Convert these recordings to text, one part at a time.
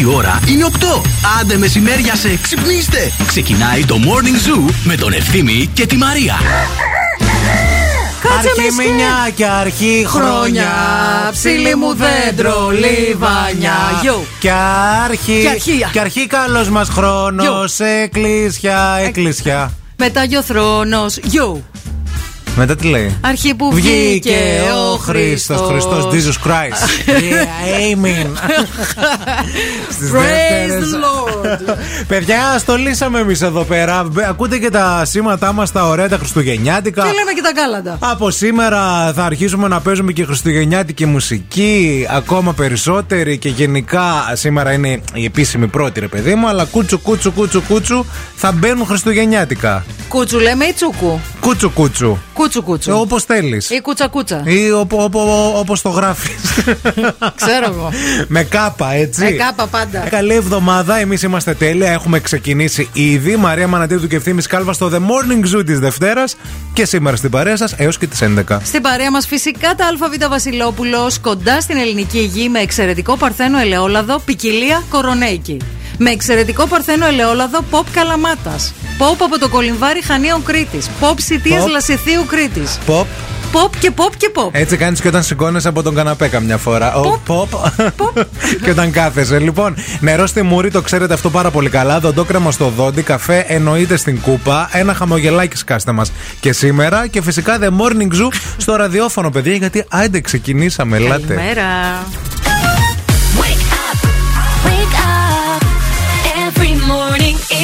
Η ώρα είναι 8. Άντε μεσημέρια σε ξυπνήστε. Ξεκινάει το Morning Zoo με τον Ευθύμη και τη Μαρία. Κάτσε αρχή μηνιά και αρχή χρόνια. Ψήλι μου δέντρο, λιβανιά. Και αρχή, και αρχή καλός μας χρόνος. Εκκλησιά, εκκλησιά. Μετά γιο θρόνος. Γιου. Μετά τι λέει; Αρχή που βγήκε ο Χριστός. Χριστός, Jesus Christ. yeah, amen. Praise the Lord. Παιδιά, στολίσαμε εμείς εδώ πέρα. Ακούτε και τα σήματα μας τα ωραία τα Χριστουγεννιάτικα. Και λέμε και τα κάλαντα. Από σήμερα θα αρχίσουμε να παίζουμε και Χριστουγεννιάτικη μουσική. Ακόμα περισσότερη και γενικά σήμερα είναι η επίσημη πρώτη, ρε παιδί μου. Αλλά κούτσου, κούτσου, κούτσου, κούτσου θα μπαίνουν Χριστουγεννιάτικα. Κούτσου λέμε ή τσούκου; Κούτσου, κούτσου. Κούτσου κούτσου. Ε, Όπως θέλεις. Ή κούτσα κούτσα. Ή όπως το γράφεις. Ξέρω εγώ. Με κάπα, έτσι. Με κάπα πάντα. Καλή εβδομάδα. Εμείς είμαστε τέλεια. Έχουμε ξεκινήσει ήδη. Μαρία Μανατίδου και ευθύνη Κάλβα στο The Morning Zoo της Δευτέρας. Και σήμερα στην παρέα σας έως και τις 11. Στην παρέα μας φυσικά τα ΑΒ Βασιλόπουλος κοντά στην ελληνική γη με εξαιρετικό παρθένο ελαιόλαδο ποικιλία κορονέικη με εξαιρετικό παρθένο ελαιόλαδο Pop Καλαμάτας. Pop από το κολυμβάρι Χανίων Κρήτη. Pop Σιτία Λασιθίου Κρήτη. Pop. Pop και pop και pop. Έτσι κάνεις και όταν σηκώνει από τον καναπέ καμιά φορά. Pop. pop. pop. και όταν κάθεσαι. Λοιπόν, νερό στη μουρή, το ξέρετε αυτό πάρα πολύ καλά. Δοντόκρεμα στο δόντι, καφέ εννοείται στην κούπα. Ένα χαμογελάκι σκάστε μας και σήμερα. Και φυσικά The Morning Zoo στο ραδιόφωνο, παιδιά, γιατί άντε ξεκινήσαμε. Ελάτε. Καλημέρα.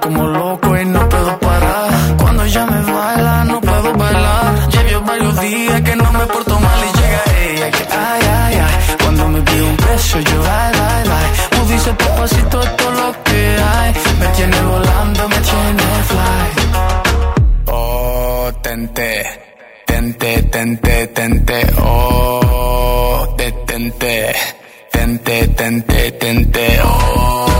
Como loco y no puedo parar. Cuando ella me baila, no puedo bailar. Llevo varios días que no me porto mal y llega ella que ay, ay, ay. Cuando me pide un beso, yo ay, ay, ay. Tú dices despacito todo lo que hay. Me tiene volando, me tiene fly. Oh, tente, tente, tente, tente. Oh, detente. Tente, tente, tente, oh.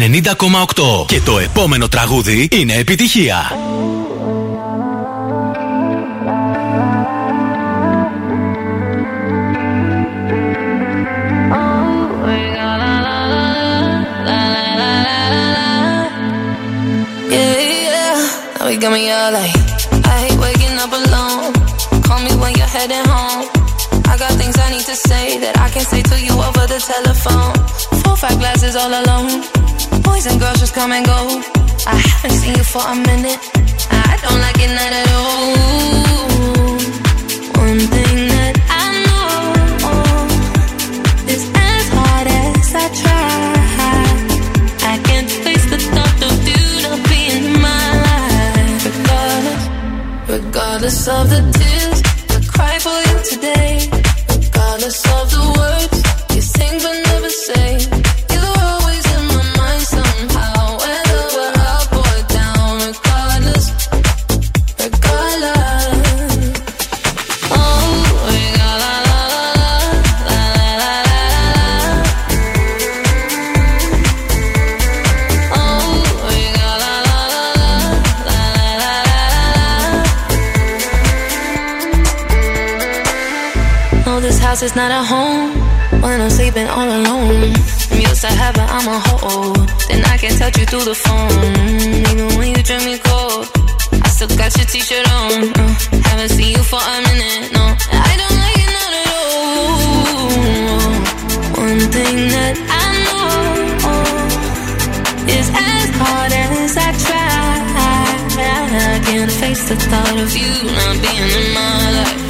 90,8 και το επόμενο τραγούδι είναι επιτυχία. Yeah, yeah. Now we got me all like, I hate waking up alone. Call me when you're heading home. I got things I need to say that I can't say to you over the telephone. Four, five glasses all alone. Boys and girls just come and go. I haven't seen you for a minute. I don't like it not at all. One thing that I know is as hard as I try. Regardless of the tears, I cry for you today. Regardless of house is not a home when I'm sleeping all alone. I'm used to having, I'm a hold. Then I can touch you through the phone. Even when you drink me cold, I still got your t-shirt on. Uh, haven't seen you for a minute, no. I don't like it not at all. One thing that I know is as hard as I try, I can't face the thought of you not being in my life.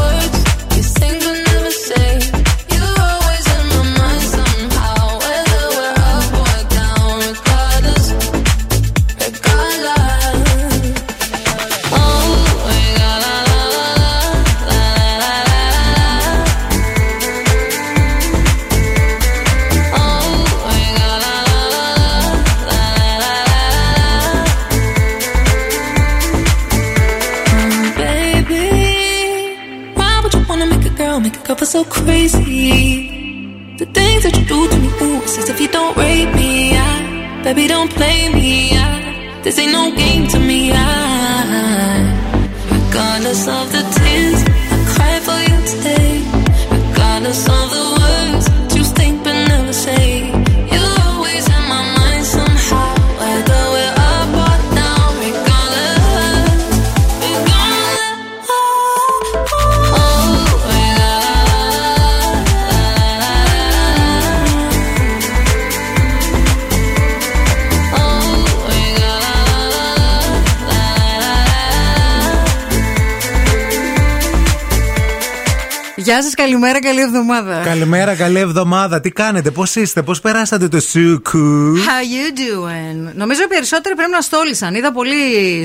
καλημέρα, καλή εβδομάδα. Καλημέρα, καλή εβδομάδα. Τι κάνετε, πώς είστε, πώς περάσατε το σούκου; How you doing? Νομίζω οι περισσότεροι πρέπει να στόλισαν. Είδα πολύ,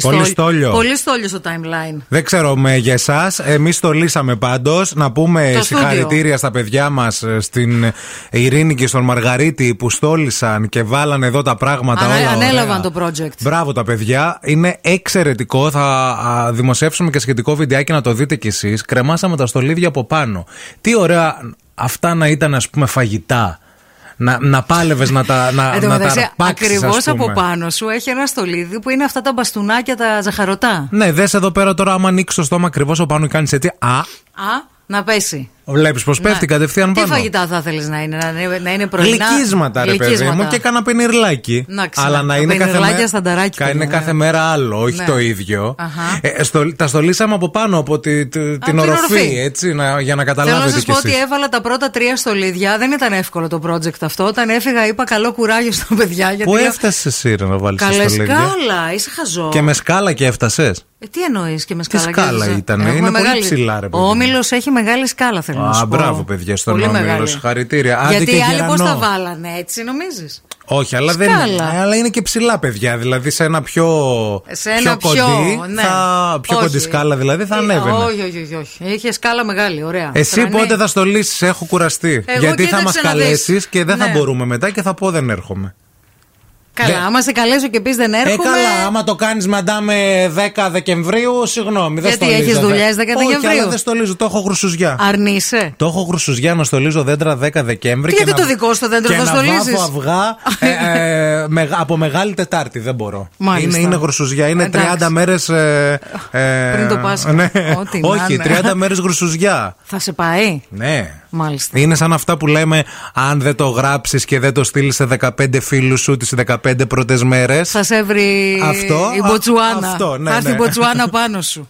πολύ στόλιο. Πολύ στόλιο στο timeline. Δεν ξέρω με για εσάς. Εμείς στολίσαμε πάντως. Να πούμε συγχαρητήρια στα παιδιά μας ε, στην Ειρήνη και στον Μαργαρίτη που στόλισαν και βάλανε εδώ τα πράγματα Ανέ, όλα. Ανέλαβαν το project. Μπράβο τα παιδιά. Είναι εξαιρετικό. Θα δημοσιεύσουμε και σχετικό βιντεάκι να το δείτε κι εσείς. Κρεμάσαμε τα στολίδια από πάνω. Τι ωραία αυτά να ήταν, ας πούμε, φαγητά. Να, να πάλευες να τα, να, να τα Ακριβώς από πάνω σου έχει ένα στολίδι που είναι αυτά τα μπαστούνάκια τα ζαχαρωτά. Ναι, δες εδώ πέρα τώρα, άμα ανοίξει το στόμα ακριβώς από πάνω, κάνεις έτσι. Α. Α, να πέσει. Βλέπεις πως πέφτει ναι. κατευθείαν πάνω. Τι φαγητά θα θέλεις να είναι, να είναι πρωινά; Γλυκίσματα, ρε παιδί μου, και κάνα πενιρλάκι. Να Αλλά να είναι κάθε, μέρα, είναι κάθε μέρα άλλο, όχι ναι. το ίδιο. Ε, στο, τα στολίσαμε από πάνω από τη, τη, την, οροφή, έτσι, να, για να καταλάβετε. Θέλω να σας πω ότι έβαλα τα πρώτα τρία στολίδια. Δεν ήταν εύκολο το project αυτό. Όταν έφυγα, είπα καλό κουράγιο στα παιδιά. Γιατί Πού έφτασες εσύ να βάλεις τα στολίδια. σκάλα, είσαι χαζό. Και με σκάλα και έφτασες; Ε, τι εννοείς και με σκάλα. Τι σκάλα ήταν, είναι πολύ ψηλά, ρε Ο Όμιλος έχει μεγάλη σκάλα, θέλω να σου πω. μπράβο, παιδιά, στον Όμιλο. Συγχαρητήρια. Γιατί οι άλλοι πώς τα βάλανε, έτσι νομίζεις; Όχι, αλλά, δεν, αλλά είναι και ψηλά παιδιά. Δηλαδή σε ένα πιο, σε ένα πιο, κοντή, ναι. θα, πιο κοντή σκάλα δηλαδή θα ε, ανέβαινε. Όχι, όχι, όχι, όχι. Είχε σκάλα μεγάλη, ωραία. Εσύ πότε θα στολίσει, έχω κουραστεί. Γιατί θα μας καλέσεις και δεν θα ναι. μπορούμε μετά και θα πω δεν έρχομαι. Καλά, άμα σε καλέσω και πεις δεν έρχομαι. Ε, καλά, άμα το κάνεις μαντάμε 10 Δεκεμβρίου, συγγνώμη. Δεν Γιατί έχεις δουλειές 10 Δεκεμβρίου; Όχι, δεν στολίζω, το έχω χρυσουζιά. Αρνείσαι; Το έχω χρυσουζιά να στολίζω δέντρα 10 Δεκέμβρη. Και γιατί το δικό σου δέντρο θα στολίζεις; Να αυγά ε, ε, με, από Μεγάλη Τετάρτη δεν μπορώ. Μάλιστα. Είναι, είναι χρυσουζιά, είναι 30 μέρες. Ε, Πριν το Πάσχα. Ναι. Όχι, 30 μέρες χρυσουζιά. Θα σε πάει; Ναι. Μάλιστα. Είναι σαν αυτά που λέμε αν δεν το γράψεις και δεν το στείλεις σε 15 φίλους σου τις 15 πρώτες μέρες. Θα σε βρει αυτό, η Μποτσουάνα. Αυτό, ναι, θα έρθει ναι. η Μποτσουάνα πάνω σου.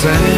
same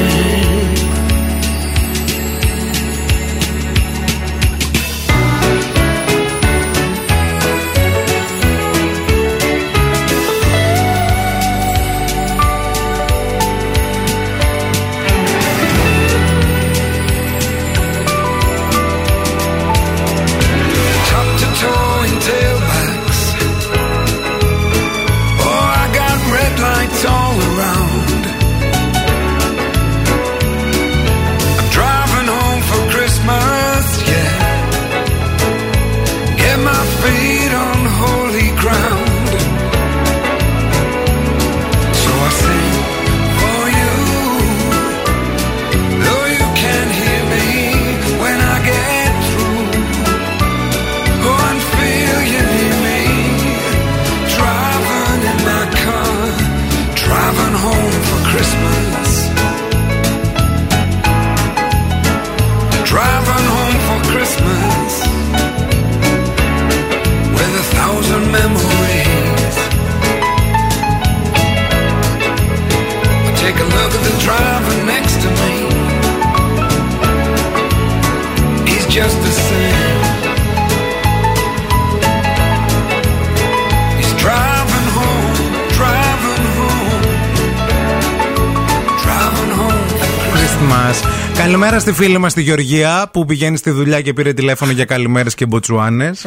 στη φίλη μας τη Γεωργία που πηγαίνει στη δουλειά και πήρε τηλέφωνο για καλημέρες και μποτσουάνες.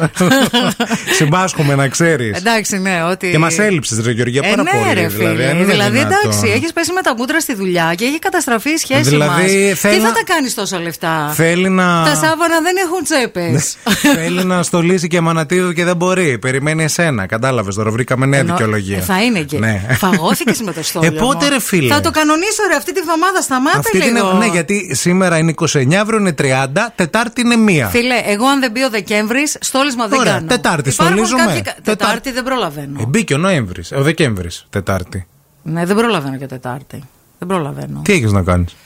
Συμπάσχουμε να ξέρεις. Εντάξει, ναι, ότι. Και μας έλειψες, Ρε Γεωργία, Ε, πάρα ναι, πολύ. ρε, φίλε. Δηλαδή, Δηλαδή, είναι δυνατόν. εντάξει, έχεις πέσει με τα μούτρα στη δουλειά και έχει καταστραφεί η σχέση Δηλαδή, μας. θέλει Τι θα να- τα κάνεις τόσα λεφτά; Θέλει να. Τα σάβανα δεν έχουν τσέπες. Θέλει να στολίσει και μανατίδου και δεν μπορεί. Περιμένει εσένα. Κατάλαβες τώρα, βρήκαμε νέα δικαιολογία. Θα είναι και. Ναι. Φαγώθηκες με το στόλο. Ε, πότε, ρε, φίλε; Θα το κανονίσω, ρε, αυτή τη βδομάδα σταμάτα Αυτή την- λίγο. ναι, γιατί σήμερα είναι 29, αύριο είναι 30, Τετάρτη είναι μία. Φίλε, εγώ αν δεν μπει ο Δεκέμβρης, στόλισμα δεν Ωραία, κάνω. Τετάρτη, Υπάρχουν στολίζουμε. κάποιοι κα- Τετάρτη. Τετάρτη δεν προλαβαίνω. Ε, μπήκε ο Νοέμβρης, ο Δεκέμβρης, Τετάρτη. Ναι, δεν προλαβαίνω και Τετάρτη. Δεν προλαβαίνω. Τι έχεις να κάνεις;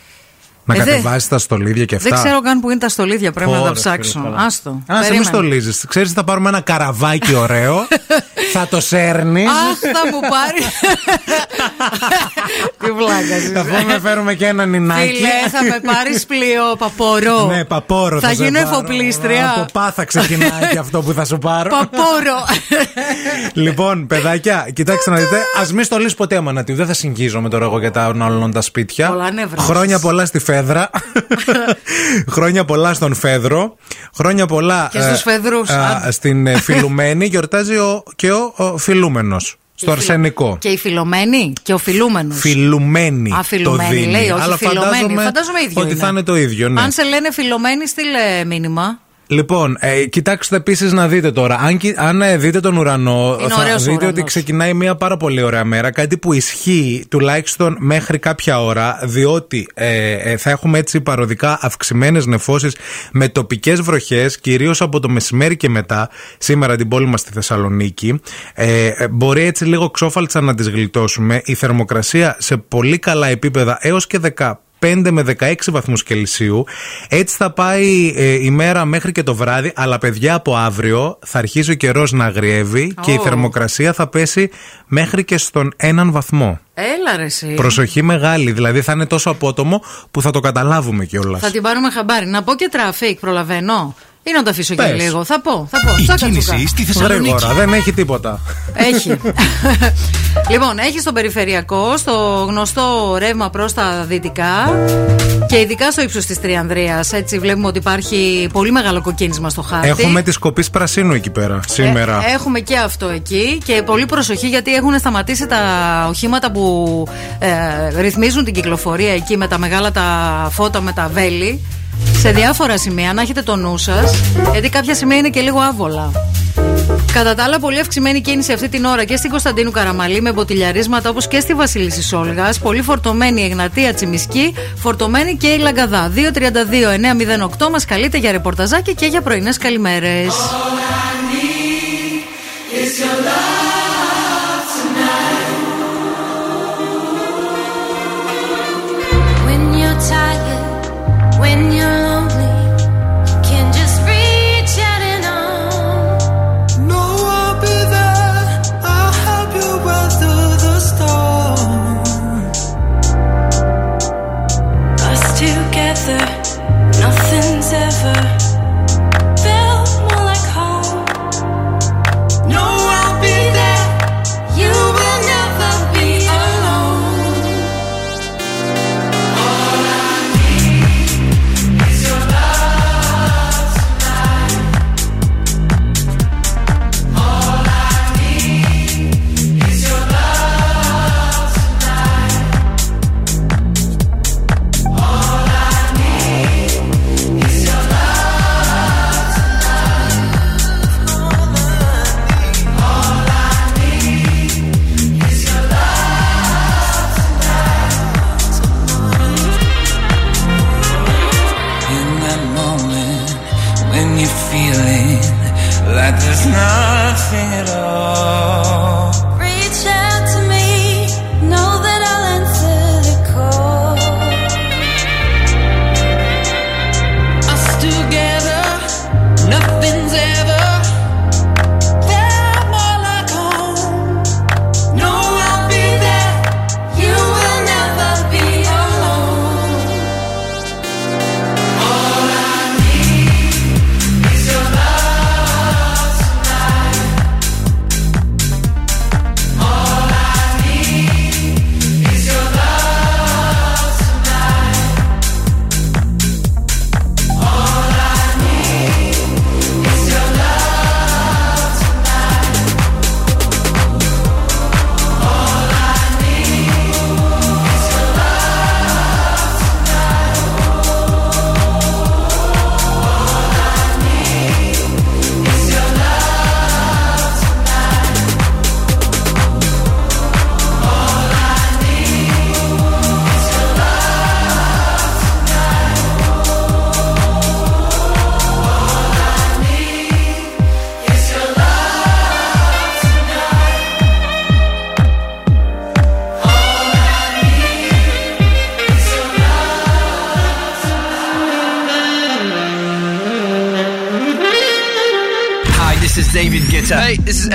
Να Ε, δε- κατεβάσεις τα στολίδια και αυτά. Δεν ξέρω καν που είναι τα στολίδια, πρέπει να τα Ωραία, ψάξω. φίλε, καλά. Άστο. Α, σε μη Περίμενε. στολίζεις. Ξέρεις, θα πάρουμε ένα καραβάκι ωραίο. θα το σέρνεις. Αχ, θα μου πάρει. Τι βλάκας. Θα πούμε, φέρουμε και ένα νινάκι. Φίλε, θα με πάρεις πλοίο, παπορό. Ναι, παπόρο. Θα σε γίνω πάρω. εφοπλίστρια. Από πά θα ξεκινάει και αυτό που θα σου πάρω. Παπόρο. λοιπόν, παιδάκια, κοιτάξτε να δείτε. Α μην στολίσεις ποτέ αμανατίου. Δεν θα συγγίζομαι τώρα εγώ για τα όλων τα σπίτια. Πολλά νεύρα. Χρόνια πολλά στη Φέδρα. Χρόνια πολλά στον Φέδρο. Χρόνια πολλά Και στους ε, Φεδρούς. ε, Άντε. στην ε, Φιλουμένη. Γιορτάζει ο, και ο, ο Φιλούμενος. Στο Αρσενικό. Και η φιλομένη και ο φιλούμενος. Φιλουμένη. Α, φιλομένη, το δίνει. λέει, όχι Αλλά φιλομένη. Φαντάζομαι, Φαντάζομαι ίδιο ότι είναι. θα είναι το ίδιο. Ναι. Αν σε λένε φιλομένη, στείλε μήνυμα. Λοιπόν, ε, κοιτάξτε επίσης να δείτε τώρα. Αν, κοι- αν ε, δείτε τον ουρανό, Είναι θα ωραίος ο δείτε ουρανός. ότι ξεκινάει μια πάρα πολύ ωραία μέρα. Κάτι που ισχύει τουλάχιστον μέχρι κάποια ώρα, διότι ε, ε, θα έχουμε έτσι παροδικά αυξημένες νεφώσεις με τοπικές βροχές, κυρίως από το μεσημέρι και μετά, σήμερα την πόλη μας στη Θεσσαλονίκη. Ε, ε, μπορεί έτσι λίγο ξόφαλτσα να τις γλιτώσουμε. Η θερμοκρασία σε πολύ καλά επίπεδα έως και 15 με 16 βαθμούς Κελσίου. Έτσι θα πάει ε, η μέρα μέχρι και το βράδυ, αλλά παιδιά από αύριο θα αρχίσει ο καιρός να αγριεύει και η Ω. θερμοκρασία θα πέσει μέχρι και στον έναν βαθμό. Έλα ρε εσύ. Προσοχή μεγάλη, δηλαδή θα είναι τόσο απότομο που θα το καταλάβουμε κιόλας. Θα την πάρουμε χαμπάρι. Να πω και traffic, προλαβαίνω. Ή να το αφήσω για Πες. λίγο. Θα πω, θα πω. Η Τσάκα, κίνηση τσουκα. στη Θεσσαλονίκη. Γρήγορα, δεν έχει τίποτα. Έχει. λοιπόν, έχει στον περιφερειακό, στο γνωστό ρεύμα προς τα δυτικά και ειδικά στο ύψος της Τριανδρίας. Έτσι, βλέπουμε ότι υπάρχει πολύ μεγάλο κοκκίνισμα στο χάρτη. Έχουμε τη κοπή πρασίνου εκεί πέρα σήμερα. Ε, έχουμε και αυτό εκεί και πολύ προσοχή γιατί έχουν σταματήσει τα οχήματα που ε, ρυθμίζουν την κυκλοφορία εκεί με τα μεγάλα τα φώτα με τα βέλη σε διάφορα σημεία. Να έχετε το νου σας, γιατί κάποια σημεία είναι και λίγο άβολα. Κατά τα άλλα, πολύ αυξημένη κίνηση αυτή την ώρα και στην Κωνσταντίνου Καραμαλή με μποτιλιαρίσματα όπως και στη Βασίλισση Σόλγα. Πολύ φορτωμένη η Εγνατία Τσιμισκή, φορτωμένη και η Λαγκαδά. 232-908 μας καλείτε για ρεπορταζάκια και για πρωινές καλημέρες. When you're tired,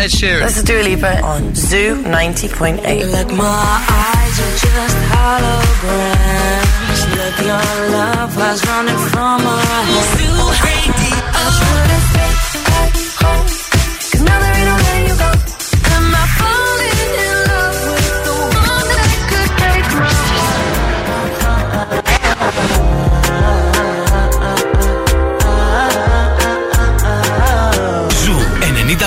Ed Sheeran. This is Dua Lipa on Zoo 90.8. My eyes are just holograms. Your love was running from us.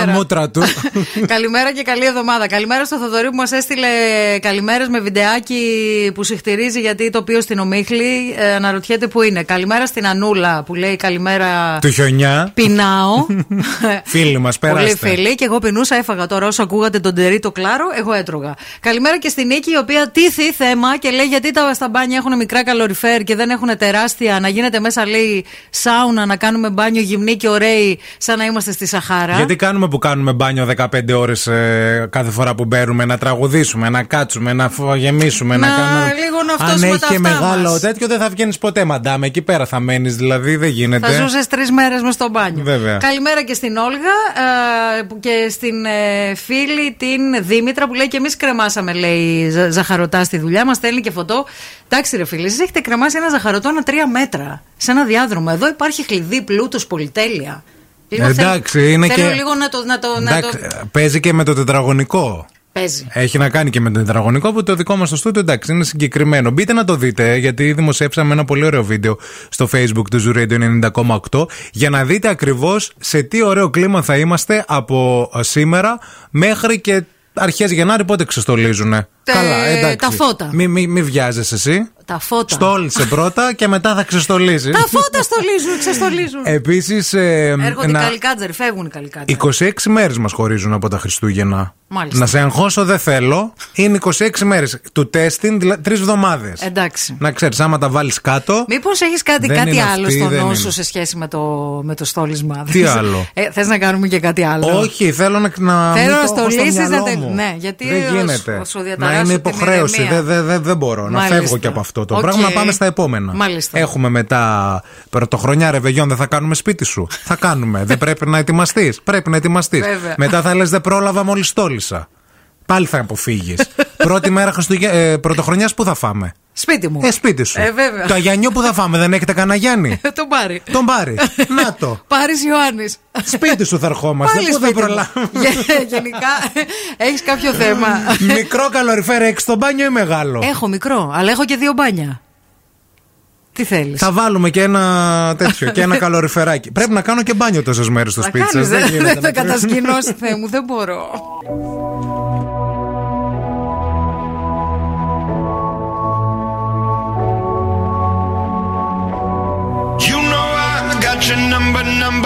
Καλημέρα. μούτρα του. καλημέρα και καλή εβδομάδα. Καλημέρα στο Θοδωρή που μας έστειλε καλημέρες με βιντεάκι που συχτηρίζει γιατί το οποίο στην Ομίχλη. Ε, αναρωτιέται που είναι. Καλημέρα στην Ανούλα που λέει καλημέρα. Του χιονιά. Πεινάω. φίλοι μας, πέρασε. Πολύ φίλοι. Και εγώ πεινούσα, έφαγα τώρα όσο ακούγατε τον τερί το κλάρο, εγώ έτρωγα. Καλημέρα και στην Νίκη η οποία τύθει θέμα και λέει γιατί τα στα μπάνια έχουν μικρά καλοριφέρ και δεν έχουν τεράστια. Να γίνεται μέσα λέει σάουνα, να κάνουμε μπάνιο γυμνή και ωραίοι σαν να είμαστε στη Σαχάρα. Γιατί κάνουμε που κάνουμε μπάνιο 15 ώρες ε, κάθε φορά που μπαίνουμε, να τραγουδήσουμε, να κάτσουμε, να γεμίσουμε, να, να κάνουμε. Λίγο να Αν έχει και μεγάλο μας. τέτοιο, δεν θα βγαίνεις ποτέ, μαντάμε. Εκεί πέρα θα μένεις, δηλαδή δεν γίνεται. Θα ζούσες τρεις μέρες μες στο μπάνιο. Βέβαια. Καλημέρα και στην Όλγα ε, και στην ε, φίλη την Δήμητρα που λέει και εμείς κρεμάσαμε, λέει, ζα, ζαχαρωτά στη δουλειά μας. θέλει και φωτό. Εντάξει, ρε φίλε, εσείς έχετε κρεμάσει ένα ζαχαρωτό τρία μέτρα σε ένα διάδρομο. Εδώ υπάρχει χλειδί πλούτος πολυτέλεια. Εντάξει, θέλω, είναι θέλω και- λίγο να το. Να το, να Εντάξει, το... παίζει και με το τετραγωνικό. Παίζει. Έχει να κάνει και με το τετραγωνικό που το δικό μας το στούντιο εντάξει είναι συγκεκριμένο. Μπείτε να το δείτε γιατί δημοσιεύσαμε ένα πολύ ωραίο βίντεο στο facebook του Zoo Radio 90,8 για να δείτε ακριβώς σε τι ωραίο κλίμα θα είμαστε από ε, σήμερα μέχρι και αρχές Γενάρη πότε ξεστολίζουνε. Τε- Καλά, εντάξει. τα φώτα. Μη, μη, μη βιάζεσαι εσύ. Τα φώτα. Στόλισε πρώτα και μετά θα ξεστολίζεις. Τα φώτα στολίζουν, ξεστολίζουν. Επίσης. Ε, Έρχονται οι να- καλικάτζερ, φεύγουν οι καλικάτζερ. 26 μέρες μας χωρίζουν από τα Χριστούγεννα. Μάλιστα. Να σε αγχώσω δεν θέλω. Είναι 26 μέρες. Του τέστην, δηλαδή τρεις εβδομάδες. Εντάξει. Να ξέρεις, άμα τα βάλεις κάτω. Μήπως έχεις κάτι, Δεν κάτι είναι άλλο αυτή, στο δεν νου είναι. σου σε σχέση με το, με το στόλισμα. Τι άλλο; Ε, Θες να κάνουμε και κάτι άλλο; Όχι, θέλω να, να Θέλω μην να το έχω στο στολίσεις, μυαλό να τελ- μου. ναι, γιατί δεν σου- γίνεται. σου να διαταράσσω είναι την υποχρέωση. ηρεμία. Δεν δεν- δεν- δεν μπορώ. Μάλιστα. Να φεύγω και από αυτό το Οκ. πράγμα. Να πάμε στα επόμενα. Μάλιστα. Έχουμε μετά πρωτοχρονιά ρεβεγιόν, δεν θα κάνουμε σπίτι σου. θα κάνουμε. δεν πρέπει να ετοιμαστείς. Πρέπει να ετοιμαστείς. Βέβαια. Μετά θα λες δεν πρόλαβα μόλις στόλισα. Πάλι θα αποφύγεις. Πρώτη μέρα Χριστουγέ... ε, πρωτοχρονιάς που θα φάμε; Σπίτι μου. Ε, σπίτι σου. Ε, βέβαια. Του Αγιαννιού που θα φάμε, δεν έχετε κανένα Γιάννη. Τον Πάρη. Τον Πάρη. Να το. Πάρης Ιωάννης. Σπίτι σου θα ερχόμαστε. Πάλι Πού θα σπίτι μου. προλάβουμε; Γε- Γενικά έχεις κάποιο θέμα; Μικρό καλοριφέρα έχει στο μπάνιο ή μεγάλο; έχω μικρό, αλλά έχω και δύο μπάνια. Τι θέλεις; Θα βάλουμε και ένα τέτοιο, και ένα καλοριφεράκι. Πρέπει να κάνω και μπάνιο τόσες μέρες στο Θα σπίτι σας. κάνεις, Δεν δεν γίνεται θα να κατασκηνώσει, Θεέ μου, δεν μπορώ.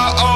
my own.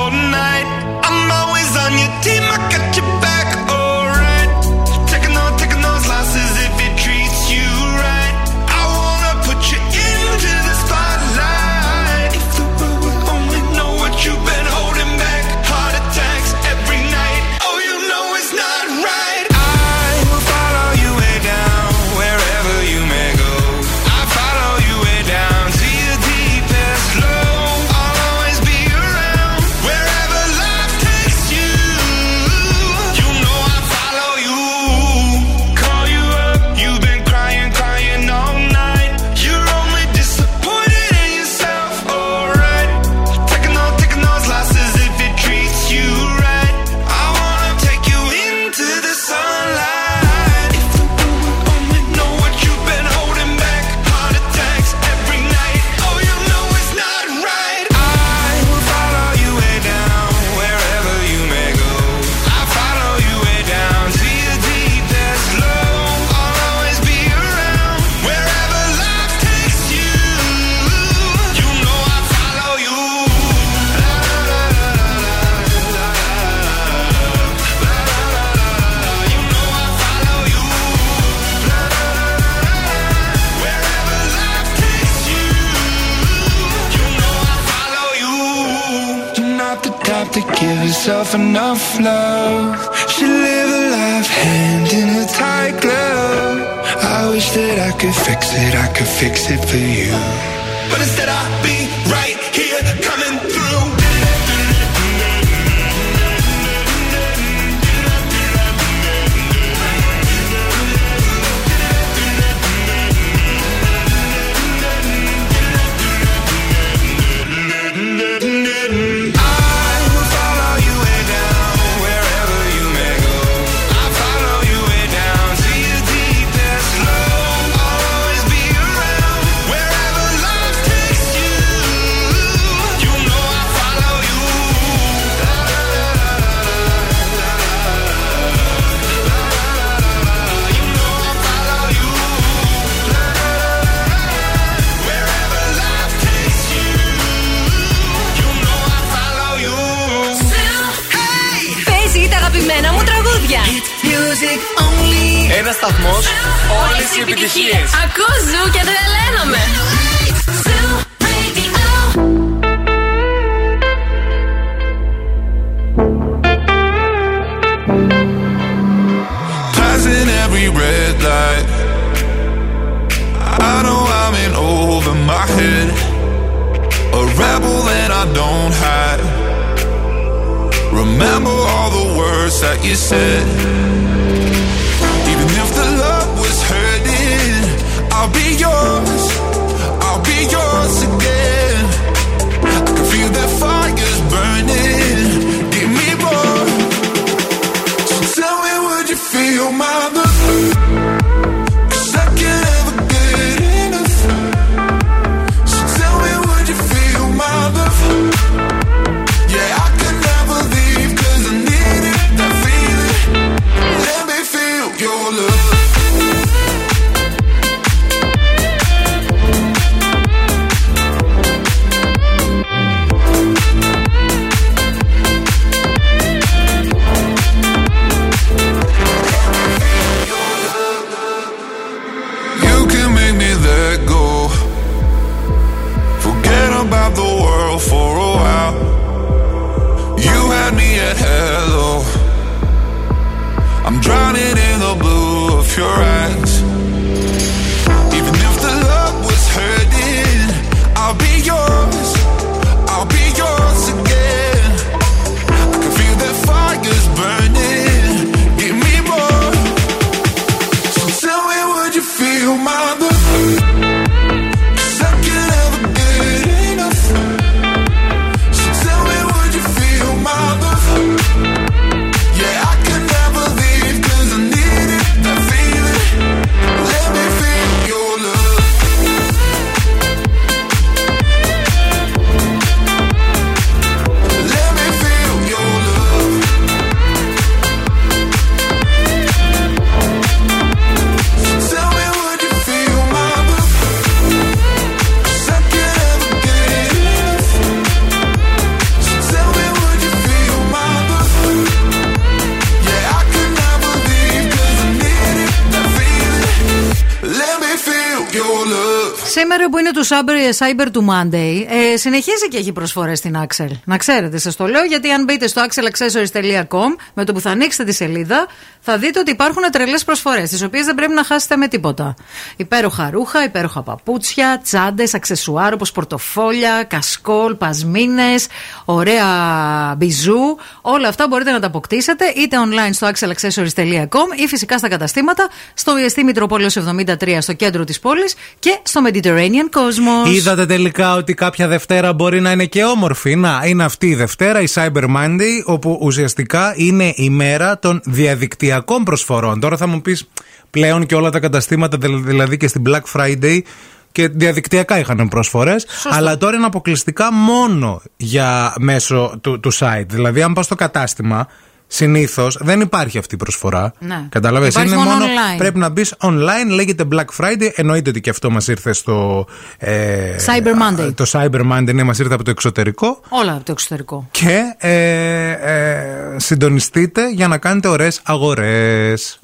Σήμερα που είναι του Cyber, Cyber του Monday, ε, συνεχίζει και έχει προσφορές στην Axel. Να ξέρετε, σας το λέω, γιατί αν μπείτε στο axelaccessories.com, με το που θα ανοίξετε τη σελίδα, θα δείτε ότι υπάρχουν τρελές προσφορές, τις οποίες δεν πρέπει να χάσετε με τίποτα. Υπέροχα ρούχα, υπέροχα παπούτσια, τσάντες, αξεσουάρ όπως πορτοφόλια, κασκόλ, πασμίνες, ωραία μπιζού. Όλα αυτά μπορείτε να τα αποκτήσετε είτε online στο axelaccessories.com ή φυσικά στα καταστήματα, στο EST Μητροπόλεως 73 στο κέντρο της πόλης και στο Mediterranean Cosmos. Είδατε τελικά ότι κάποια Δευτέρα μπορεί να είναι και όμορφη. Να, είναι αυτή η Δευτέρα, η Cyber Monday, όπου ουσιαστικά είναι η μέρα των διαδικτυακών προσφορών. Τώρα θα μου πεις πλέον και όλα τα καταστήματα, δηλ- δηλαδή και στην Black Friday. Και διαδικτυακά είχαν προσφορές. Αλλά τώρα είναι αποκλειστικά μόνο για μέσω του, του site. Δηλαδή, αν πα στο κατάστημα, συνήθως δεν υπάρχει αυτή η προσφορά. Ναι. Κατάλαβες. Υπάρχει Είναι μόνο μόνο. online. Πρέπει να μπεις online, λέγεται Black Friday. Εννοείται ότι και αυτό μας ήρθε στο. Ε, Cyber Monday. Το Cyber Monday, ναι, μας ήρθε από το εξωτερικό. Όλα από το εξωτερικό. Και ε, ε, συντονιστείτε για να κάνετε ωραίες αγορές.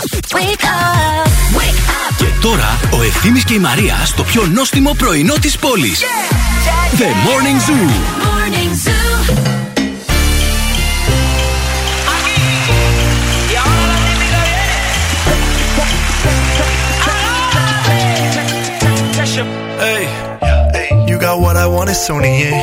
Και τώρα ο Ευθύμης και η Μαρία στο πιο νόστιμο πρωινό της πόλης. The Morning Zoo. Hey, you got what I want, it's only it.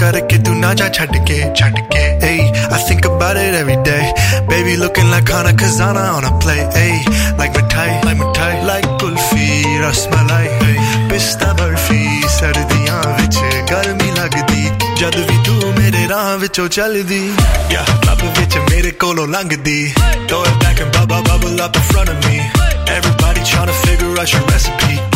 karke tu na ja chhatke, chhatke. Hey, I think about it every day. Baby, looking like Hana Kazana on a play. Hey, like Mithai, like Mithai, like Kulfi, Rasmalai. Hey, Pista Barfi, Sardiyan vich, Garmi lagdi. Jad vi tu mere raah vicho oh chaldi. Yeah, Club vich mere kolo langdi. Throw it back and bubble, up in front of me. Everybody trying to figure out your recipe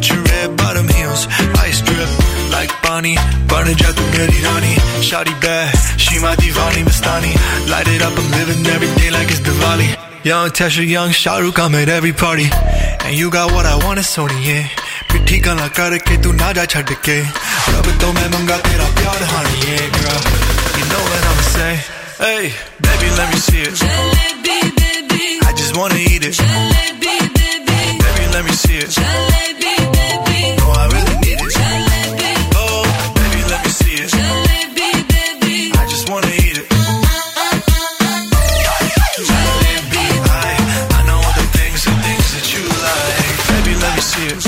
with your red bottom heels. Ice drip like Bonnie, burning out the Mary Rani. Shawty bad, she my divani Mastani. Light it up, I'm living every day like it's Diwali. Young Tesha, young Shahrukh, I'm at every party. And you got what I want, it's Sony, yeah. पिट्ठी गला करके तू ना जा छड़ के रब तो मैं मंगा तेरा प्यार honey, yeah, girl. You know what I'ma say. Hey, baby, let me see it. I just wanna eat it. Baby, let me see it. No,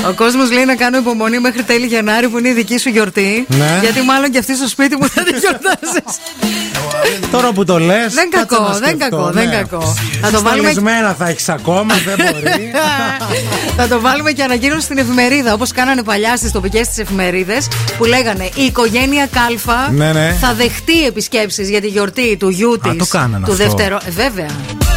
Ο Ο κόσμος λέει να κάνω υπομονή μέχρι τέλη Γενάρη που είναι η δική σου γιορτή. Ναι. Γιατί μάλλον και αυτή στο σπίτι μου θα τη γιορτάσει. Τώρα που το λες. Δεν κακό, δεν κακό, δεν κακό. Θα το βάλουμε Στολισμένα θα έχεις ακόμα, δεν μπορεί. Θα το βάλουμε και ανακοίνωση στην εφημερίδα. Όπως κάνανε παλιά στις τοπικές της εφημερίδες που λέγανε Η οικογένεια Κάλφα Ναι, ναι. θα δεχτεί επισκέψεις για τη γιορτή του γιού της. το κάνανε Του αυτό. δευτερο... Ε, βέβαια.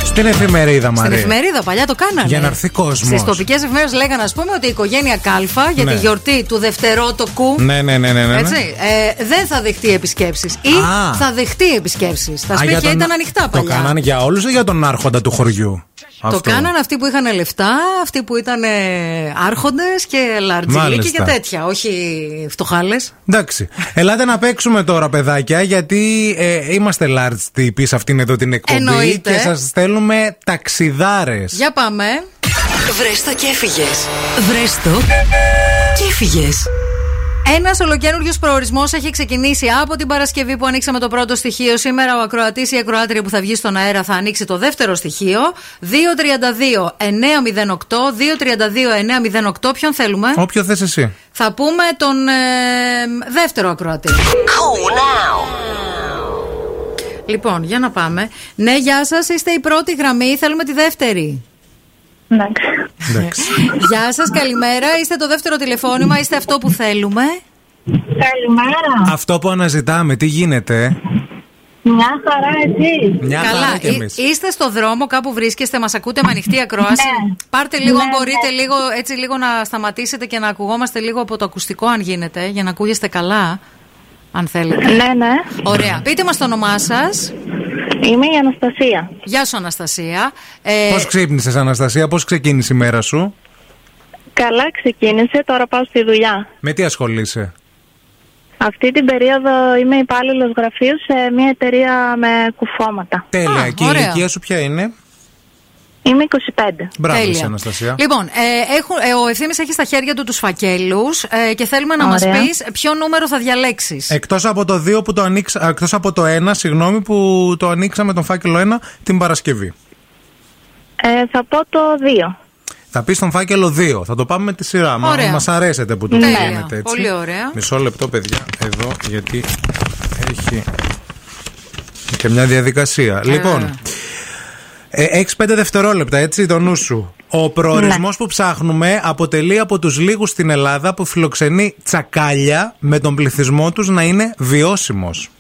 Στην εφημερίδα, Στην Μαρία. εφημερίδα παλιά το κάνανε. Για να έρθει κόσμος. Στις τοπικές εφημερίδες λέγανε, ας πούμε, ότι η οικογένεια Κάλφα για Ναι. τη γιορτή του δευτερότοκου. Ναι, ναι, ναι, ναι. ναι. Έτσι, ε, δεν θα δεχτεί επισκέψεις. Ή Α. θα δεχτεί επισκέψεις. Τα Α, για σπίτια τον- ήταν ανοιχτά Το παλιά. κάνανε για όλους ή για τον άρχοντα του χωριού; Το Αυτό. κάνανε αυτοί που είχαν λεφτά, αυτοί που ήταν άρχοντες και λαρτζιλίκοι Μάλιστα. και τέτοια. Όχι φτωχάλες. Εντάξει. Ελάτε να παίξουμε τώρα, παιδάκια, γιατί ε, είμαστε large τύποι σε αυτήν εδώ την εκπομπή Εννοείται. και σας στέλνουμε ταξιδάρες. Για πάμε. Βρες το και έφυγες. Βρες το και έφυγες. Ένας ολοκένουργιος προορισμός έχει ξεκινήσει από την Παρασκευή που ανοίξαμε το πρώτο στοιχείο. Σήμερα ο ακροατής ή η ακροάτρια που θα βγει στον αέρα θα ανοίξει το δεύτερο στοιχείο. 232-908. 232-908. Ποιον θέλουμε; Όποιο θες εσύ. Θα πούμε τον ε, δεύτερο ακροατή. Λοιπόν, για να πάμε. Ναι, γεια σας. Είστε η πρώτη γραμμή. Θέλουμε τη δεύτερη. Εντάξει. Γεια σας, καλημέρα. Είστε το δεύτερο τηλεφώνημα. Είστε αυτό που θέλουμε. Καλημέρα. Αυτό που αναζητάμε, τι γίνεται; Μια χαρά εσύ. Μια Καλά, χαρά κι εί- εμείς. είστε στο δρόμο, κάπου βρίσκεστε, μας ακούτε με ανοιχτή ακρόαση. Ναι. Πάρτε λίγο, αν Ναι, μπορείτε, ναι. λίγο, έτσι λίγο να σταματήσετε και να ακουγόμαστε λίγο από το ακουστικό, αν γίνεται, για να ακούγεστε καλά. Αν θέλετε. Ναι, ναι. Ωραία. Πείτε μας το όνομά σας. Είμαι η Αναστασία. Γεια σου, Αναστασία. Ε, Πώς ξύπνησες, Αναστασία, πώς ξεκίνησε η μέρα σου, Καλά ξεκίνησε, τώρα πάω στη δουλειά. με τι ασχολείσαι; Αυτή την περίοδο είμαι υπάλληλος γραφείου σε μια εταιρεία με κουφώματα. Τέλεια. Α, και η ωραία. ηλικία σου ποια είναι; Είμαι 25. Μπράβο, Τέλεια. εσύ, Αναστασία. Λοιπόν, ε, έχουν, ε, ο ευθύνη έχει στα χέρια του τους φακέλους ε, και θέλουμε να μας Ωραία. πεις ποιο νούμερο θα διαλέξεις. Εκτός από το 2 που το ανοίξα, εκτός από το 1, συγγνώμη, που το ανοίξαμε τον φάκελο 1 την Παρασκευή. Ε, θα πω το 2. Θα πεις τον φάκελο 2. Θα το πάμε με τη σειρά. Μα Ωραία. μας αρέσετε που το Τέλεια. κάνετε έτσι. Πολύ ωραία. Μισό λεπτό, παιδιά, εδώ, γιατί έχει και μια διαδικασία. Λοιπόν, ε, έχει 5 δευτερόλεπτα, έτσι, το νου σου. Ο προορισμός που ψάχνουμε αποτελεί από τους λίγους στην Ελλάδα που φιλοξενεί τσακάλια με τον πληθυσμό τους να είναι βιώσιμος.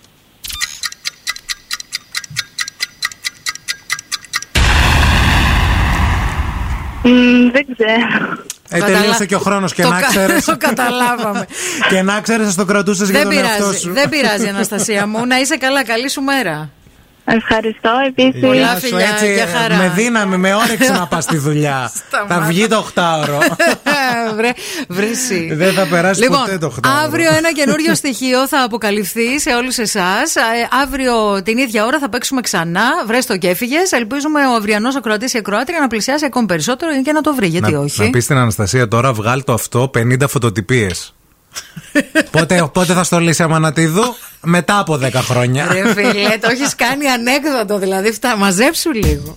δεν ξέρω. Ε, Καταλα- τελείωσε και ο χρόνος και Το να κα- ξέρεις. το καταλάβαμε. και να ξέρεις, θα το κρατούσες για Δεν τον εαυτό πειράζει, σου. δεν πειράζει, Αναστασία μου. Να είσαι καλά, καλή σου μέρα. Ευχαριστώ επίσης. Πολλά Γεια σου, φιλιά, έτσι, για χαρά. με δύναμη, με όρεξη να πας στη δουλειά. θα βγει το 8ωρο. Βρε, βρύση. Δεν θα περάσει λοιπόν, ποτέ το 8ωρο. Αύριο ένα καινούριο στοιχείο θα αποκαλυφθεί σε όλους εσάς. αύριο την ίδια ώρα θα παίξουμε ξανά. Βρες το και έφυγες. Ελπίζουμε ο αυριανός ακροατής ή ακροάτρια να πλησιάσει ακόμη περισσότερο και να το βρει. Γιατί να, όχι. Να πεις στην Αναστασία τώρα, βγάλ το αυτό 50 φωτοτυπίες. Πότε, πότε θα στολίσει Αμανατίδου, μετά από 10 χρόνια. Ρε φίλε, το έχεις κάνει ανέκδοτο δηλαδή. Φτά, μαζέψου λίγο.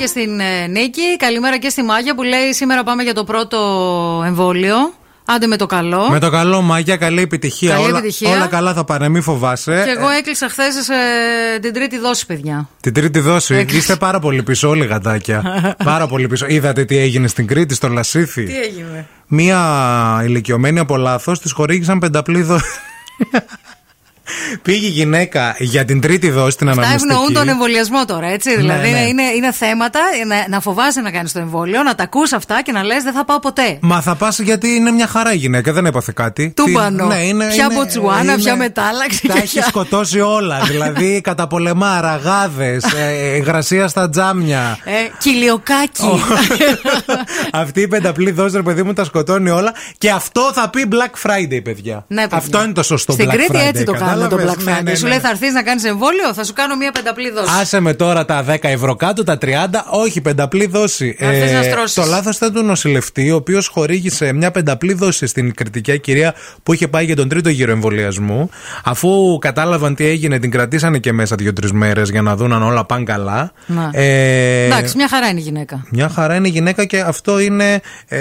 Και στην ε, Νίκη. Καλημέρα και στη Μάγια που λέει σήμερα πάμε για το πρώτο εμβόλιο. Άντε με το καλό. Με το καλό, Μάγια, καλή επιτυχία. Καλή όλα, επιτυχία. όλα καλά θα πάνε, μην φοβάσαι. Και εγώ Ε, έκλεισα χθες την τρίτη δόση, παιδιά. Την τρίτη δόση. Έκλεισε. Είστε πάρα πολύ πίσω, όλοι γατάκια. πάρα πολύ πίσω. Είδατε τι έγινε στην Κρήτη, στο Λασίθι; Τι έγινε; Μία ηλικιωμένη από λάθος της χορήγησαν πενταπλή δόση. Πήγε η γυναίκα για την τρίτη δόση την Αυτά αναμνηστική. ευνοούν τον εμβολιασμό τώρα, έτσι. Ναι, δηλαδή ναι. Είναι, είναι θέματα να, να φοβάσαι να κάνεις το εμβόλιο, να τα ακούς αυτά και να λες δεν θα πάω ποτέ. Μα θα πας γιατί είναι μια χαρά η γυναίκα, δεν έπαθε κάτι. Τούμπανο. Τι- Ναι, είναι, Ποια είναι- μποτσουάνα, είναι- ποια μετάλλαξη. Τα και έχεις ποια- σκοτώσει όλα. δηλαδή καταπολεμά ραγάδε, υγρασία στα τζάμια. Ε, κυλιοκάκι. Αυτή η πενταπλή δόση, ρε παιδί μου, τα σκοτώνει όλα. Και αυτό θα πει Black Friday, παιδιά. Ναι, παιδιά. αυτό είναι το σωστό Στην Black Κρήτη Friday. έτσι το κάνουμε το κατάλαβες; Black Ναι, Friday. ναι, Σου ναι. λέει θα έρθεις να κάνεις εμβόλιο, θα σου κάνω μία πενταπλή δόση. Άσε με τώρα τα 10 ευρώ κάτω, τα 30, όχι πενταπλή δόση. Να έρθεις να στρώσεις. το λάθος ήταν του νοσηλευτή, ο οποίος χορήγησε μια πενταπλή δόση στην κριτική κυρία που είχε πάει για τον τρίτο γύρο εμβολιασμού. Αφού κατάλαβαν τι έγινε, την κρατήσανε και μέσα δύο-τρεις μέρες για να δουν αν όλα πάνε καλά. Να. Ε, Εντάξει, μια χαρά είναι η γυναίκα. Μια χαρά είναι η γυναίκα και αυτό είναι ε,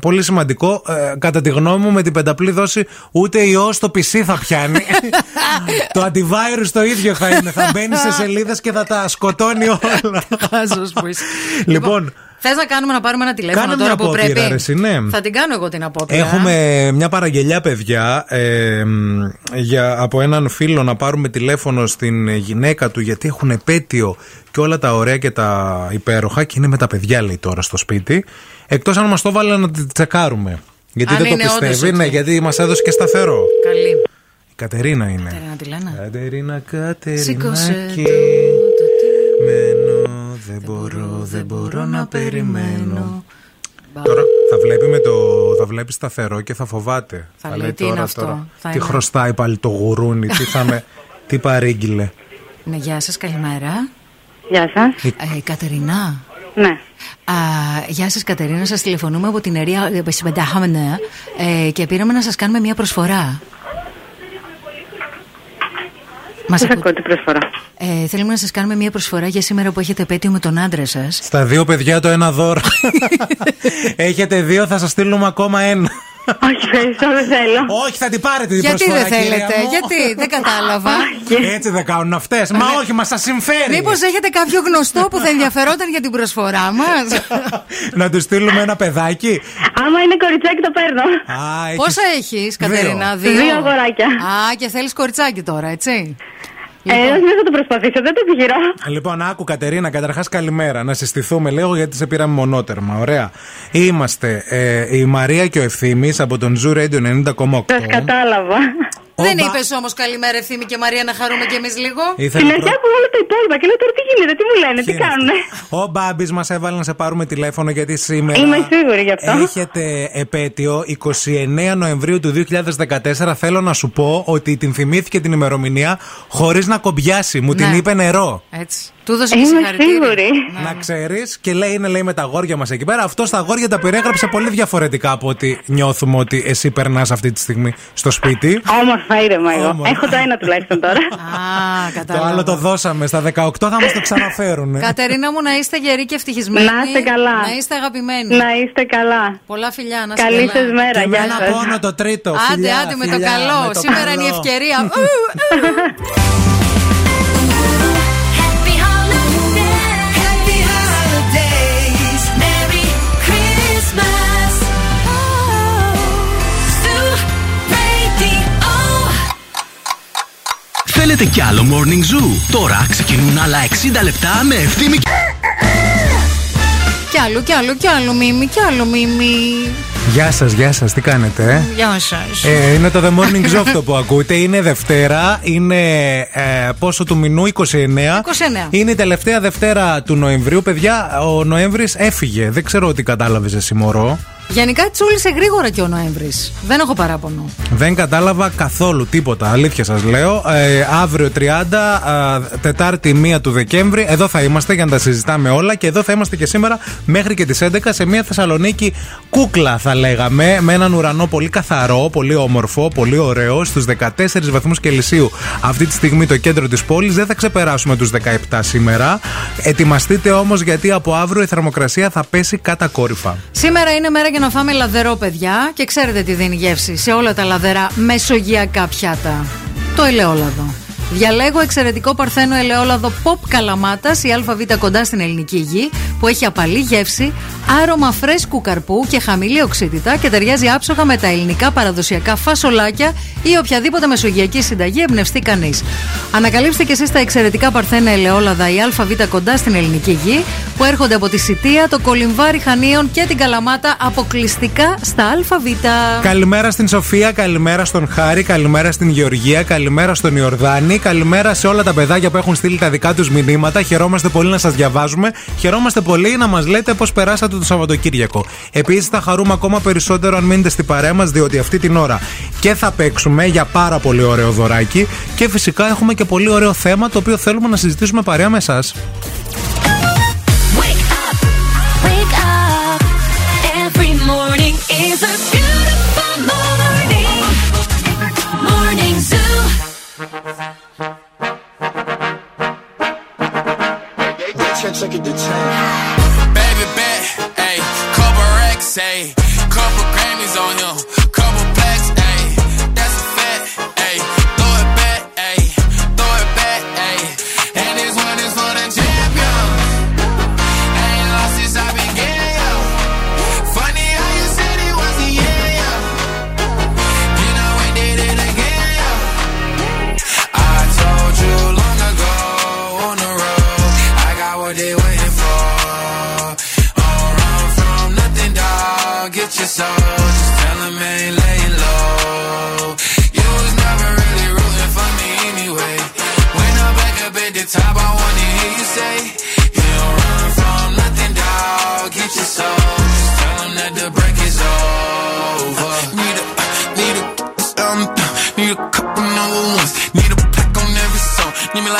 πολύ σημαντικό. Ε, κατά τη γνώμη μου, με την πενταπλή δόση ούτε ιός στο PC θα πιάνει. το antivirus το ίδιο θα είναι. Θα μπαίνει σε σελίδες και θα τα σκοτώνει όλα. Χάζος που είσαι. λοιπόν, Θες να κάνουμε να πάρουμε ένα τηλέφωνο Κάνε τώρα μια που απόπειρα, πρέπει; ρε, εσύ, ναι. Θα την κάνω εγώ την απόπειρα. Έχουμε μια παραγγελιά, παιδιά, ε, μ, για, από έναν φίλο να πάρουμε τηλέφωνο στην γυναίκα του γιατί έχουν επέτειο και όλα τα ωραία και τα υπέροχα και είναι με τα παιδιά, λέει τώρα στο σπίτι. Εκτός αν μας το βάλε να τη τσεκάρουμε. Γιατί Αν δεν το είναι όντως πιστεύει, έτσι. ναι, γιατί μας έδωσε και σταθερό. Καλή. Η Κατερίνα είναι. Κατερίνα τη λένε. Κατερίνα, Σήκωσε Κατερινάκη. Μένω, δεν μπορώ, δεν μπορώ να περιμένω. Τώρα θα βλέπει, με το, θα βλέπει σταθερό και θα φοβάται. Θα λέει, τι είναι αυτό, θα τι είναι. χρωστάει πάλι το γουρούνι, τι θα με. Τι παρήγγειλε. Ναι, γεια σας, καλημέρα. Γεια σας. Ε, Κατερινά. Ναι. Α, γεια σας Κατερίνα, σας τηλεφωνούμε από την Ερία ε, Πεσιμεντάχαμενε ε, και πήραμε να σας κάνουμε μια προσφορά. Μας Πώς ακού- ακούω την προσφορά. Ε, θέλουμε να σας κάνουμε μια προσφορά για σήμερα που έχετε επέτειο με τον άντρα σας. Στα δύο παιδιά το ένα δώρο. Έχετε δύο, θα σας στείλουμε ακόμα ένα. Όχι, ευχαριστώ, δεν θέλω. Όχι, θα την πάρετε την Γιατί προσφορά. δεν θέλετε, κυρία μου. γιατί; Δεν κατάλαβα. Έτσι δεν κάνουν αυτές. Μα όχι, μα σας συμφέρει. Μήπως έχετε κάποιο γνωστό που θα ενδιαφερόταν για την προσφορά μας; Να τους στείλουμε ένα παιδάκι; Άμα είναι κοριτσάκι, το παίρνω. Α, έχεις- Πόσα έχεις Κατερίνα, Δύο. δύο; Δύο αγοράκια. Α, και θέλεις κοριτσάκι τώρα, έτσι; Ε, όχι, δεν θα το προσπαθήσω, δεν το επιχειρώ. Λοιπόν, άκου Κατερίνα, καταρχάς καλημέρα. Να συστηθούμε λίγο γιατί σε πήραμε μονότερμα. Ωραία. Είμαστε ε, η Μαρία και ο Ευθύνη από τον Zoo Radio 90,8. Σα κατάλαβα. Δεν είπες όμως καλημέρα ευθύμη και Μαρία να χαρούμε κι εμείς λίγο. Ήθελε Στην αρχή προ- άκουγα όλα τα υπόλοιπα και λέω τώρα τι γίνεται, τι μου λένε, τι είναι κάνουνε; Ο Μπάμπης μας έβαλε να σε πάρουμε τηλέφωνο γιατί σήμερα. Είμαι σίγουρη γι' αυτό. Έχετε επέτειο 29 Νοεμβρίου του 2014. Θέλω να σου πω ότι την θυμήθηκε την ημερομηνία χωρίς να κομπιάσει. Μου την Ναι. είπε νερό. Έτσι. Του έδωσε και Είμαι συγχαρητήρια. σίγουρη. Να ξέρεις και λέει είναι λέει με τα αγόρια μας εκεί πέρα. Αυτό στα αγόρια τα περιέγραψε πολύ διαφορετικά από ότι νιώθουμε ότι εσύ περνάς αυτή τη στιγμή στο σπίτι. Όμορφα ήρεμα εγώ. Όμορφα. Έχω το ένα τουλάχιστον τώρα. Α, Το κατάλαβα. άλλο το δώσαμε. Στα 18 θα μας το ξαναφέρουν. Κατερίνα μου να είστε γεροί και ευτυχισμένοι. Να είστε καλά. Να είστε αγαπημένοι. Να είστε καλά. Πολλά φιλιά, να είστε Καλή καλά. σας μέρα, Και με γεια ένα σας. πόνο το τρίτο. Άντε, Φιλιά, άντε με το φιλιά, καλό. με το Σήμερα είναι η καλό. ευκαιρία. Θέλετε κι άλλο Morning Zoo; Τώρα ξεκινούν άλλα 60 λεπτά με ευθύμη και... Κι άλλο, κι άλλο, κι άλλο μίμη, κι άλλο μίμη. Γεια σας, γεια σας, τι κάνετε, ε; Γεια σας. Ε, είναι το The Morning Show αυτό που ακούτε. Είναι Δευτέρα. Είναι ε, πόσο του μηνού, 29. 29. Είναι η τελευταία Δευτέρα του Νοεμβρίου. Παιδιά, ο Νοέμβρης έφυγε. Δεν ξέρω τι κατάλαβες εσύ, Μωρό. Γενικά τσούλησε γρήγορα και ο Νοέμβρης. Δεν έχω παράπονο. Δεν κατάλαβα καθόλου τίποτα. Αλήθεια σας λέω. Ε, αύριο 30, α, Τετάρτη 1 του Δεκέμβρη. Εδώ θα είμαστε για να τα συζητάμε όλα. Και εδώ θα είμαστε και σήμερα μέχρι και τις 11 σε μια Θεσσαλονίκη κούκλα, θα λέγαμε. Με έναν ουρανό πολύ καθαρό, πολύ όμορφο, πολύ ωραίο. Στους 14 βαθμούς Κελσίου. Αυτή τη στιγμή το κέντρο της πόλης. Δεν θα ξεπεράσουμε τους 17 σήμερα. Ετοιμαστείτε όμως γιατί από αύριο η θερμοκρασία θα πέσει κατακόρυφα. Σήμερα είναι μέρα για να φάμε λαδερό, παιδιά. Και ξέρετε τι δίνει γεύση σε όλα τα λαδερά μεσογειακά πιάτα. Το ελαιόλαδο. Διαλέγω εξαιρετικό παρθένο ελαιόλαδο pop καλαμάτας η ΑΒ κοντά στην ελληνική γη που έχει απαλή γεύση, άρωμα φρέσκου καρπού και χαμηλή οξύτητα και ταιριάζει άψογα με τα ελληνικά παραδοσιακά φασολάκια ή οποιαδήποτε μεσογειακή συνταγή εμπνευστεί κανείς. Ανακαλύψτε και εσείς τα εξαιρετικά παρθένα ελαιόλαδα η ΑΒ κοντά στην ελληνική γη που έρχονται από τη Σιτία, το Κολυμβάρι Χανίων και την Καλαμάτα αποκλειστικά στα ΑΒ. Καλημέρα στην Σοφία, καλημέρα στον Χάρη, καλημέρα στην Γεωργία, καλημέρα στον Ιορδάνη, καλημέρα σε όλα τα παιδάκια που έχουν στείλει τα δικά τους μηνύματα. Χαιρόμαστε πολύ να σας διαβάζουμε. Χαιρόμαστε πολύ να μας λέτε πώς περάσατε το Σαββατοκύριακο. Επίσης, θα χαρούμε ακόμα περισσότερο αν μείνετε στην παρέα μας, διότι αυτή την ώρα και θα παίξουμε για πάρα πολύ ωραίο δωράκι και φυσικά έχουμε και πολύ ωραίο θέμα το οποίο θέλουμε να συζητήσουμε παρέα με εσά. say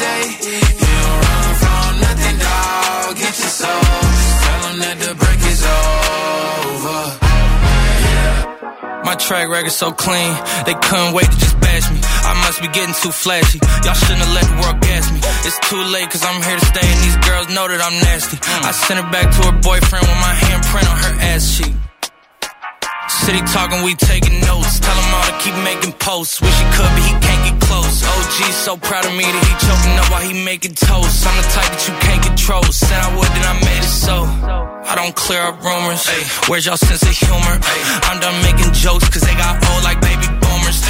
Say, You don't run from nothing, dog. Get your soul. Just tell that the break is over. My track record so clean, they couldn't wait to just bash me. I must be getting too flashy. Y'all shouldn't have let the world gas me. It's too late cause I'm here to stay and these girls know that I'm nasty. Hmm. I sent her back to her boyfriend with my handprint on her ass cheek. City talking, we taking notes. Tell him all to keep making posts. Wish he could, but he can't get close. OG so proud of me that he choking up while he making toast. I'm the type that you can't control. Said I would, then I made it so. I don't clear up rumors. Where's y'all sense of humor? I'm done making jokes cause they got old like baby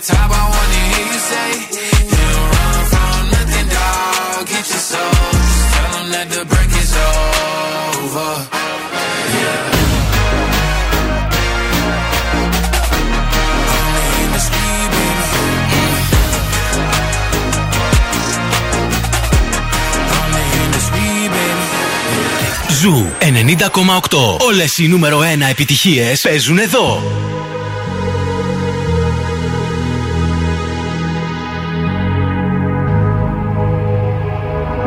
The top, I wanna hear you say, You don't run from nothing, dog. Get your soul. Just tell 'em that the break is over. Yeah. Only in the street, baby. Only in the street, baby. Ζου 90,8. Όλες οι νούμερο 1 επιτυχίες παίζουν εδώ.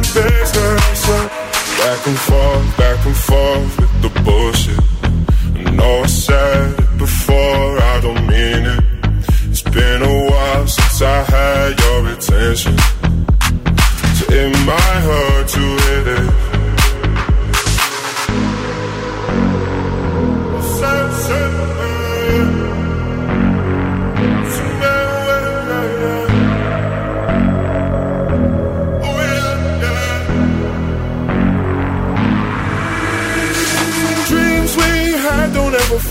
to business. Back and forth, back and forth with the bullshit. I know I said it before, I don't mean it. It's been a while since I had your attention.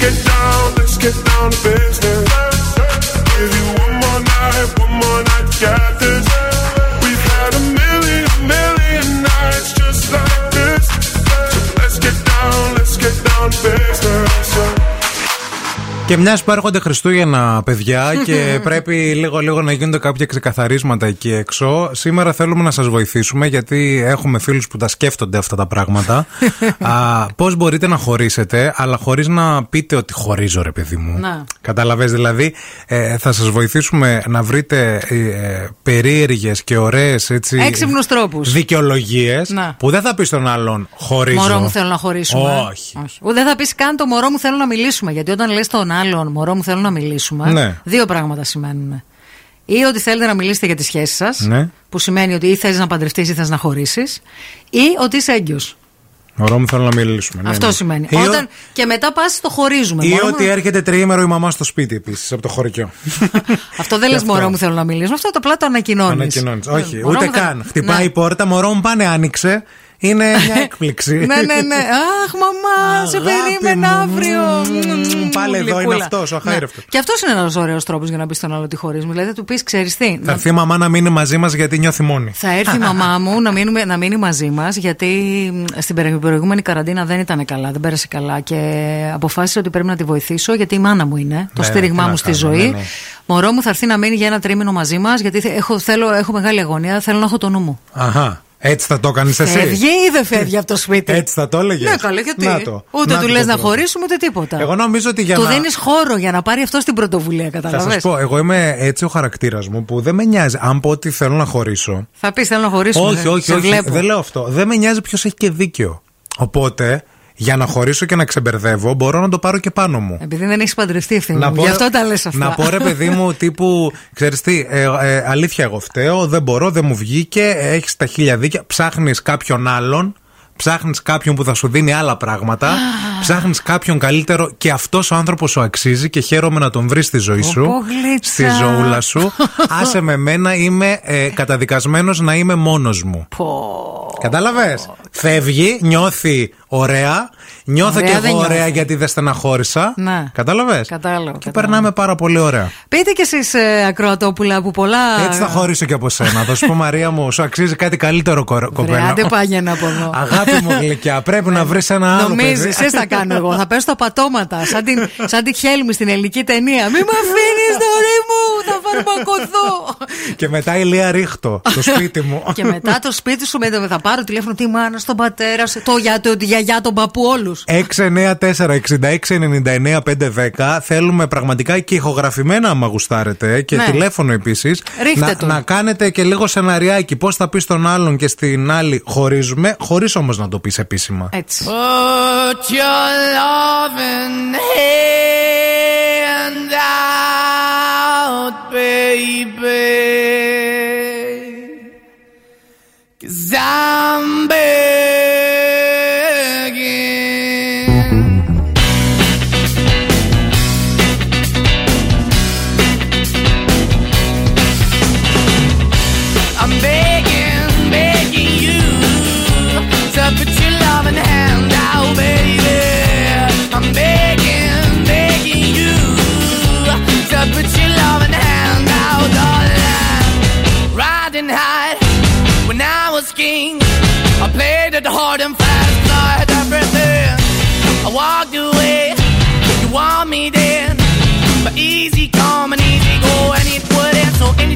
Let's get down, let's get down to business. Give you one more night, one more night, this. We've had a million, million nights just like this. So let's get down, let's get down to business. Και μιας που έρχονται Χριστούγεννα, παιδιά, και πρέπει λίγο-λίγο να γίνονται κάποια ξεκαθαρίσματα εκεί έξω. Σήμερα θέλουμε να σας βοηθήσουμε, γιατί έχουμε φίλους που τα σκέφτονται αυτά τα πράγματα. Πώς μπορείτε να χωρίσετε, αλλά χωρίς να πείτε ότι χωρίζω, ρε παιδί μου. Να. Κατάλαβε, δηλαδή, ε, θα σας βοηθήσουμε να βρείτε ε, περίεργες και ωραίες Έξυπνους τρόπους. δικαιολογίες Να. που δεν θα πεις στον άλλον χωρίζω. Μωρό μου θέλω να χωρίσουμε. Όχι. Ούτε δεν θα πεις καν το μωρό μου θέλω να μιλήσουμε. Γιατί όταν λες τον άλλον μωρό μου θέλω να μιλήσουμε, Ναι. δύο πράγματα σημαίνουν. Ή ότι θέλετε να μιλήσετε για τη σχέση σας, Ναι. που σημαίνει ότι ή θέλει να παντρευτείς ή θες να χωρίσεις, ή ότι είσαι έγκυος. Μωρό μου θέλω να μιλήσουμε. ναι, Αυτό ναι. σημαίνει. Ή, ο- Όταν... Και μετά πας στο χωρίζουμε. ή Μωρό μου- ότι έρχεται τριήμερο η μαμά στο σπίτι επίσης από το χωρικιό. Αυτό δεν Και λε αυτό. μωρό μου θέλω να μιλήσουμε. Αυτό το απλά το ανακοινώνεις. Ανακοινώνεις. Όχι, Μωρό ούτε μου δεν- καν. Χτυπάει Ναι. η πόρτα, μωρό μου πάνε, άνοιξε. Είναι μια έκπληξη. ναι, ναι, ναι. Αχ, μαμά, σε Αγάπη περίμενα μου, αύριο. μμμ, πάλι εδώ Γλυκούλα. είναι αυτός, ο αχάιρευτος. Και αυτός είναι ένας ωραίος τρόπος για να πει στον άλλο ότι χωρίζουμε. Δηλαδή, θα του πεις, ξέρεις τι. Θα να- έρθει η μαμά να μείνει μαζί μας γιατί νιώθει μόνη. Θα έρθει η μαμά μου να, μείνουμε, να μείνει μαζί μας, γιατί μ, στην περι- προηγούμενη καραντίνα δεν ήταν καλά, δεν πέρασε καλά. Και αποφάσισα ότι πρέπει να τη βοηθήσω, γιατί η μάνα μου είναι, το Ναι, στήριγμά τι μου να στη κάνουμε, ζωή. ναι, ναι. Μωρό μου θα έρθει να μείνει για ένα τρίμηνο μαζί μας, γιατί θε- έχω, θέλω, έχω μεγάλη αγωνία, θέλω να έχω το νου μου. Αχά. Έτσι θα το έκανες εσύ; Φεύγει ή δεν φεύγει από το σπίτι; Έτσι θα το έλεγες; Ναι, καλά, γιατί. Να το. Ούτε Να του το λες το να τρόπο. χωρίσουμε ούτε τίποτα. Εγώ νομίζω ότι για του να. δίνεις χώρο για να πάρει αυτό την πρωτοβουλία, Θα κατάλαβες; σα πω, εγώ είμαι έτσι ο χαρακτήρας μου που δεν με νοιάζει. Αν πω ότι θέλω να χωρίσω. Θα πεις θέλω να χωρίσουμε. όχι, όχι, σε όχι. βλέπω. Δεν λέω αυτό. Δεν με νοιάζει ποιος έχει και δίκιο. Οπότε, για να χωρίσω και να ξεμπερδεύω, μπορώ να το πάρω και πάνω μου. Επειδή δεν έχεις παντρευτεί ευθύνη. Να μου. πω- Γι' αυτό τα λες αυτά. Να πω ρε παιδί μου τύπου, ξέρεις τι, ε, ε, αλήθεια εγώ φταίω, δεν μπορώ, δεν μου βγήκε, έχεις τα χίλια δίκια, ψάχνεις κάποιον άλλον, ψάχνεις κάποιον που θα σου δίνει άλλα πράγματα, ψάχνεις κάποιον καλύτερο και αυτός ο άνθρωπος σου αξίζει και χαίρομαι να τον βρεις στη ζωή σου, Πω, γλίτσα. στη ζωούλα σου. Άσε με μένα, είμαι ε, καταδικασμένος να είμαι μόνος μου. Κατάλαβες, φεύγει, νιώθει ωραία, νιώθω Ωραία και δεν εγώ ωραία νιώθει. γιατί δεν στεναχώρησα. Ναι. Κατάλαβες; Κατάλαβα. Και περνάμε πάρα πολύ ωραία. Πείτε κι εσείς, ε, Ακροατόπουλα, που πολλά. Έτσι θα χωρίσω και από σένα. Θα σου πω, Μαρία μου, σου αξίζει κάτι καλύτερο κορ- Βρε, κοπέλα. άντε πάγαινε από εδώ. Αγάπη μου γλυκιά, πρέπει να βρεις ένα άλλο. Νομίζεις, παιδί. εσύ θα κάνω εγώ. Θα πέσω στα πατώματα. Σαν την, σαν τη Χέλμη στην ελληνική ταινία. Μη με αφήνεις, δωρή μου! Θα φαρμακοθώ. Και μετά η Λία ρίχτω στο σπίτι μου. Και μετά το σπίτι σου με θα πάρω τηλέφωνο τη μάνα, στον πατέρα, σου, το για, το, τη γιαγιά, τον παππού, όλους. 694-6699-510. Θέλουμε πραγματικά και ηχογραφημένα, άμα γουστάρετε, και Ναι. τηλέφωνο επίσης. Ρίχτε Να, το. να κάνετε και λίγο σεναριάκι. Πώς θα πεις στον άλλον και στην άλλη χωρίζουμε, χωρίς όμως να το πεις επίσημα. Έτσι. Put your loving hand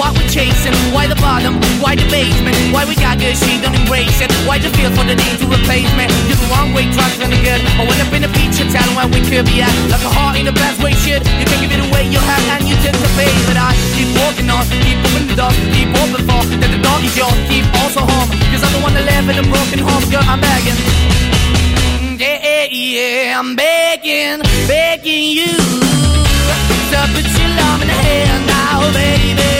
Why we chasing? Why the bottom? Why the basement? Why we got good, she don't embrace it? Why the feel for the need to replace me? You're the wrong way, trying to good. I went up in a feature town where we could be at. Like a heart in the best way, shit. You can give it away, you have, and you take the bait. But I keep walking on, keep moving the door, keep open for that the dog is yours, keep also home. Cause I'm the one that live in a broken home, girl, I'm begging. Yeah, yeah, yeah, I'm begging, begging you to put your love in the hand now, baby.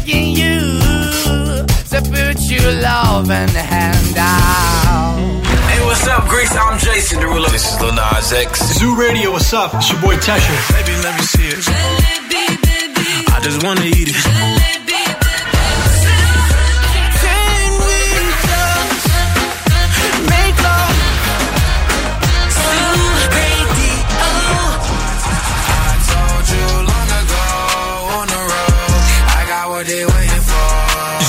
begging you. To put your loving hand out. Hey, what's up, Greece? I'm Jason Derulo. This is Lil Nas X. Zoo Radio, what's up? It's your boy Tesha. Baby, let me see it. I just wanna eat it.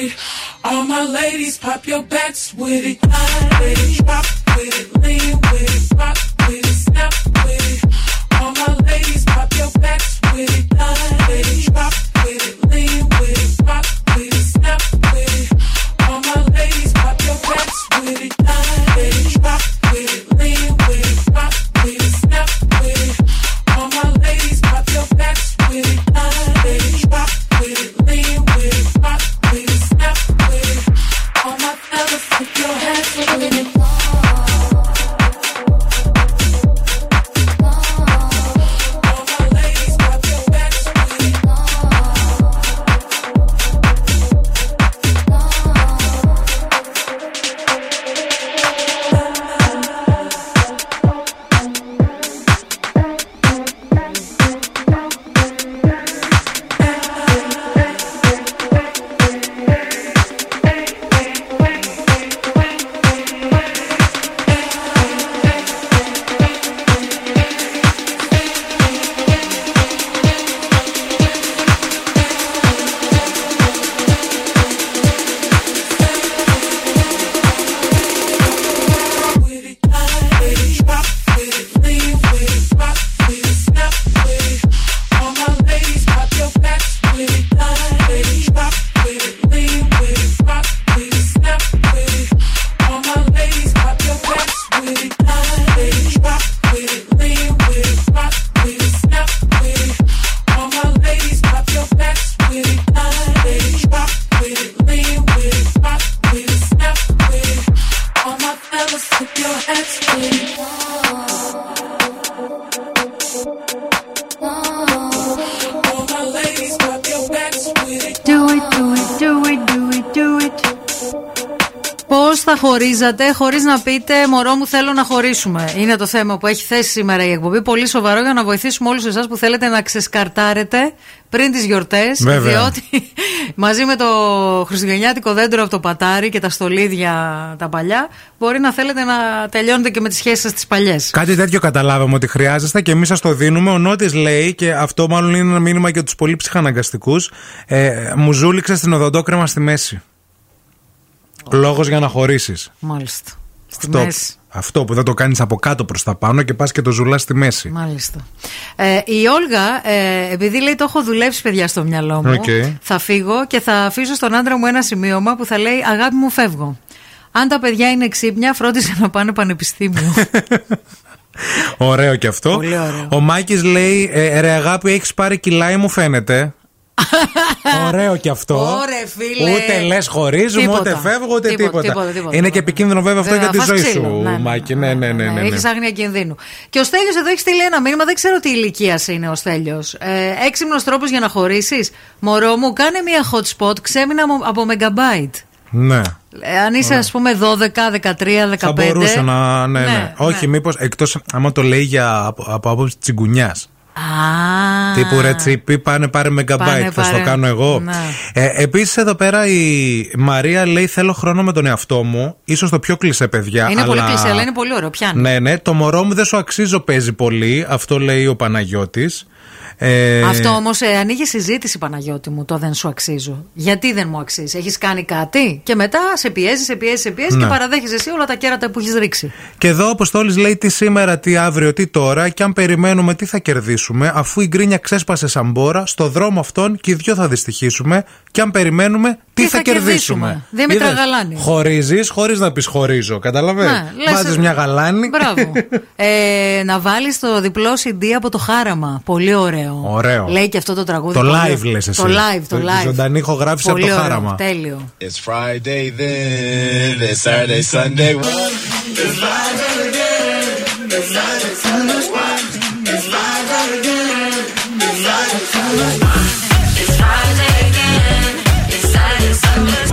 It. All my ladies, pop your backs with it. Line with it, drop with it, lean with it, rock χωρίς να πείτε Μωρό μου, θέλω να χωρίσουμε. Είναι το θέμα που έχει θέσει σήμερα η εκπομπή. Πολύ σοβαρό για να βοηθήσουμε όλους εσάς που θέλετε να ξεσκαρτάρετε πριν τις γιορτές. Βέβαια. Διότι Μαζί με το χριστουγεννιάτικο δέντρο από το πατάρι και τα στολίδια τα παλιά, μπορεί να θέλετε να τελειώνετε και με τις σχέσεις σας τις παλιές. Κάτι τέτοιο καταλάβαμε ότι χρειάζεστε και εμείς σας το δίνουμε. Ο Νότης λέει, και αυτό μάλλον είναι ένα μήνυμα για τους πολύ ψυχαναγκαστικούς, ε, μου ζούληξε στην οδοντόκρεμα στη μέση. Λόγος για να χωρίσεις. Μάλιστα. Στη Αυτό, μέση. αυτό που δεν το κάνεις από κάτω προς τα πάνω και πας και το ζουλάς στη μέση. Μάλιστα. Ε, η Όλγα, ε, επειδή λέει το έχω δουλέψει παιδιά στο μυαλό μου, Οκ. θα φύγω και θα αφήσω στον άντρα μου ένα σημείωμα που θα λέει Αγάπη μου, φεύγω. Αν τα παιδιά είναι ξύπνια, φρόντισε να πάνε πανεπιστήμιο. Ωραίο και αυτό. Πολύ ωραίο. Ο Μάκης λέει: ε, Ρε αγάπη, έχεις πάρει κιλά, μου φαίνεται. Ωραίο και αυτό. Ωρε, φίλε. Ούτε λες χωρίζουμε, Τίποτα. ούτε φεύγω, ούτε Τίποτα, τίποτα. τίποτα, τίποτα, Είναι τίποτα. και επικίνδυνο βέβαια αυτό Βέβαια, για τη φας ζωή ξύλο. σου, Ναι, ναι, Μάκη. Ναι, ναι, ναι. ναι, ναι. Έχεις άγνοια κινδύνου. Και ο Στέλιος εδώ έχει στείλει ένα μήνυμα, δεν ξέρω τι ηλικίας είναι ο Στέλιος. Ε, Έξυπνος τρόπος για να χωρίσεις. Μωρό μου, κάνε μια hot spot ξέμεινα από- από megabyte. Ναι. Ε, αν είσαι, ας πούμε, 12, 13, 15. Θα μπορούσε να. Ναι, ναι. Ναι, Όχι, μήπως εκτός άμα το λέει για, από, από άποψη τσιγκουνιάς. Α, Τύπου ρε τσίπη, πάνε πάρε Πάνε, megabyte. Θα στο πάρε. κάνω εγώ. Ναι. Ε, Επίσης εδώ πέρα η Μαρία λέει: Θέλω χρόνο με τον εαυτό μου. σω το πιο κλεισέ, παιδιά. Είναι πολύ αλλά- κλεισέ, αλλά είναι πολύ ωραίο. Πιάνει. Ναι, ναι. Το μωρό μου δεν σου αξίζω παίζει πολύ. Αυτό λέει ο Παναγιώτης. Ε, Αυτό όμως ε, ανοίγει συζήτηση, Παναγιώτη μου, το δεν σου αξίζω. Γιατί δεν μου αξίζει, Έχεις κάνει κάτι και μετά σε πιέζεις, σε πιέζεις, σε πιέζεις Ναι. και παραδέχεσαι εσύ όλα τα κέρατα που έχεις ρίξει. Και εδώ ο Αποστόλης λέει τι σήμερα, τι αύριο, τι τώρα. Και αν περιμένουμε, τι θα κερδίσουμε. Αφού η γκρίνια ξέσπασε σαν μπόρα, στο δρόμο αυτόν και οι δυο θα δυστυχήσουμε. Και αν περιμένουμε, τι, Τι θα, θα κερδίσουμε. κερδίσουμε. Δήμητρα Γαλάνη. Χωρίζεις χωρίς να πεις χωρίζω. Κατάλαβε. Ναι, λες- Βάζεις μια γαλάνη. Μπράβο. ε, να βάλεις το διπλό CD από το χάραμα. Πολύ ωραίο. Ωραίο. Λέει και αυτό το τραγούδι. Το πολύ live ωραίο. λες εσύ. Το live, το Το live. ζωντανή ηχογράφηση από Πολύ το ωραίο, χάραμα. Τέλειο. It's Friday then, it's Saturday, Sunday. What? It's Friday again, it's Saturday, Sunday. What? It's Friday again, it's Saturday, Sunday. It's Friday again. It's Saturday, Sunday.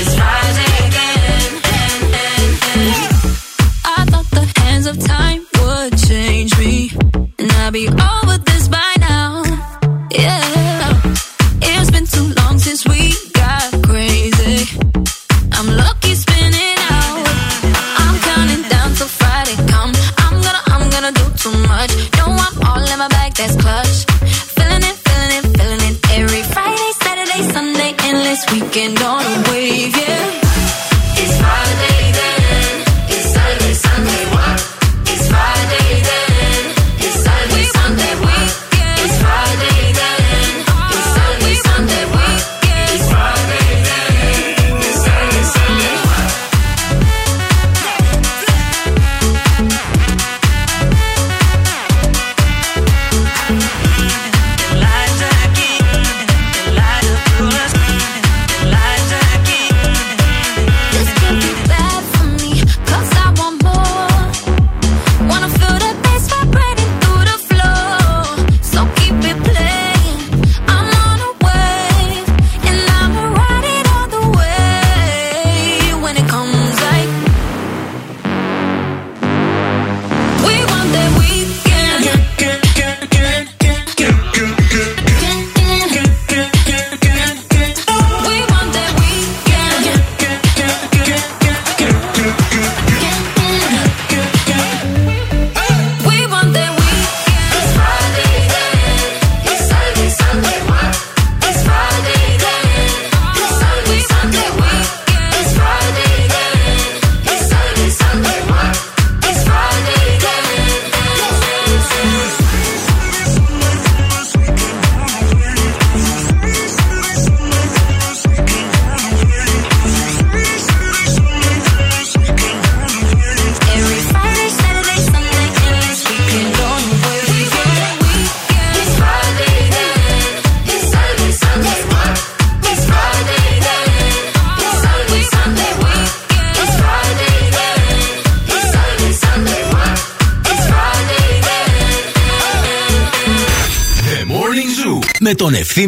It's Friday again. I thought the hands of time would change me, and I'd be over too much. Know I'm all in my bag, that's clutch. τον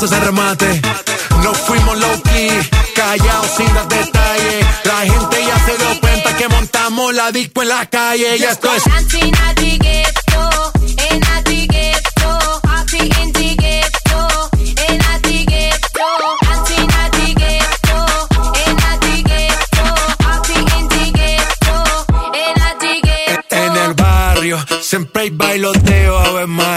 Se remate. No fuimos low key, callados sin dar detalles. La gente ya se dio cuenta que montamos la disco en la calle. Y esto es.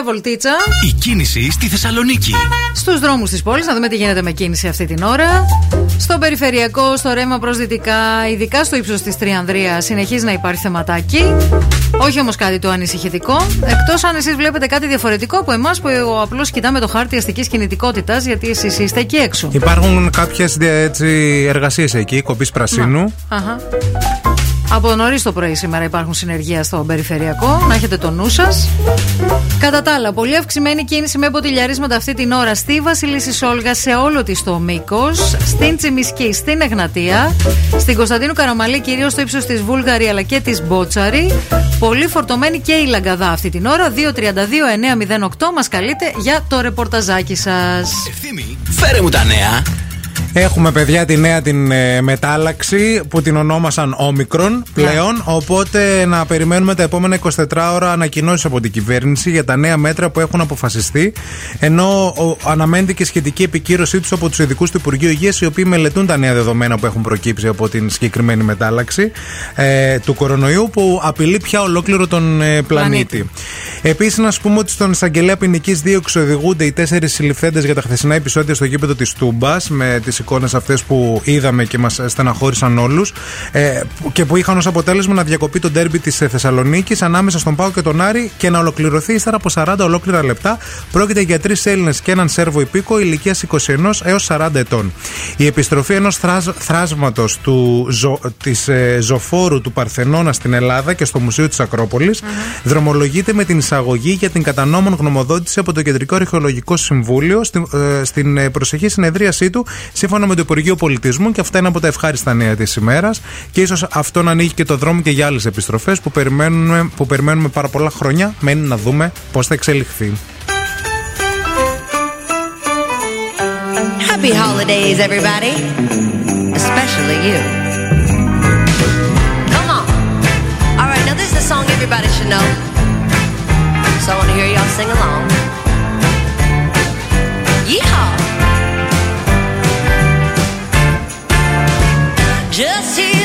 Η ώρα να πάμε μια βολτίτσα Η κίνηση στη Θεσσαλονίκη. στους δρόμους της πόλης, να δούμε τι γίνεται με κίνηση αυτή την ώρα. Στο περιφερειακό, στο ρέμα προς δυτικά, ειδικά στο ύψος της Τριανδρία, συνεχίζει να υπάρχει θεματάκι. Όχι όμως κάτι το ανησυχητικό. Εκτός αν εσείς βλέπετε κάτι διαφορετικό από εμάς που απλώς κοιτάμε το χάρτη αστικής κινητικότητας, γιατί εσείς είστε εκεί έξω. Υπάρχουν κάποιες εργασίες εκεί, κοπής πρασίνου. Αχα. Από νωρίς το πρωί σήμερα υπάρχουν συνεργεία στο περιφερειακό. Να έχετε το νου σας. Κατά τα άλλα, πολύ αυξημένη κίνηση με ποτηλιαρίσματα αυτή την ώρα στη Βασιλίση Σόλγα σε όλο της το μήκος. Στην Τσιμισκή, στην Εγνατία. Στην Κωνσταντίνου Καραμαλή, κυρίως στο ύψος της Βούλγαρη αλλά και της Μπότσαρη. Πολύ φορτωμένη και η Λαγκαδά αυτή την ώρα. 232-908 μας καλείτε για το ρεπορταζάκι σας. Ευθύμη, φέρε μου τα νέα. Έχουμε παιδιά τη νέα την ε, μετάλλαξη που την ονόμασαν Όμικρον πλέον. Οπότε να περιμένουμε τα επόμενα 24 ώρα ανακοινώσεις από την κυβέρνηση για τα νέα μέτρα που έχουν αποφασιστεί. Ενώ ο, αναμένεται και σχετική επικύρωσή τους από τους ειδικούς του Υπουργείου Υγείας, οι οποίοι μελετούν τα νέα δεδομένα που έχουν προκύψει από την συγκεκριμένη μετάλλαξη ε, του κορονοϊού που απειλεί πια ολόκληρο τον ε, πλανήτη. Επίσης, να σου πούμε ότι στον εισαγγελέα ποινικής δίωξης οδηγούνται οι τέσσερις συλληφθέντες για τα χθεσινά επεισόδια στο γήπεδο της Τούμπας με τις εικόνες αυτές που είδαμε και μας στεναχώρησαν όλους ε, και που είχαν ως αποτέλεσμα να διακοπεί το ντέρμπι της Θεσσαλονίκης ανάμεσα στον Πάο και τον Άρη και να ολοκληρωθεί ύστερα από 40 ολόκληρα λεπτά. Πρόκειται για τρεις Έλληνες και έναν Σέρβο υπήκο ηλικίας 21 έως 40 ετών. Η επιστροφή ενός θράσματος ζω, της ε, ζωφόρου του Παρθενώνα στην Ελλάδα και στο Μουσείο της ακροπολη δρομολογείται με την εισαγωγή για την κατανόμων γνωμοδότηση από το Κεντρικό Αρχαιολογικό Συμβούλιο στην, ε, στην ε, προσεχή συνεδρίασή του σύμφωνα με το Υπουργείο Πολιτισμού και αυτά είναι από τα ευχάριστα νέα της ημέρας. Και ίσως αυτό να ανοίγει και το δρόμο και για άλλες επιστροφές που περιμένουμε, που περιμένουμε πάρα πολλά χρόνια. Μένει να δούμε πώς θα εξελιχθεί. Happy holidays, everybody. Especially you. Come on. All right, now this is a song everybody should know. So I want to hear y'all sing along. just you.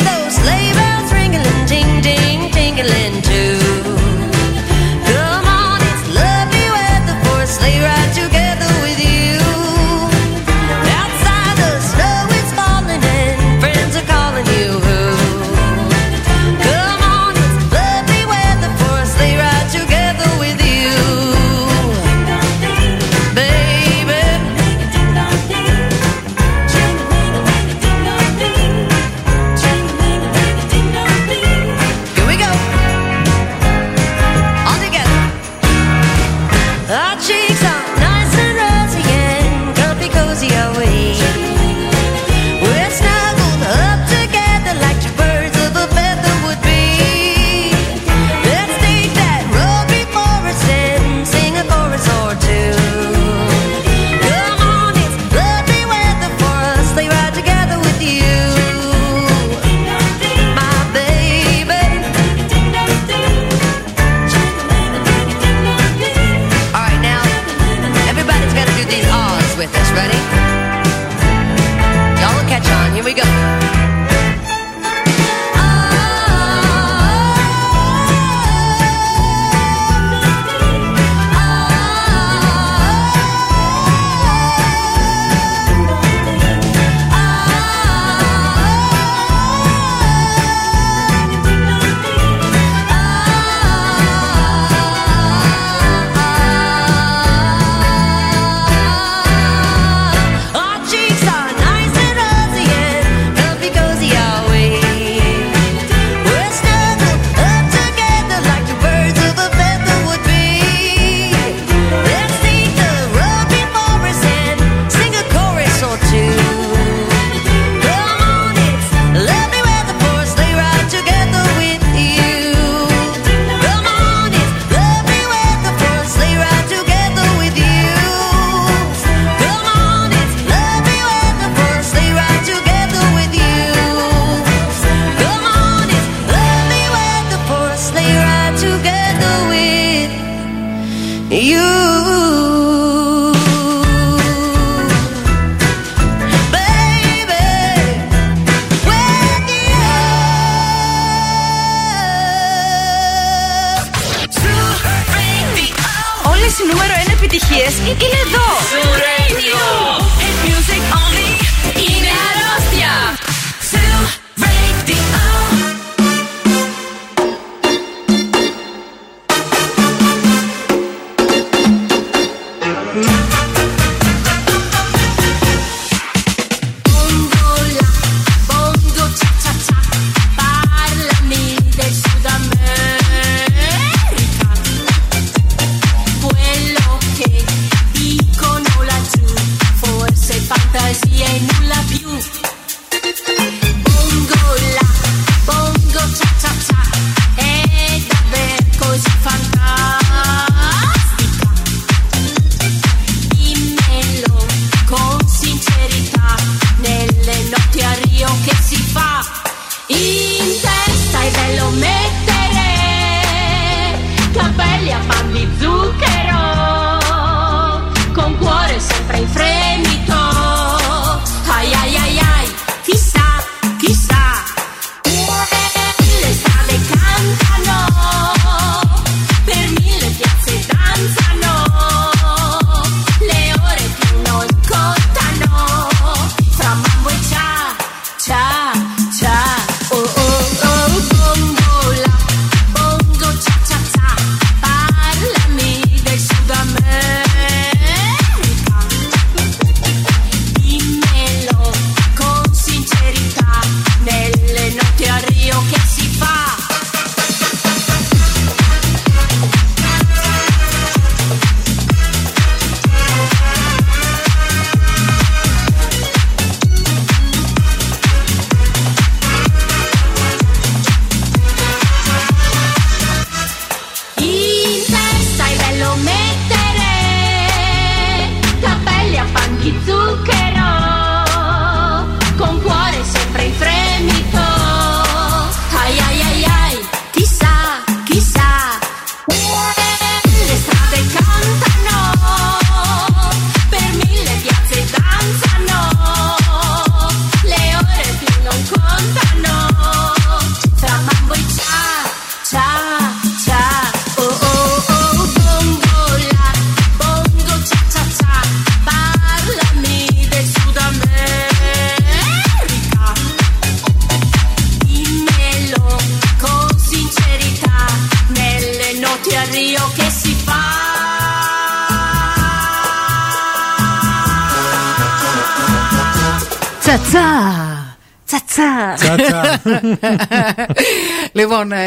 yeah, nous la you.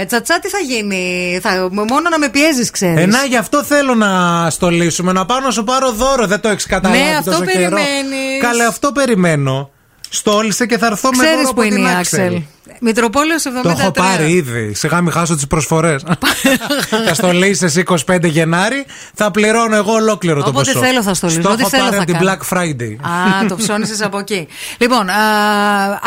Τσατσά τι θα γίνει; Θα, μόνο να με πιέζεις, ξέρεις. Ε, να, γι' αυτό θέλω να στολίσουμε, να πάω να σου πάρω δώρο. Δεν το έχεις καταλάβει. Ναι, αυτό τόσο καιρό. περιμένεις. Καλέ, αυτό περιμένω. Στόλισε και θα έρθω με Ξέρεις δώρο που από είναι την η Άξελ. Άξελ. Μητροπόλεω 73. Το έχω πάρει ήδη. Σιγά μην χάσω τις προσφορές. θα στολίσεις εσύ 25 Γενάρη, θα πληρώνω εγώ ολόκληρο το Όποτε ποσό. θέλω θα στολίσω, Στο ό,τι έχω θέλω πάρει θα από την κάνω. Black Friday. Α, το ψώνισες από εκεί. Λοιπόν, α,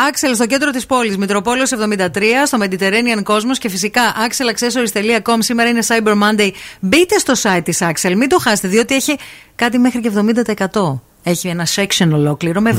Άξελ στο κέντρο της πόλης, Μητροπόλεως 73, στο Mediterranean Cosmos και φυσικά axelaccessories.com. Σήμερα είναι Cyber Monday. Μπείτε στο site της Axel, μην το χάσετε, διότι έχει κάτι μέχρι και 70%. Έχει ένα section ολόκληρο με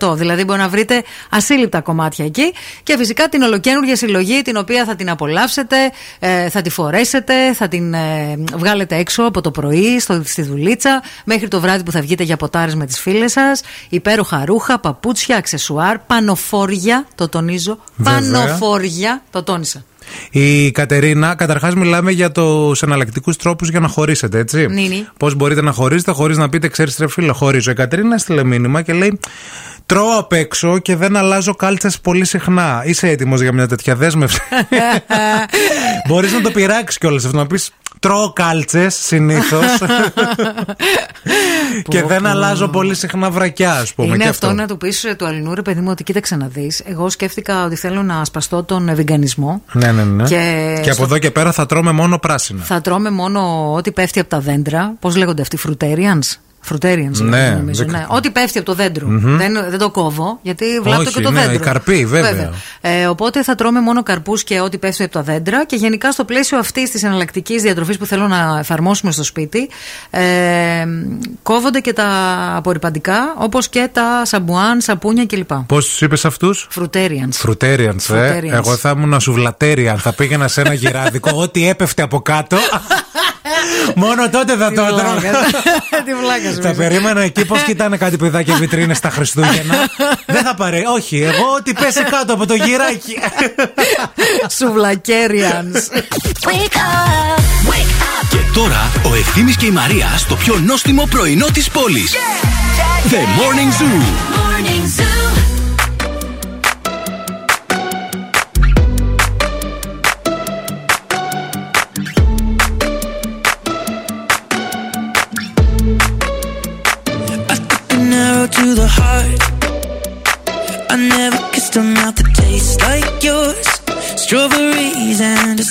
70%. Δηλαδή μπορεί να βρείτε ασύλληπτα κομμάτια εκεί. Και φυσικά την ολοκένουργια συλλογή την οποία θα την απολαύσετε, ε, θα τη φορέσετε, θα την ε, βγάλετε έξω από το πρωί στο, στη δουλίτσα μέχρι το βράδυ που θα βγείτε για ποτάρες με τις φίλες σας. Υπέροχα ρούχα, παπούτσια, αξεσουάρ, πανοφόρια, το τονίζω. Βέβαια. Πανοφόρια, το τόνισα. Η Κατερίνα, καταρχάς μιλάμε για τους εναλλακτικούς τρόπους για να χωρίσετε, έτσι. Νίνι. Πώς μπορείτε να χωρίσετε χωρίς να πείτε, ξέρεις, τρε φίλε, χωρίζω. Η Κατερίνα έστειλε μήνυμα και λέει: Τρώω απ' έξω και δεν αλλάζω κάλτσες πολύ συχνά. Είσαι έτοιμος για μια τέτοια δέσμευση; Μπορείς να το πειράξεις κιόλας αυτό, να πεις Τρώω κάλτσες συνήθως. και δεν αλλάζω πολύ συχνά βρακιά, ας πούμε. Είναι και αυτό, να του πεις του Αλληνού, ρε παιδί μου, ότι κοίταξε να δεις. Εγώ σκέφτηκα ότι θέλω να ασπαστώ τον βεγγανισμό. Ναι, ναι, ναι. Και Και, στο- από εδώ και πέρα θα τρώμε μόνο πράσινα. Θα τρώμε μόνο ό,τι πέφτει από τα δέντρα. Πώς λέγονται αυτοί, fruitarians; Φρουτέριαν ναι, νομίζω. Ναι. Ό,τι πέφτει από το δέντρο. Mm-hmm. Δεν, δεν το κόβω, γιατί βλάπτω και το ναι, δέντρο. Καρπή, βέβαια. βέβαια. Ε, οπότε θα τρώμε μόνο καρπούς και ό,τι πέφτει από τα δέντρα. Και γενικά στο πλαίσιο αυτής της εναλλακτικής διατροφής που θέλω να εφαρμόσουμε στο σπίτι, ε, κόβονται και τα απορριπαντικά, όπως και τα σαμπουάν, σαπούνια κλπ. Πώς τους είπες αυτούς; Φρουτέριανς. Φρουτέριανς, ε. Εγώ θα ήμουν σουβλατέριαν. θα πήγαινα σε ένα γυράδικο, ό,τι έπεφτε από κάτω. Μόνο τότε θα το έτρωγα. Τη βλάκα τα περίμενα εκεί πώ κοιτάνε κάτι παιδάκια βιτρίνες τα Χριστούγεννα. Δεν θα πάρει. Όχι, εγώ ότι πέσει κάτω από το γυράκι. Σουβλακέριανς. Και τώρα ο Ευθύνη και η Μαρία στο πιο νόστιμο πρωινό της πόλης. The Morning Zoo. I never kissed a mouth that tastes like yours. Strawberries and a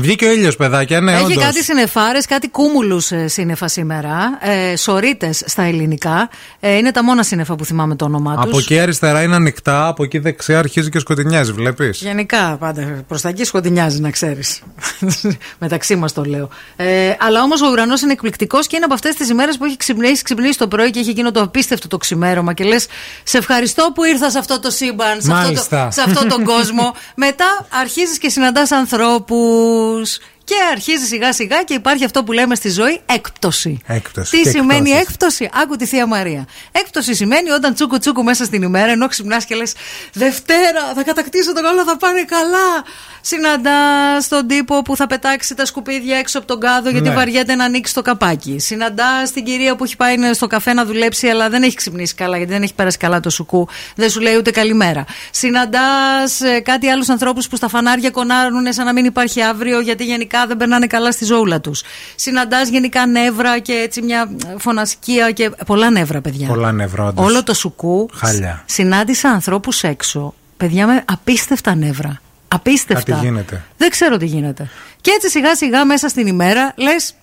Βγήκε ο ήλιος, παιδάκια, ναι, Έχει κάτι συνεφάρες, κάτι κούμουλους ε, σύννεφα σήμερα. Ε, Σωρίτες στα ελληνικά. Ε, είναι τα μόνα σύννεφα που θυμάμαι το όνομά τους. Από εκεί αριστερά είναι ανοιχτά, από εκεί δεξιά αρχίζει και σκοτεινιάζει, βλέπεις; Γενικά πάντα προς τα εκεί σκοτεινιάζει, να ξέρεις. Μεταξύ μας το λέω. Ε, αλλά όμως ο ουρανός είναι εκπληκτικός και είναι από αυτές τις ημέρες που έχει ξυπνήσει, ξυπνήσει το πρωί και έχει εκείνο το απίστευτο το ξημέρωμα. Και λες, σε ευχαριστώ που ήρθα σε αυτό το σύμπαν, σε, αυτό σε αυτόν τον κόσμο. Μετά αρχίζεις και συναντάς ανθρώπους και αρχίζει σιγά σιγά και υπάρχει αυτό που λέμε στη ζωή έκπτωση. Έκπτωση. Τι Και σημαίνει εκπτώσεις. έκπτωση, άκου τη θεία Μαρία. Έκπτωση σημαίνει όταν τσούκου τσούκου μέσα στην ημέρα, ενώ ξυπνάς και λες Δευτέρα, θα κατακτήσω τον όλα θα πάνε καλά. Συναντάς τον τύπο που θα πετάξει τα σκουπίδια έξω από τον κάδο γιατί Ναι. βαριέται να ανοίξει το καπάκι. Συναντάς την κυρία που έχει πάει στο καφέ να δουλέψει, αλλά δεν έχει ξυπνήσει καλά γιατί δεν έχει πέρασει καλά το σουκού. Δεν σου λέει ούτε καλημέρα. Συναντάς κάτι άλλους ανθρώπους που στα φανάρια κονάρουν σαν να μην υπάρχει αύριο γιατί γενικά δεν περνάνε καλά στη ζώουλα τους. Συναντάς γενικά νεύρα και έτσι μια φωνασκία και πολλά νεύρα, παιδιά. Πολλά νεύρα, όντως. Όλο το σουκού. Χάλια. Συνάντησα ανθρώπους έξω, παιδιά με απίστευτα νεύρα. Απίστευτα. Κάτι γίνεται. Δεν ξέρω τι γίνεται. Και έτσι σιγά σιγά μέσα στην ημέρα λες.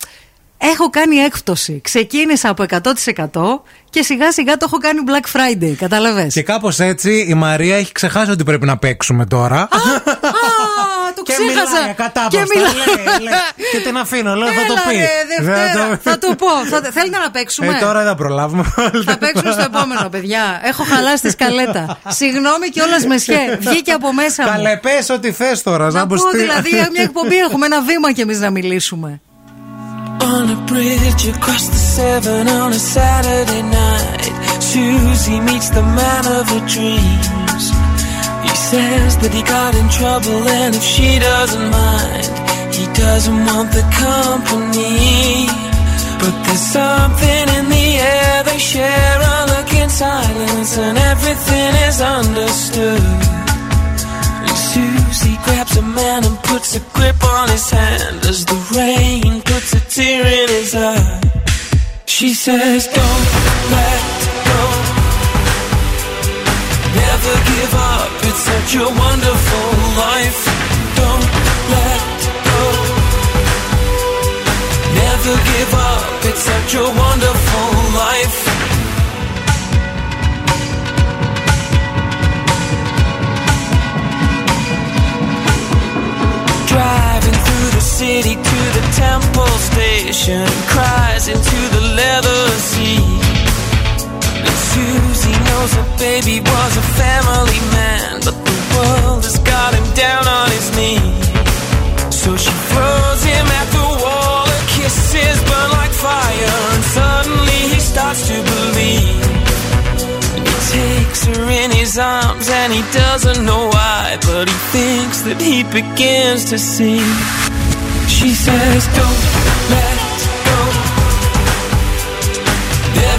Έχω κάνει έκπτωση. Ξεκίνησα από 100% και σιγά σιγά το έχω κάνει Black Friday. Κατάλαβε. Και κάπως έτσι η Μαρία έχει ξεχάσει ότι πρέπει να παίξουμε τώρα. Α, το και ξέχασα. μιλάει ακατάπαυστα. Και μιλά- Λέει, λέει. και την αφήνω, λέω θα το Έλα, πει. ρε, Δεν Δευτέρα. Θα του πω. Θα- Θέλετε να παίξουμε; Ε, τώρα δεν προλάβουμε. Θα παίξουμε στο επόμενο, παιδιά. Έχω χαλάσει τη σκαλέτα. Συγγνώμη κιόλας με σχέ. Βγήκε από μέσα μου. Καλέ, πες ό,τι θες τώρα. Να πω μπουστεί. δηλαδή μια εκπομπή έχουμε ένα βήμα κι εμείς να μιλήσουμε. On a bridge across the Severn on a Saturday night, Susie meets the man of her dreams. He says that he got in trouble, and if she doesn't mind, he doesn't want the company. But there's something in the air they share a look in silence, and everything is understood. And Susie grabs a man and puts a grip on his hand as the rain puts a tear in his eye. She says, Don't let go. Never give up, it's such a wonderful life. Don't let go. Never give up, it's such a wonderful life. Driving through the city to the temple station, cries into the leather seat. And Susie knows her baby was a family man, but the world has got him down on his knees. So she throws him at the wall, her kisses burn like fire, and suddenly he starts to believe. He takes her in his arms, and he doesn't know why, but he thinks that he begins to see. She says, Don't let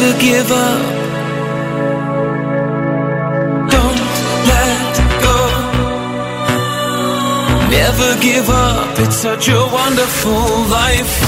Never give up. Don't let go. Never give up. It's such a wonderful life.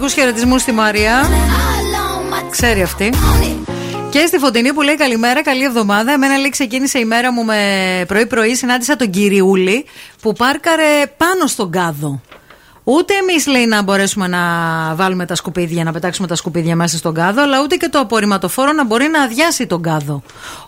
Καλημέρα και αγωνιστικού χαιρετισμούς στη Μαρία. Ξέρει αυτή. Και στη Φωτεινή που λέει καλημέρα, καλή εβδομάδα. Εμένα λέει ξεκίνησε η μέρα μου με πρωί-πρωί. Συνάντησα τον Κυριούλη που πάρκαρε πάνω στον κάδο. Ούτε εμείς λέει να μπορέσουμε να βάλουμε τα σκουπίδια, να πετάξουμε τα σκουπίδια μέσα στον κάδο, αλλά ούτε και το απορριμματοφόρο να μπορεί να αδειάσει τον κάδο.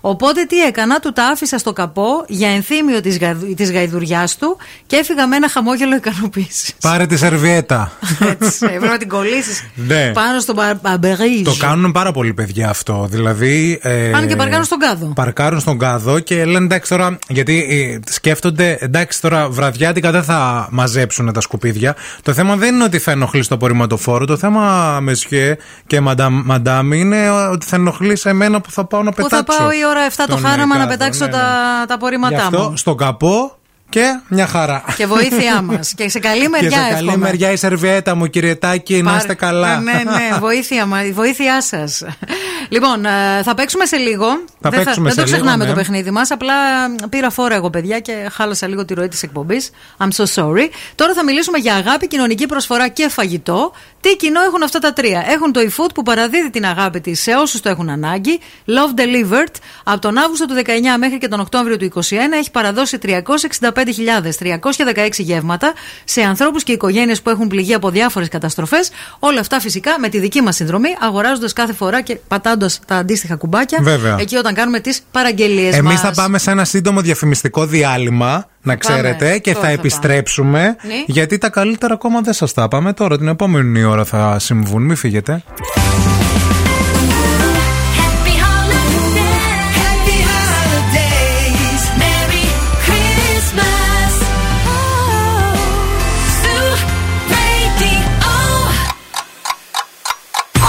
Οπότε τι έκανα, του τα άφησα στο καπό για ενθύμιο της της γαϊδουριάς του και έφυγα με ένα χαμόγελο ικανοποίησης. Πάρε τη σερβιέτα. Έτσι, έπρεπε να την κολλήσεις Ναι. πάνω στον μπαμπερίζ. Το κάνουν πάρα πολλοί παιδιά αυτό. Δηλαδή. ε, Πάνε και παρκάρουν στον κάδο. Παρκάρουν στον κάδο και λένε εντάξει τώρα. Γιατί ε, σκέφτονται εντάξει τώρα βραδιάτικα δεν θα μαζέψουν τα σκουπίδια. Το θέμα δεν είναι ότι θα ενοχλεί το απορριμματοφόρο. Το θέμα, μεσχέ και μαντάμ, μαντάμ, είναι ότι θα ενοχλεί εμένα που θα πάω να Πού πετάξω. θα πάω η ώρα 7 το τον χάραμα να κάδο, πετάξω ναι, ναι. τα, τα Γι' απορρίμματά αυτό μου. στον καπό και μια χαρά. Και βοήθειά μας. και σε καλή μεριά και σε καλή εύχομαι. μεριά η σερβιέτα μου, κύριε Τάκη, να Πάρε- είστε καλά. Ναι, ναι, βοήθεια, μα- βοήθειά σας. Λοιπόν, ε, θα παίξουμε σε λίγο. Θα δεν παίξουμε δεν σε το ξεχνάμε λίγο, το ναι. παιχνίδι μας. Απλά ε, πήρα φόρα εγώ, παιδιά, και χάλασα λίγο τη ροή της εκπομπής. I'm so sorry. Τώρα θα μιλήσουμε για αγάπη, κοινωνική προσφορά και φαγητό. Τι κοινό έχουν αυτά τα τρία; Έχουν το eFood που παραδίδει την αγάπη της σε όσους το έχουν ανάγκη. Love Delivered. Από τον Αύγουστο του 19 μέχρι και τον Οκτώβριο του 21 έχει παραδώσει 365 25.316 γεύματα σε ανθρώπους και οικογένειες που έχουν πληγεί από διάφορες καταστροφές. Όλα αυτά φυσικά με τη δική μας συνδρομή, αγοράζοντας κάθε φορά και πατώντας τα αντίστοιχα κουμπάκια. Βέβαια. Εκεί όταν κάνουμε τις παραγγελίες μας. Εμεί θα πάμε σε ένα σύντομο διαφημιστικό διάλειμμα, να ξέρετε, και Τώρα θα θα επιστρέψουμε. Ναι. Γιατί τα καλύτερα ακόμα δεν σας τα πάμε τώρα. Την επόμενη ώρα θα συμβούν. Μην φύγετε.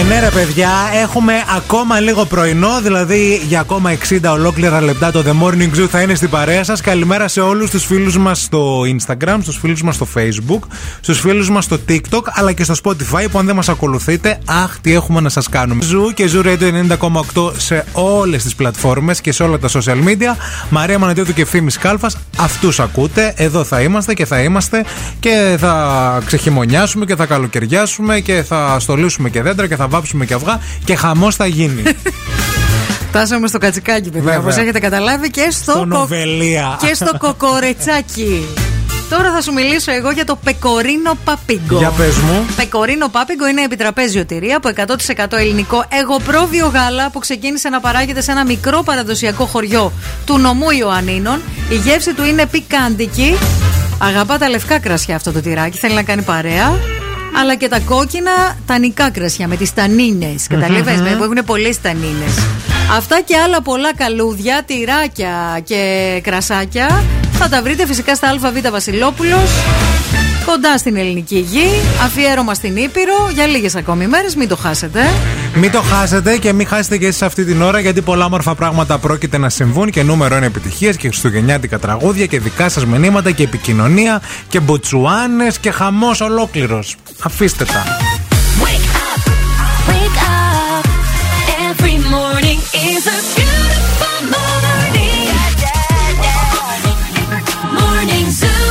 Ε, ναι, ρε παιδιά, έχουμε ακόμα λίγο πρωινό, δηλαδή για ακόμα 60 ολόκληρα λεπτά το The Morning Zoo θα είναι στην παρέα σας. Καλημέρα σε όλους τους φίλους μας στο Instagram, στους φίλους μας στο Facebook, στους φίλους μας στο TikTok, αλλά και στο Spotify που αν δεν μας ακολουθείτε, αχ, τι έχουμε να σας κάνουμε. Zoo και Zoo Radio 90,8 σε όλες τις πλατφόρμες και σε όλα τα social media. Μαρία Μανατίδου και Ευθύμη Κάλφας, αυτούς ακούτε. Εδώ θα είμαστε και θα είμαστε και θα ξεχειμονιάσουμε και θα καλοκαιριάσουμε και θα στολίσουμε και δέντρα και θα βάψουμε και αυγά και χαμός θα γίνει. Φτάσαμε στο κατσικάκι, παιδιά, Βέβαια. όπως έχετε καταλάβει, και στο, Στο κο- νοβελία. και στο κοκορετσάκι. Τώρα θα σου μιλήσω εγώ για το πεκορίνο παπίγκο. Για πες μου. Πεκορίνο πάπιγκο είναι επιτραπέζιο τυρί από 100% ελληνικό εγωπρόβιο γάλα που ξεκίνησε να παράγεται σε ένα μικρό παραδοσιακό χωριό του νομού Ιωαννίνων. Η γεύση του είναι πικάντικη. Αγαπά τα λευκά κρασιά αυτό το τυράκι, θέλει να κάνει παρέα. Αλλά και τα κόκκινα τανικά κρασιά με τις τανίνες. Καταλαβες Μμμ. με, που έχουν πολλές τανίνες. Αυτά και άλλα πολλά καλούδια, τυράκια και κρασάκια θα τα βρείτε φυσικά στα ΑΒ Βασιλόπουλος κοντά στην ελληνική γη, αφιέρωμα στην Ήπειρο για λίγες ακόμη μέρες, μην το χάσετε. Μην το χάσετε και μην χάσετε και εσείς αυτή την ώρα γιατί πολλά όμορφα πράγματα πρόκειται να συμβούν και νούμερο είναι επιτυχίες και χριστουγεννιάτικα τραγούδια και δικά σας μηνύματα και επικοινωνία και μποτσουάνες και χαμός ολόκληρος. Αφήστε τα. Wake up. Every morning is a beautiful morning. Morning Zoo.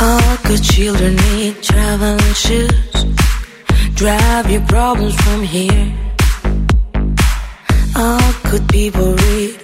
All good children need traveling shoes. Drive your problems from here. All good people read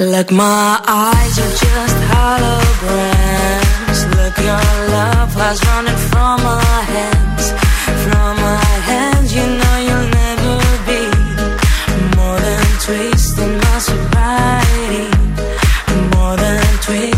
Like my eyes are just holograms. Look, your love has running from my hands. From my hands, you know you'll never be more than twisting my sobriety. More than twisting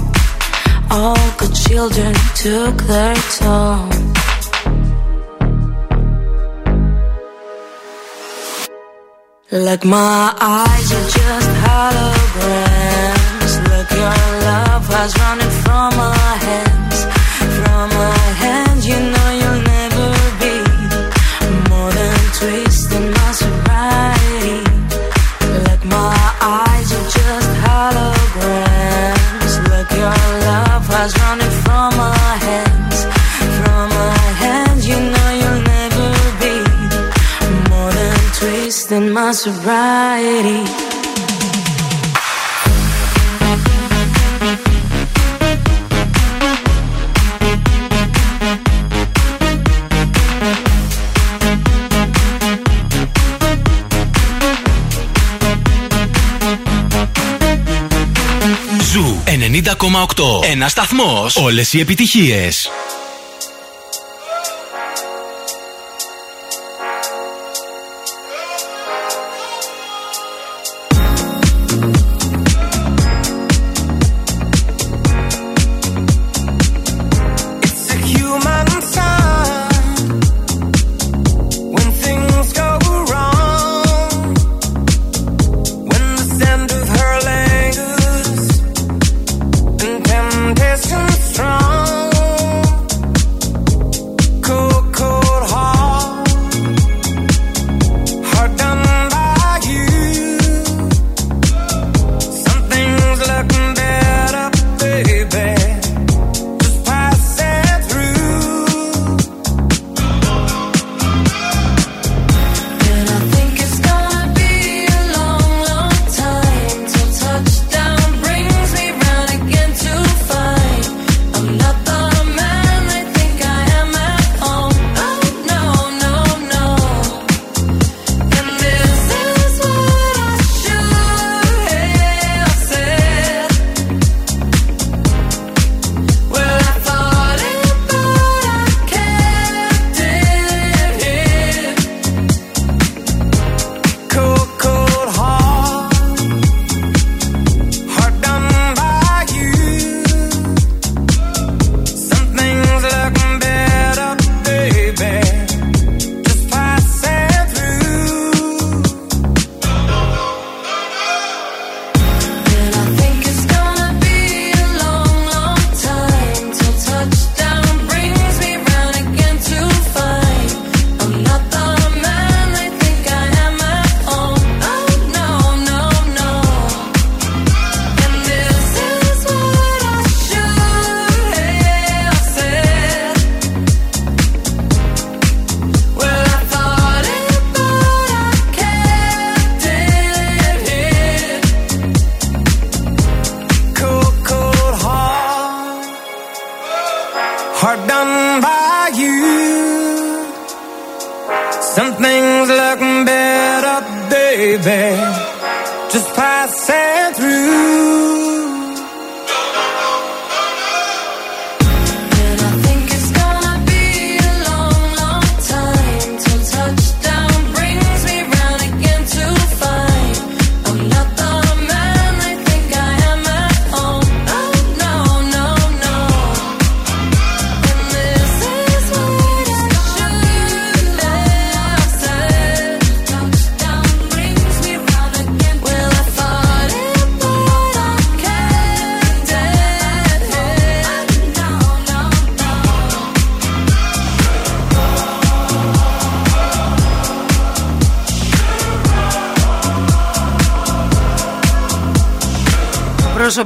All good children took their toll. Like my eyes are just holograms. Look, your love has running from my hands. From my hands, you know wasting my sobriety. Ζου 90,8. Ένας σταθμός. Όλες οι επιτυχίες.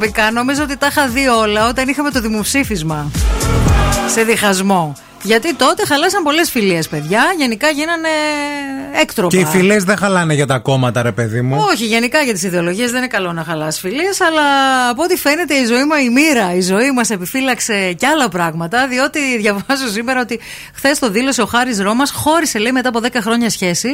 Προσωπικά νομίζω ότι τα είχα δει όλα όταν είχαμε το δημοψήφισμα. Σε διχασμό. Γιατί τότε χαλάσαν πολλές φιλίες, παιδιά. Γενικά γίνανε έκτροπα. Και οι φιλέ δεν χαλάνε για τα κόμματα, ρε παιδί μου. Όχι, γενικά για τις ιδεολογίες δεν είναι καλό να χαλάσει φιλίες, αλλά από ό,τι φαίνεται η ζωή μα, η μοίρα, η ζωή μας επιφύλαξε κι άλλα πράγματα. Διότι διαβάζω σήμερα ότι χθες το δήλωσε ο Χάρης Ρώμας, χώρισε λέει μετά από 10 χρόνια σχέσει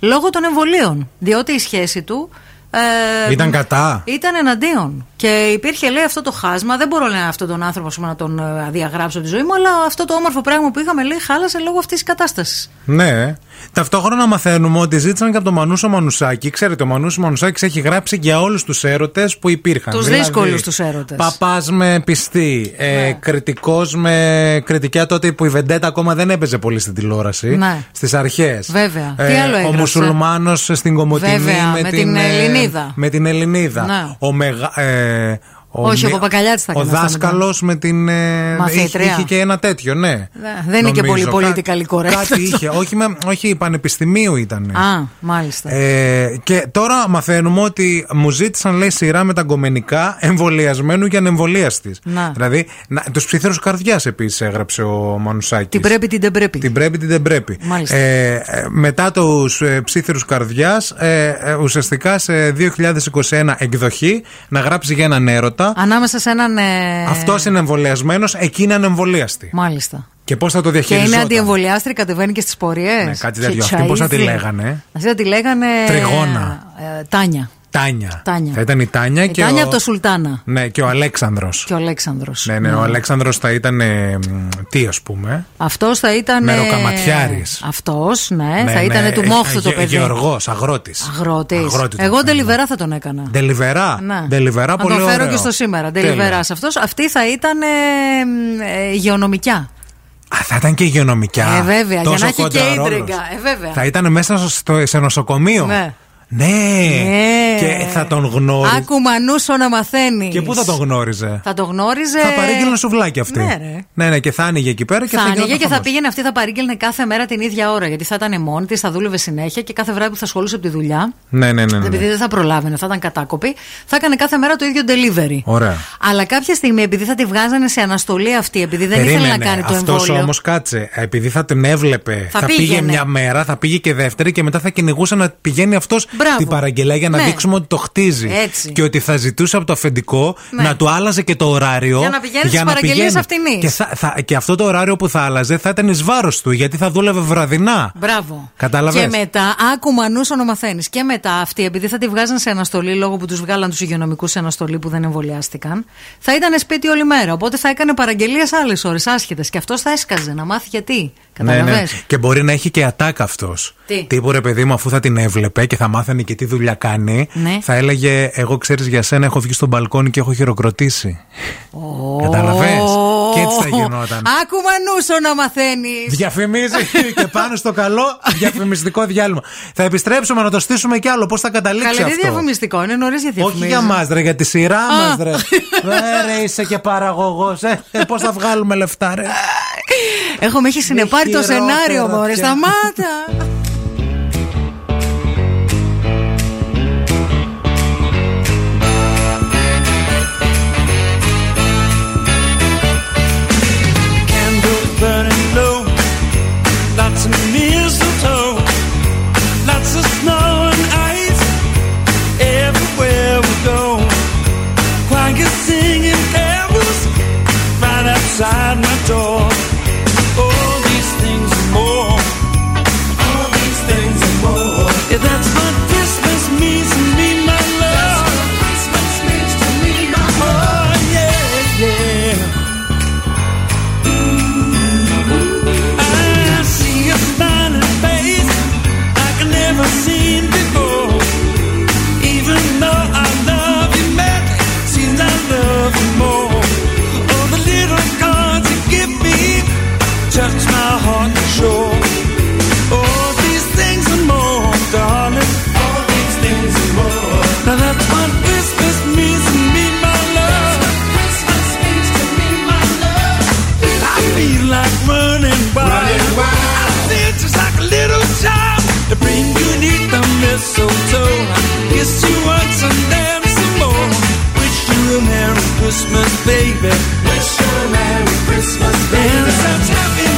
λόγω των εμβολίων. Διότι η σχέση του. Ε, Ήταν κατά. Ήταν εναντίον. Και υπήρχε, λέει, αυτό το χάσμα. Δεν μπορώ λέει, αυτόν τον άνθρωπο ας πούμε, να τον ε, διαγράψω από τη ζωή μου, αλλά αυτό το όμορφο πράγμα που είχαμε, λέει, χάλασε λόγω αυτής της κατάστασης. Ναι. Ταυτόχρονα μαθαίνουμε ότι ζήτησαν και από τον Μανούσο Μανουσάκη. Ξέρετε, ο Μανούσο Μανουσάκης έχει γράψει για όλους τους έρωτες που υπήρχαν. Τους Δηλαδή, δύσκολους τους έρωτες. Παπάς με πιστή. Ε, Κριτικός με κριτικιά τότε που η Βεντέτα ακόμα δεν έπαιζε πολύ στην τηλεόραση. Ναι. Στις αρχές. Βέβαια. Τι άλλο ο έγραψε; μουσουλμάνος στην Κομωτινή Βέβαια, με, με την ε, Ελληνίδα. Με την Ελληνίδα. Ναι. Ο μεγα, ε, Όχι, ο Μι- Παπακαλιάτης θα Ο έκανε αυτά δάσκαλος με την. ε, Μαθήτρια. είχε, είχε και ένα τέτοιο, ναι. δεν είναι και Νομίζω. πολύ Κά- political correct. Κάτι είχε. όχι, με, όχι, πανεπιστημίου ήταν. Α, μάλιστα. Ε, και τώρα μαθαίνουμε ότι μου ζήτησαν λέει σειρά με τα γκομενικά εμβολιασμένου και ανεμβολίαστης. Να. Δηλαδή, τους ψήθερου καρδιάς επίσης έγραψε ο Μανουσάκης. Την πρέπει, την δεν πρέπει. Την πρέπει, την δεν πρέπει. Μάλιστα. Ε, ε, μετά τους ε, ψήθερου καρδιάς, ε, ε, ουσιαστικά σε 2021 εκδοχή να γράψει για έναν έρωτα. Ανάμεσα σε έναν. Ε... Αυτός είναι εμβολιασμένος, εκεί είναι ανεμβολίαστη. Μάλιστα. Και πώς θα το Και διαχειριζόταν; είναι αντιεμβολιάστρη, κατεβαίνει και στις πορείες. Ναι, κάτι τέτοιο. Αυτή πώς θα τη λέγανε; Αυτή θα τη λέγανε. Τριγώνα. ε, Τάνια. Τάνια. Τάνια. Θα ήταν η Τάνια Η και. Τάνια ο... από το Σουλτάνα. Ναι, και ο Αλέξανδρος. Και ο Αλέξανδρος. Ναι, ναι, ο Αλέξανδρος θα ήταν. ε, μ, τι ας πούμε; Αυτός θα ήταν. Μεροκαματιάρης. Αυτός, ναι, Ναι, θα ναι, ήταν του ε, μόχθου το γε- παιδί. Γεωργός, αγρότης. Αγρότης. Αγρότη τον Εγώ ντελιβερά θα τον έκανα. Ντελιβερά; Ναι. Ντελιβερά, Να πολύ τον φέρω ωραίο. και στο σήμερα. Τέλεια. Ντελιβεράς αυτός. Αυτή θα ήταν ε, ε, υγειονομικιά. Α, θα ήταν και υγειονομικιά. Ε, βέβαια, για Τόσο να έχει και κοντά ρόλος. ίντριγκα. Ε, βέβαια. Θα ήταν μέσα στο, σε νοσοκομείο. Ναι. Ναι. Ναι. Και θα τον γνώριζε. Άκου μανούσο να μαθαίνει. Και πού θα τον γνώριζε; Θα το γνώριζε. Θα παρήγγειλε σουβλάκι αυτή. Ναι, ρε. ναι, ναι, και θα άνοιγε εκεί πέρα και θα θα, άνοιγε γινόταν και θα χαμός. πήγαινε αυτή, θα παρήγγελνε κάθε μέρα την ίδια ώρα. Γιατί θα ήταν μόνη της, θα δούλευε συνέχεια και κάθε βράδυ που θα ασχολούσε από τη δουλειά. Ναι, ναι, ναι. ναι. Επειδή δεν θα προλάβαινε, θα ήταν κατάκοπη, θα έκανε κάθε μέρα το ίδιο delivery. Ωραία. Αλλά κάποια στιγμή, επειδή θα τη βγάζανε σε αναστολή αυτή, επειδή δεν ήθελε να κάνει το αυτός εμβόλιο. όμως κάτσε. Επειδή θα την έβλεπε, Θα θα, πήγε πήγαινε. μια μέρα, θα πήγε και δεύτερη και μετά θα κυνηγούσε να πηγαίνει αυτός Μπράβο. την παραγγελία για να Ναι. δείξουμε ότι το χτίζει. Έτσι. Και ότι θα ζητούσε από το αφεντικό Ναι. να του άλλαζε και το ωράριο. Για να πηγαίνει στις να παραγγελίες πηγαίνει. αυτινής. Και, θα, θα- και αυτό το ωράριο που θα άλλαζε θα ήταν εις βάρος του γιατί θα δούλευε βραδινά. Μπράβο. Κατάλαβες; Και μετά, άκου μανούσο να μαθαίνει. Και μετά αυτή, επειδή θα τη βγάζαν σε αναστολή λόγω που τους βγάλαν τους υγειονομικούς σε αναστολή που δεν εμβολιάστηκαν, θα ήταν σπίτι όλη μέρα. Οπότε θα έκανε παραγγελίες άλλες ώρες, άσχετες. Και αυτός θα έσκαζε να μάθει γιατί. Ναι, Καταλαβες; ναι. Και μπορεί να έχει και ατάκα αυτός. Τι; Τύπου ρε παιδί μου, αφού θα την έβλεπε και θα μάθανε και τι δουλειά κάνει, Ναι. θα έλεγε: Εγώ ξέρεις για σένα, έχω βγει στο μπαλκόνι και έχω χειροκροτήσει. Κατάλαβε. Και έτσι θα γινόταν. Άκου μανούσο να μαθαίνεις. Διαφημίζει και πάνω στο καλό διαφημιστικό διάλειμμα. Θα επιστρέψουμε να το στήσουμε κι άλλο. Πώς θα καταλήξει Καλή αυτό; διαφημιστικό, είναι νωρίς για Όχι διαφημίσει. για μας, ρε, για τη σειρά Α. μας, ρε. Ε, ρε, είσαι και παραγωγός. Ε, Πώς θα βγάλουμε λεφτά, ρε. Έχω με έχει συνεπάρει το χειρότερα σενάριο, μωρέ. πια. Σταμάτα. mistletoe. Kiss you once and then some more. Wish you a Merry Christmas, baby. Wish you a Merry Christmas, baby. And such happiness in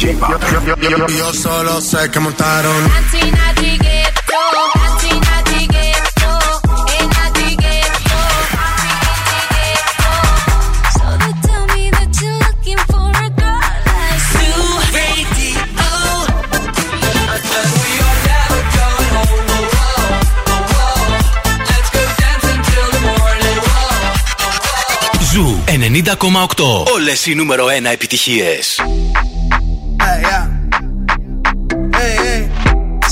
Η οποία όσολο σε και μορτάρον, Καντζήνα Ζου, ενενήντα κόμμα οκτώ. Όλες οι νούμερο ένα επιτυχίες.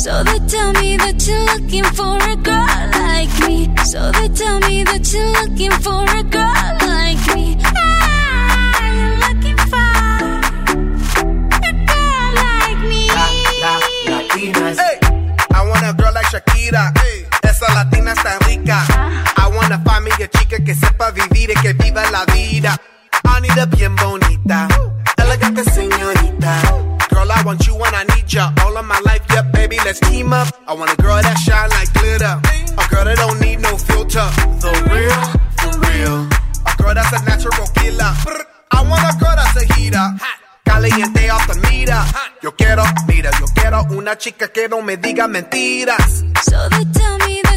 So they tell me that you're looking for a girl like me. So they tell me that you're looking for a girl like me. Ah, you're looking for a girl like me. Latinas. Hey, I want a girl like Shakira. Esa latina está rica. I wanna find me a chica que sepa vivir y que viva la vida. I need a bien bonita, elegante señorita. Girl, I want you when I need ya. All of my life, team up. I want a girl that shine like glitter. A girl that don't need no filter. The real, for real. A girl that's a natural killer. I want a girl that's a heater. Caliente off the meter. Yo quiero, mira, yo quiero una chica que no me diga mentiras. So they tell me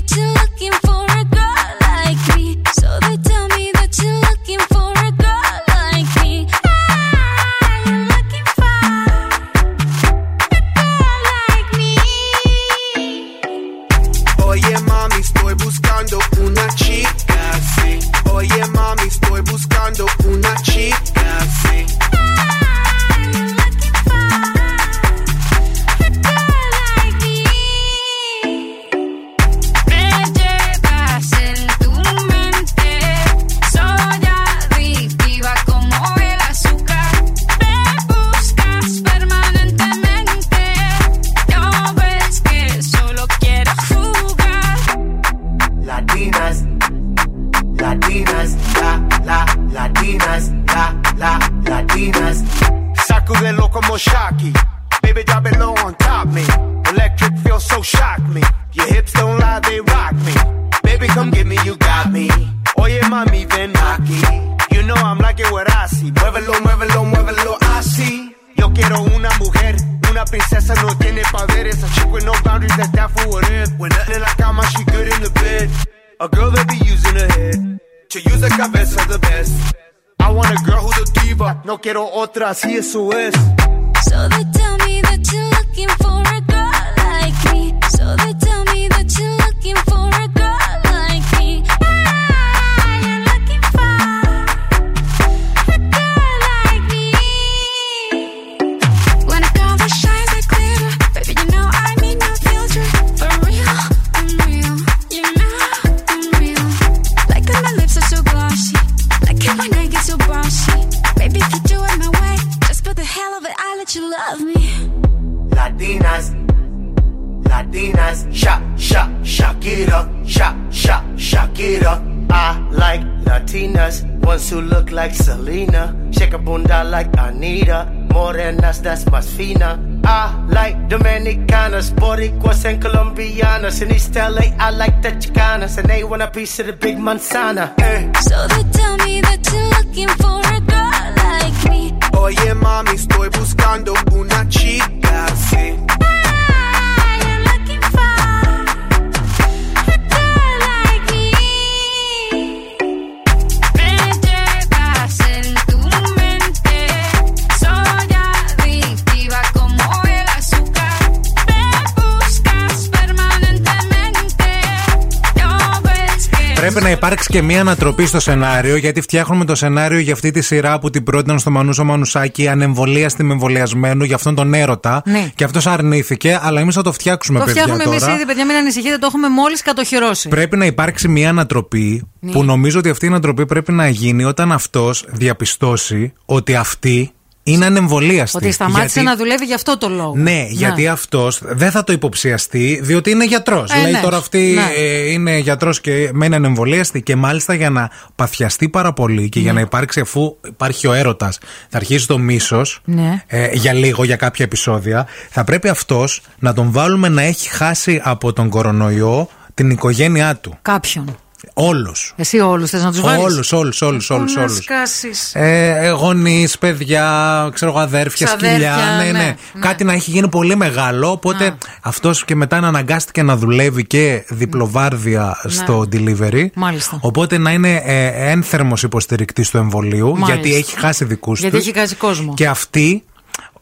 No quiero otra, así eso es. So Selena, shake a bunda like Anita, morenas that's más fina. I like Dominicanas, Boricuas and Colombianas. In East LA, I like the Chicanas, and they want a piece of the big manzana. Eh. So they tell me that you're looking for a girl like me. Oye mami, estoy buscando una chica, sí. Πρέπει να υπάρξει και μία ανατροπή στο σενάριο, γιατί φτιάχνουμε το σενάριο για αυτή τη σειρά που την πρότειναν στο Μανούσο Μανουσάκι, ανεμβολίαστη με εμβολιασμένο, για αυτόν τον έρωτα. Ναι. Και αυτός αρνήθηκε, αλλά εμείς θα το φτιάξουμε, Το παιδιά. φτιάχνουμε τώρα. εμεί ήδη, παιδιά, μην ανησυχείτε, το έχουμε μόλις κατοχυρώσει. Πρέπει να υπάρξει μια ανατροπή Ναι. που νομίζω ότι αυτή η ανατροπή πρέπει να γίνει όταν αυτός διαπιστώσει ότι αυτή είναι ανεμβολίαστη. Ότι σταμάτησε Γιατί- να δουλεύει για αυτό το λόγο. Ναι, γιατί αυτός δεν θα το υποψιαστεί, διότι είναι γιατρός. Ε, Λέει ναι. τώρα αυτή Ναι. ε, είναι γιατρός και μένει ανεμβολίαστη και μάλιστα για να παθιαστεί πάρα πολύ και Ναι. για να υπάρξει αφού υπάρχει ο έρωτας, θα αρχίσει το μίσος Ναι. ε, για λίγο, για κάποια επεισόδια. Θα πρέπει αυτός να τον βάλουμε να έχει χάσει από τον κορονοϊό την οικογένειά του. Κάποιον. Όλους. Εσύ όλους θες να τους βάλεις; Όλους, όλους, όλους, όλους. Να σκάσεις. Ε, Γονείς, παιδιά, ξέρω εγώ, αδέρφια, Ξαδέρφια, σκυλιά. Ναι, ναι, ναι, Κάτι να έχει γίνει πολύ μεγάλο. Οπότε αυτός και μετά να αναγκάστηκε να δουλεύει και διπλοβάρδια στο delivery. Ναι. Μάλιστα. Οπότε να είναι ε, ένθερμος υποστηρικτής του εμβολίου, Μάλιστα. γιατί έχει χάσει δικούς τους. Γιατί έχει χάσει κόσμο. Και αυτοί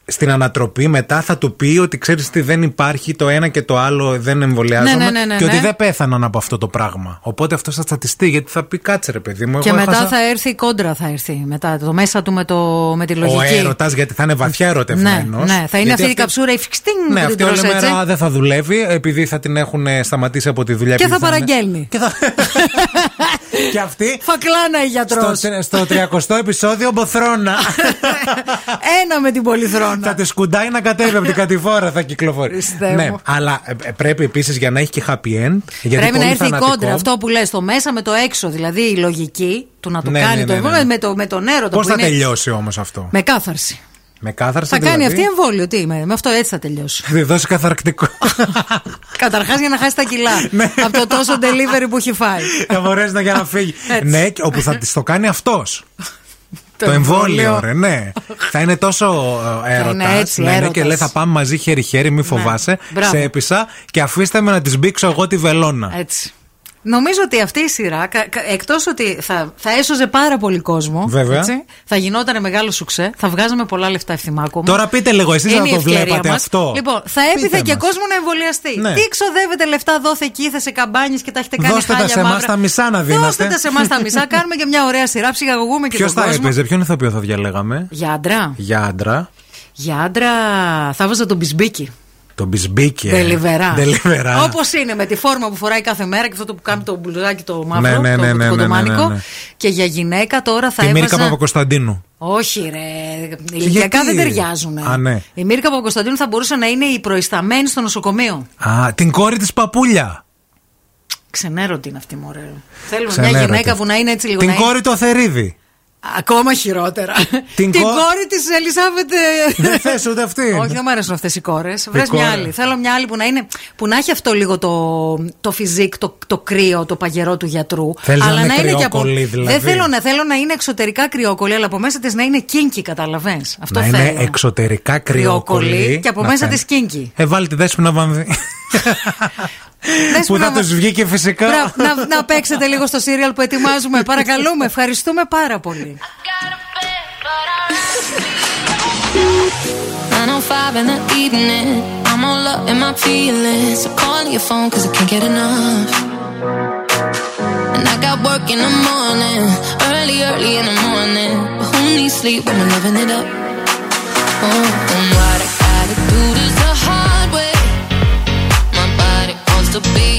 στην ανατροπή μετά θα του πει ότι ξέρεις τι δεν υπάρχει το ένα και το άλλο δεν εμβολιάζομαι Ναι, ναι, ναι, ναι, και ότι ναι. δεν πέθαναν από αυτό το πράγμα. Οπότε αυτό θα στατιστεί γιατί θα πει κάτσε ρε παιδί μου. Και εγώ μετά έχασα- θα έρθει η κόντρα, θα έρθει. Μετά το μέσα του με, το, με τη Ο λογική. έρωτας γιατί θα είναι βαθιά Ναι, ερωτευμένος. ναι, θα είναι αυτή η καψούρα η φιξτίνγκ Ναι, που την αυτή όλη τρως έτσι. μέρα δεν θα δουλεύει επειδή θα την έχουν ε, σταματήσει από τη δουλειά. Και επειδή θα είναι- παραγγέλνει. Και, θα... και αυτή. Φακλάνα η γιατρός. Στο, στο 30ο επεισόδιο Μποθρόνα. Ένα με την πολυθρόνα. θα της σκουντάει να κατέβει από την κατηφόρα, θα κυκλοφορεί. Χριστέ ναι, μου. αλλά ε, ε, πρέπει επίσης για να έχει και happy end. Γιατί Πρέπει να πολύ έρθει η θανατικό. κόντρα. Αυτό που λες, το μέσα με το έξω. Δηλαδή η λογική του να το Ναι, κάνει ναι, το ναι, ναι. εμβόλιο με, το, με τον έρωτα Πώς που θα είναι. τελειώσει όμως αυτό; Με κάθαρση. Με κάθαρση Θα κάνει δηλαδή. αυτή εμβόλιο. Τι, με, με αυτό έτσι θα τελειώσει. Θα τη δώσει καθαρκτικό. Καταρχάς για να χάσει τα κιλά. Ναι. από το τόσο delivery που έχει φάει. θα μπορέσει να για να φύγει. Έτσι. ναι, και όπου θα της το κάνει αυτός. Το Το εμβόλιο. εμβόλιο, ρε, ναι. θα είναι τόσο ε, Θα είναι έρωτας. έτσι, να είναι έρωτας. και λέει θα πάμε μαζί χέρι-χέρι, μη φοβάσαι. Μπράβο. Σε έπεισα και αφήστε με να της μπήξω εγώ τη βελόνα. Έτσι. Νομίζω ότι αυτή η σειρά, εκτός ότι θα, θα έσωζε πάρα πολύ κόσμο. Βέβαια. Έτσι, θα γινόταν μεγάλο σουξέ, θα βγάζαμε πολλά λεφτά ευθυμάκου. Τώρα πείτε λίγο, εσείς Είναι να η το ευκαιρία βλέπατε μας. αυτό. Λοιπόν, θα Πείτε έπιθε και μας. κόσμο να εμβολιαστεί. Ναι. Τι ξοδεύετε λεφτά, δόθε εκεί, σε καμπάνιες και τα έχετε κάνει Δώστε τα χάλια σε εμάς μαύρα. τα μισά να δίνετε. Δώστε τα σε εμάς τα μισά, κάνουμε και μια ωραία σειρά, ψυχαγωγούμε και Ποιος τον θα κόσμο. έπαιζε, ποιον ηθοποιό θα διαλέγαμε; Για άντρα. Για άντρα. Για άντρα θα βάζα τον Μπισμπίκι. Το μπισμπίκι. Δελιβερά. Δελιβερά. Όπως είναι με τη φόρμα που φοράει κάθε μέρα και αυτό που κάνει το μπουλουδάκι το μαύρο, Ναι, ναι, ναι, το, ναι, το ναι, κοντομάνικο. ναι, ναι. Και για γυναίκα τώρα θα Τη Μίρικα έβαζα. Παπακοσταντίνου. Όχι, ρε. Ηλικιακά Γιατί; δεν ταιριάζουν. Α, ναι. Η Μίρικα Παπακοσταντίνου θα μπορούσε να είναι η προϊσταμένη στο νοσοκομείο. Α, την κόρη της Παπούλια. Ξενέρωτη είναι αυτή, μωρέ. Θέλουμε Ξενέρωτη. μια γυναίκα που να είναι έτσι λίγο. Την να είναι- κόρη του Αθερίδη. Ακόμα χειρότερα. Την Την κο- κόρη της Ελισάβετ. Δεν θες ούτε αυτή. Όχι, δεν μου αρέσουν αυτές οι κόρες. Βρες κόρη. μια άλλη. Θέλω μια άλλη που να, είναι, που να έχει αυτό λίγο το, το φιζίκ, το, το κρύο, το παγερό του γιατρού. Θέλεις να αλλά είναι είναι και από. κρυόκολλη, δηλαδή. Δεν θέλω να, θέλω να είναι εξωτερικά κρυόκολλη, αλλά από μέσα της να είναι κίνκι, καταλαβαίνεις. Αυτό να θέλω. είναι εξωτερικά Κρυόκολλη κρυόκολλη. και από να μέσα κάνει. της κίνκι. Ε, βάλει τη δέσποινα βαμβί. που θα τους βγει και φυσικά. Να, παίξετε λίγο στο σύριαλ που ετοιμάζουμε. Παρακαλούμε. Ευχαριστούμε πάρα πολύ. To be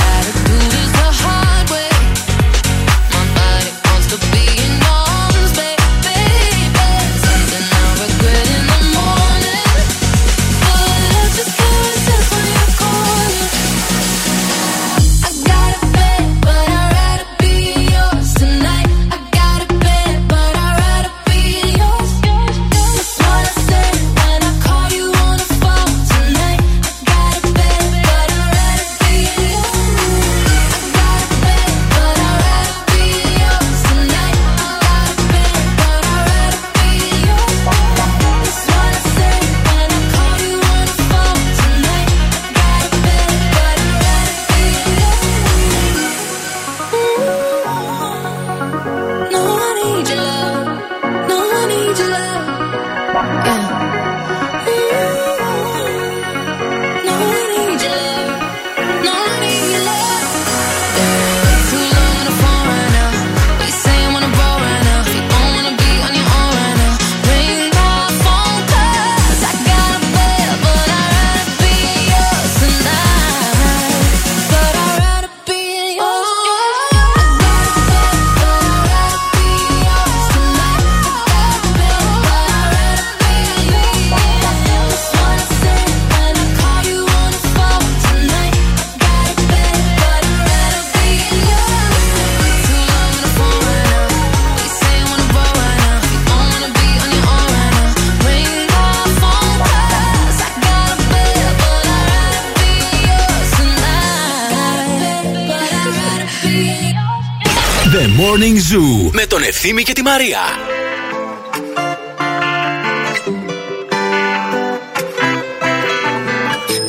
Morning Zoo με τον Ευθύμη και τη Μαρία.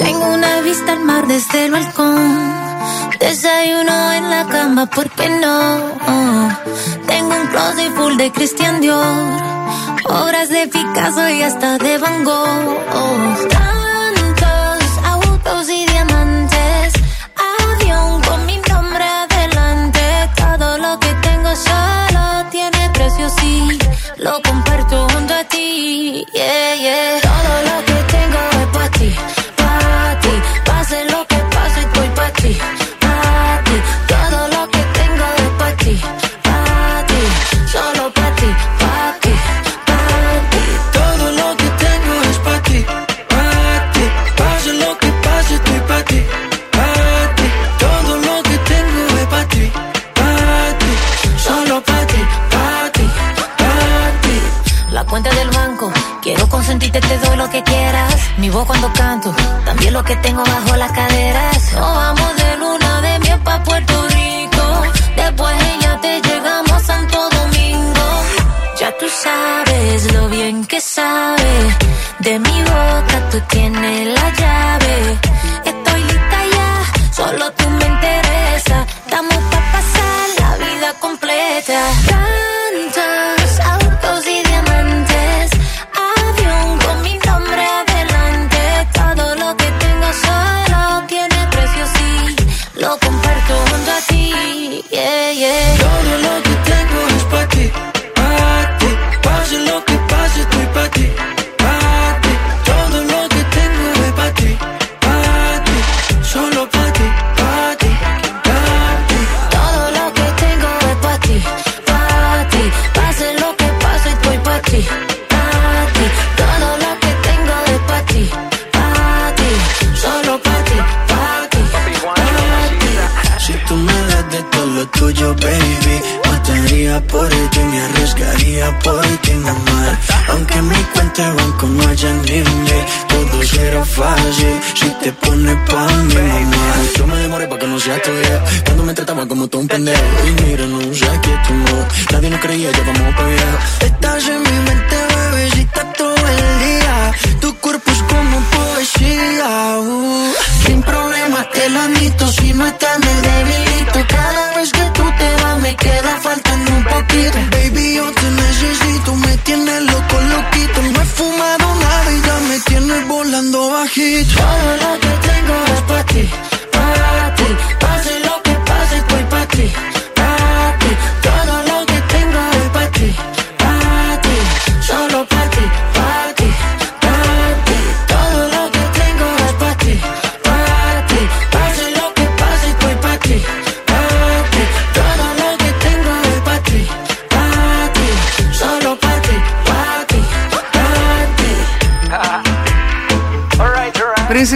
Tengo una vista al mar desde el balcón. Desayuno en la cama, ¿por qué no? Tengo un closet full de Christian Dior. Obras de Picasso y hasta de Van Gogh. Tantos Solo tiene precio, sí. Lo comparto junto a ti. Yeah, yeah. Voz cuando canto, también lo que tengo bajo las caderas. Nos vamos de luna de miel pa' Puerto Rico. Después ella te llegamos a Santo Domingo. Ya tú sabes lo bien que sabe. De mi boca tú tienes la llave. Estoy lista ya, solo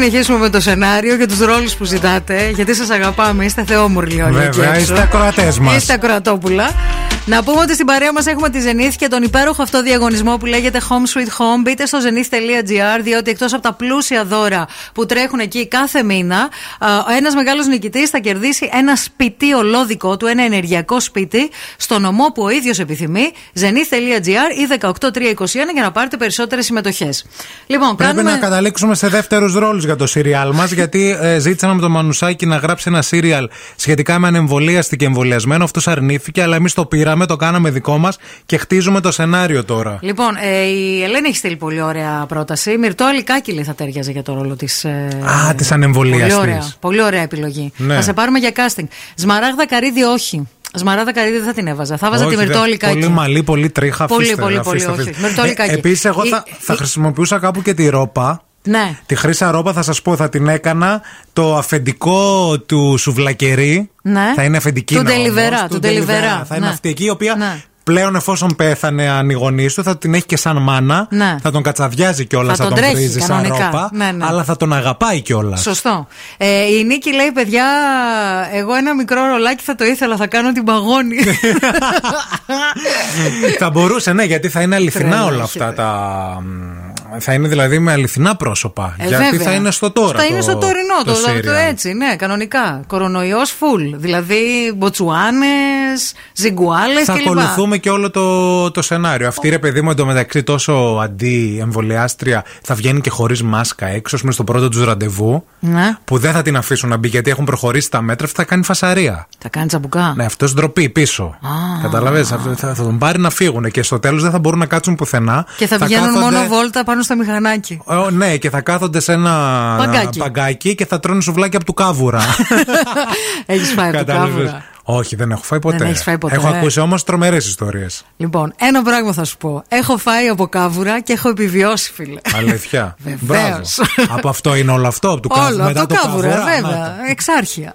συνεχίσουμε με το σενάριο και τους ρόλους που ζητάτε, γιατί σας αγαπάμε, είστε θεόμουρλοι όλοι. εκεί Βέβαια, έξω. είστε ακροατές μας. Είστε ακροατόπουλα. Να πούμε ότι στην παρέα μας έχουμε τη Zenith και τον υπέροχο αυτό διαγωνισμό που λέγεται Home Sweet Home. Μπείτε στο zenith.gr, διότι εκτός από τα πλούσια δώρα που τρέχουν εκεί κάθε μήνα, ένας μεγάλος νικητής θα κερδίσει ένα σπίτι ολόδικό του, ένα ενεργειακό σπίτι, στο νομό που ο ίδιος επιθυμεί, zenith.gr ή 18321 για να πάρετε περισσότερες συμμετοχές. Λοιπόν, Πρέπει κάνουμε. να καταλήξουμε σε δεύτερους ρόλους για το σύριαλ μας, γιατί ε, ζήτησαν από τον Μανουσάκη να γράψει ένα σύριαλ σχετικά με ανεμβολίαστη και εμβολιασμένο. Αυτό αρνήθηκε, αλλά εμείς το πήραμε, το κάναμε δικό μας και χτίζουμε το σενάριο τώρα. Λοιπόν, ε, η Ελένη έχει στείλει πολύ ωραία πρόταση. Μυρτό Αλικάκηλη θα τέριαζε για το ρόλο της. Ε, Α, της ανεμβολίαστης. Πολύ ωραία, πολύ ωραία επιλογή. Ναι. Θα σε πάρουμε για casting. Σμαράγδα Καρύδι, όχι. Σμαράγδα Καρύδι δεν θα την έβαζα. Θα βάζα τη Όχι, Μυρτό δεν- Αλικάκη. Πολύ μαλλί, πολύ τρίχα. Πολύ, αφήστε, πολύ, αφήστε, πολύ, αφήστε. όχι. Μυρτό Αλικάκη. Επίσης, εγώ Η- θα, θα η- χρησιμοποιούσα κάπου και τη ρόπα. Ναι. Τη χρήσα ρόπα θα σας πω, θα την έκανα το αφεντικό του Σουβλακερί. Ναι. Θα είναι αφεντική Του όμως, Ντελιβερά, του Ντελιβερά, Θα είναι ναι. αυτή εκεί η οποία Ναι. Πλέον εφόσον πέθανε αν οι γονείς του θα την έχει και σαν μάνα. Ναι. Θα τον κατσαβιάζει κιόλας, Θα θα, τον τον τρέχει βρίζει σαν κανονικά. ρόπα. Ναι, ναι. Αλλά θα τον αγαπάει κιόλας. Σωστό. Ε, η Νίκη λέει, παιδιά, εγώ ένα μικρό ρολάκι θα το ήθελα, θα κάνω την παγόνη. θα μπορούσε, ναι, γιατί θα είναι αληθινά Τρέλα, όλα έχει, αυτά τα. Θα είναι δηλαδή με αληθινά πρόσωπα. Ε, γιατί βέβαια. θα είναι στο τώρα. Θα το, είναι στο τωρινό, το, το, serial. έτσι, ναι, κανονικά. Κορονοϊός full. Δηλαδή, μποτσουάνε, ζυγκουάλε Θα κλπ. ακολουθούμε και όλο το, το σενάριο. Αυτή ρε παιδί μου εντωμεταξύ τόσο αντί-εμβολιάστρια θα βγαίνει και χωρίς μάσκα έξω, με στο πρώτο τους ραντεβού. Ναι. Που δεν θα την αφήσουν να μπει γιατί έχουν προχωρήσει τα μέτρα. Αυτή θα κάνει φασαρία. Θα κάνει τσαμπουκά. Ναι, αυτό ντροπή πίσω. Καταλαβαίνεις, αυτό θα, θα τον πάρει να φύγουν και στο τέλος δεν θα μπορούν να κάτσουν πουθενά. Και θα, βγαίνουν κάθονται- μόνο βόλτα πάνω στο μηχανάκι. Ε, ναι, και θα κάθονται σε ένα Παγκάκι. παγκάκι και θα τρώνε σουβλάκι από του κάβουρα. Έχεις φάει από το Κατάλαβες. κάβουρα. Όχι, δεν έχω φάει ποτέ. Δεν έχεις φάει ποτέ, Έχω ε. ακούσει όμως τρομερές ιστορίες. Λοιπόν, ένα πράγμα θα σου πω. Έχω φάει από κάβουρα και έχω επιβιώσει, φίλε. Αλήθεια. Βεβαίως. Μπράβο. από αυτό είναι όλο αυτό, από του κάβου- Όλο, μετά από το κάβουρα, κάβουρα. βέβαια. Εξάρχεια.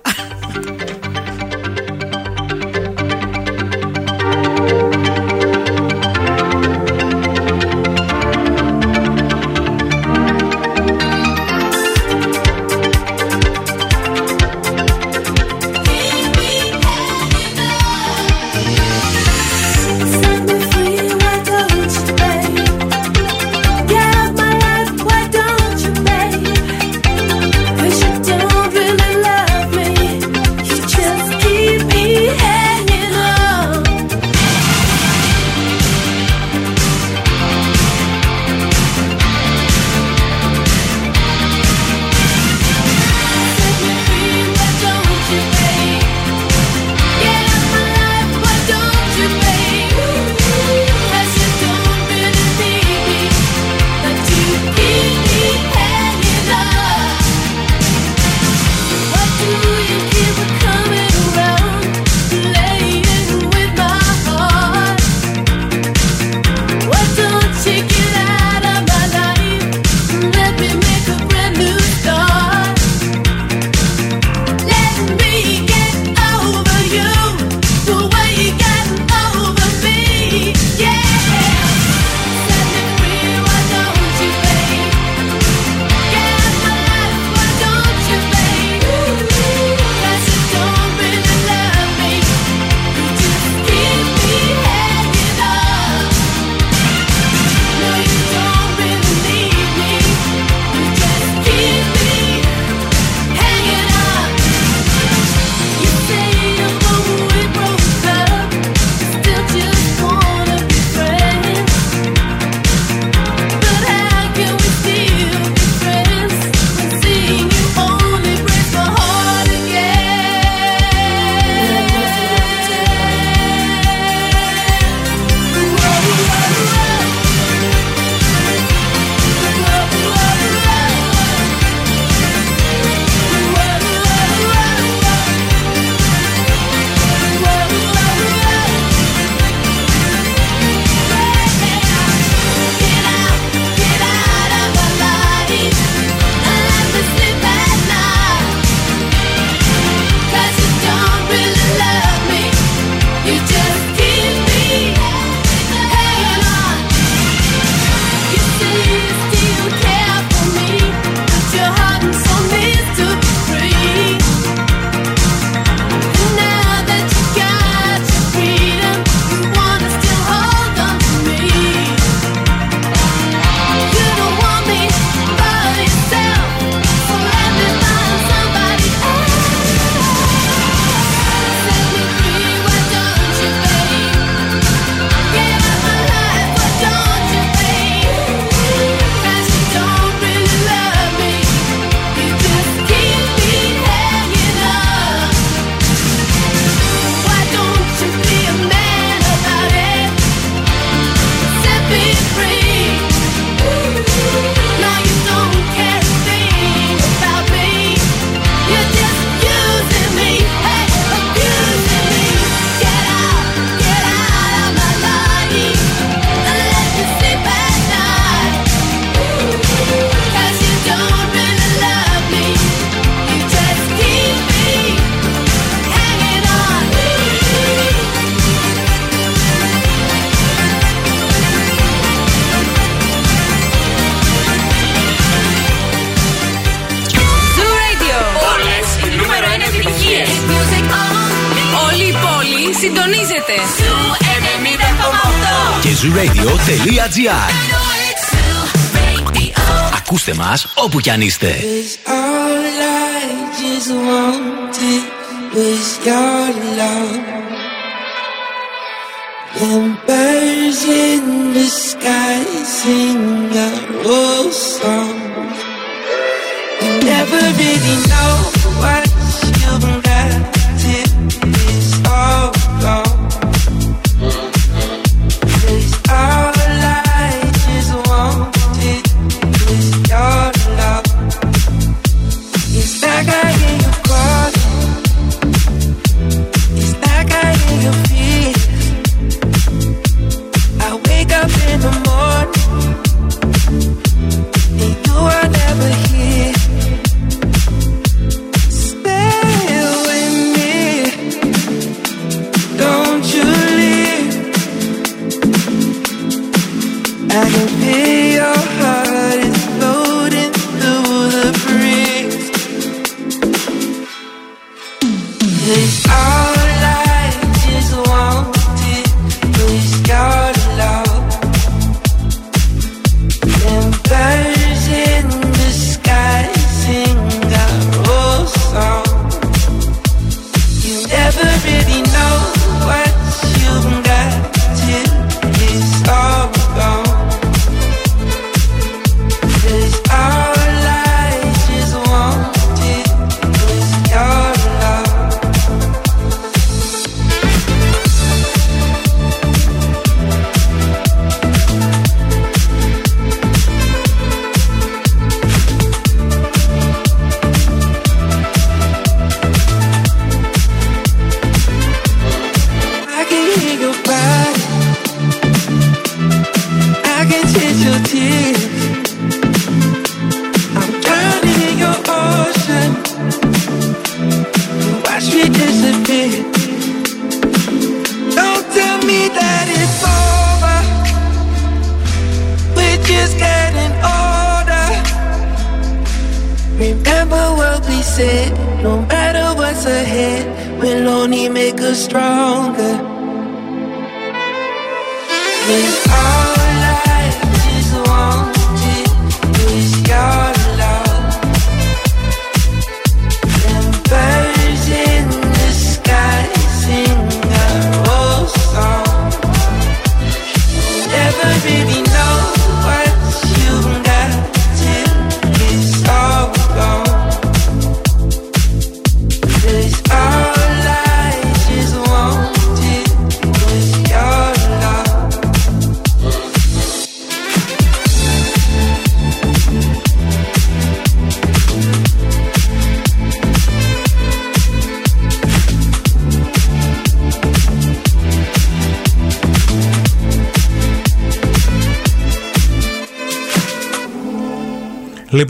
Πόλη συντονίζεται. Zoo 90,8. Και zooradio.gr Ακούστε μας όπου κι αν είστε. All I just wanted was your love. And birds in the sky sing a old song. You never really know what you've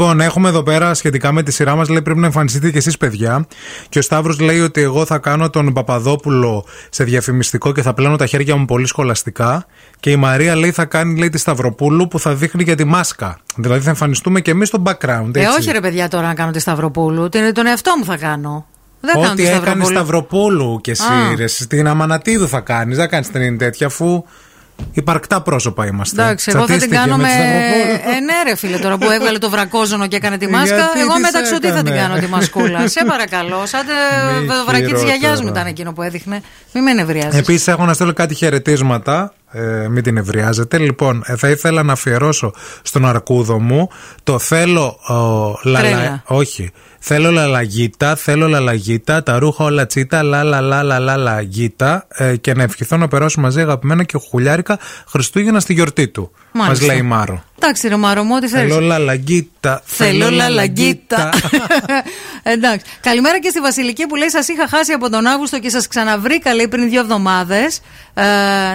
Λοιπόν, έχουμε εδώ πέρα σχετικά με τη σειρά μας. Λέει πρέπει να εμφανιστείτε κι εσείς, παιδιά. Και ο Σταύρος λέει ότι εγώ θα κάνω τον Παπαδόπουλο σε διαφημιστικό και θα πλένω τα χέρια μου πολύ σχολαστικά. Και η Μαρία λέει θα κάνει λέει, τη Σταυροπούλου που θα δείχνει για τη μάσκα. Δηλαδή θα εμφανιστούμε κι εμείς στο background. Ε, Έτσι. όχι ρε παιδιά τώρα να κάνω τη Σταυροπούλου. Την, τον εαυτό μου θα κάνω. Δεν κάνω Ό,τι τη έκανε Σταυροπούλου. Σταυροπούλου και εσύ, Α. ρε, στην Αμανατίδου θα κάνεις. Δεν κάνεις την τέτοια, αφού υπαρκτά πρόσωπα είμαστε. Εντάξει, εγώ θα την Τσατίστηκε κάνω με. τη Σταυροπούλου. Ε, ναι, ρε φίλε, τώρα που έβγαλε το βρακόζωνο και έκανε τη μάσκα. Γιατί εγώ τις μεταξωτή θα την έκανε; κάνω τη μασκούλα. Σε παρακαλώ. Σαν Μη το βρακί τη χειρότερα. γιαγιάς μου ήταν εκείνο που έδειχνε. Μην με νευριάζεις. Επίσης, έχω να στείλω κάτι χαιρετίσματα. Ε, μην την ευριάζετε. Λοιπόν, ε, θα ήθελα να αφιερώσω στον αρκούδο μου το θέλω. ο, λαλα- Τρέλα. όχι. Θέλω λαλαγίτα, θέλω λαλαγίτα, τα ρούχα όλα τσίτα, λα λα λα λα λα λαγίτα ε, και να ευχηθώ να περάσω μαζί αγαπημένα και χουλιάρικα Χριστούγεννα στη γιορτή του. Μα Μάλιστα. λέει η Μάρο. Εντάξει, ρε Μάρο μου, ό,τι θέλει. Θέλω λαλαγκίτα. Θέλω λαλαγκίτα. Εντάξει. Καλημέρα και στη Βασιλική που λέει: Σα είχα χάσει από τον Αύγουστο και σα ξαναβρήκα, λέει, πριν δύο εβδομάδε. Ε,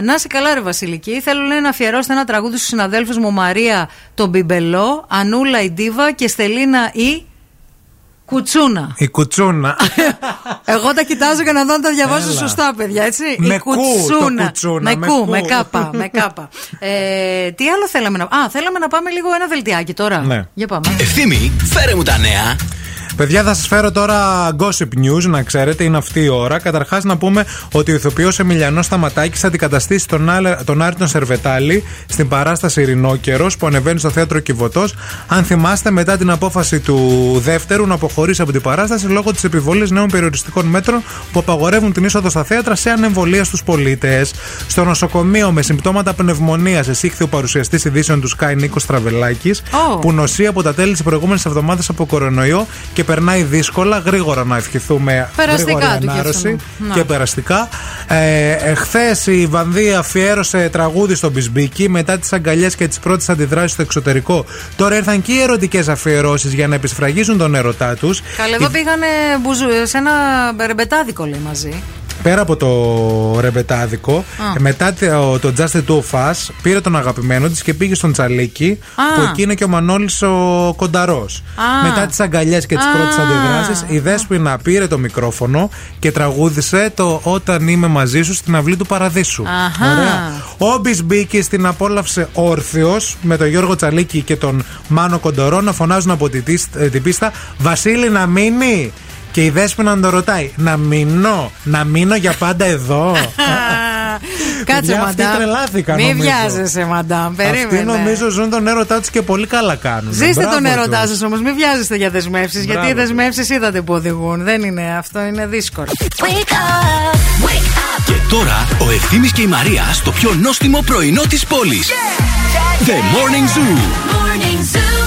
να είσαι καλά, ρε Βασιλική. Θέλω λέει, να αφιερώσετε ένα τραγούδι στου συναδέλφου μου Μαρία τον Μπιμπελό, Ανούλα η Ντίβα και Στελίνα η. Κουτσούνα. Η κουτσούνα. Εγώ τα κοιτάζω για να δω αν τα διαβάζω Έλα. σωστά, παιδιά, έτσι. Με η κου, το κουτσούνα, Με με κου, κου. με κάπα. Με κάπα. Ε, τι άλλο θέλαμε να. Α, θέλαμε να πάμε λίγο ένα δελτιάκι τώρα. Ναι. Για πάμε. Ευθύμη, φέρε μου τα νέα. Παιδιά, θα σας φέρω τώρα gossip news, να ξέρετε, είναι αυτή η ώρα. Καταρχάς, να πούμε ότι ο ηθοποιός Εμιλιανός Σταματάκης θα αντικαταστήσει τον, Άλε- τον Άρη τον Σερβετάλη στην παράσταση Ειρηνόκερο που ανεβαίνει στο θέατρο Κιβωτός. Αν θυμάστε, μετά την απόφαση του δεύτερου να αποχωρήσει από την παράσταση λόγω της επιβολής νέων περιοριστικών μέτρων που απαγορεύουν την είσοδο στα θέατρα σε ανεμβολία στους πολίτες. Στο νοσοκομείο με συμπτώματα πνευμονίας εισήχθη ο παρουσιαστής ειδήσεων του Sky Νίκος Τραβελάκης, Ω. που νοσεί από τα τέλη της προηγούμενης εβδομάδας από κορονοϊό και περνάει δύσκολα. Γρήγορα να ευχηθούμε Περαστικά γρήγορη του ανάρρωση χαιρετούμε. Να. και περαστικά. Ε, Εχθέ η Βανδία αφιέρωσε τραγούδι στον Μπισμπίκι μετά τις αγκαλιές και τις πρώτες αντιδράσεις στο εξωτερικό. Τώρα ήρθαν και οι ερωτικές αφιερώσεις για να επισφραγίζουν τον ερωτά τους. Καλέ, εδώ πήγανε μπουζου, σε ένα ρεμπετάδικο λέει μαζί. Πέρα από το ρεμπετάδικο, Α. μετά το, το Just the Two of Us, πήρε τον αγαπημένο της και πήγε στον Τσαλίκι, Α. που εκεί είναι και ο Μανώλης ο Κονταρός. Α. Μετά τις αγκαλιές και τις Α. πρώτες αντιδράσεις, η Δέσποινα πήρε το μικρόφωνο και τραγούδισε το Όταν είμαι μαζί σου στην αυλή του Παραδείσου. Αχα. Ωραία. Ο Μπισμπίκη την απόλαυσε όρθιος με τον Γιώργο Τσαλίκη και τον Μάνο Κοντορό να φωνάζουν από την, τίσ- ε, την πίστα Βασίλη να μείνει. Και η Δέσποινα να τον ρωτάει Να μείνω, να μείνω για πάντα εδώ. Κάτσε, Παιδιά, αυτοί μαντάμ. τρελάθηκαν, Μη νομίζω. βιάζεσαι, μαντάμ. Περίμενε. Αυτοί νομίζω ζουν τον έρωτά τους και πολύ καλά κάνουν. Ζήστε Μπράβο τον έρωτά τους. σας όμως, μην βιάζεστε για δεσμεύσεις. Γιατί οι Μπράβο τους. δεσμεύσεις είδατε που οδηγούν. Δεν είναι αυτό, είναι δύσκολο. Και τώρα ο Ευθύμης και η Μαρία στο πιο νόστιμο πρωινό της πόλης. The Morning Zoo. Morning Zoo.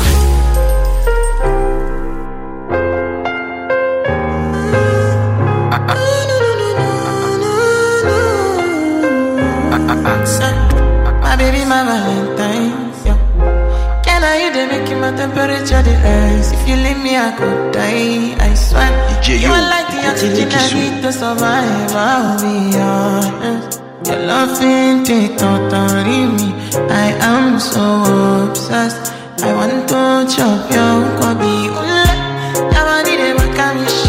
Baby, my Valentine. Yeah. Can I you they make my temperature the rise? If you leave me, I could die. I swear. you are like the oxygen I need to survive. I'll be honest. Your love ain't it totally me. I am so obsessed. I want to chop your. Ule, yabani de wakamishi. Ule,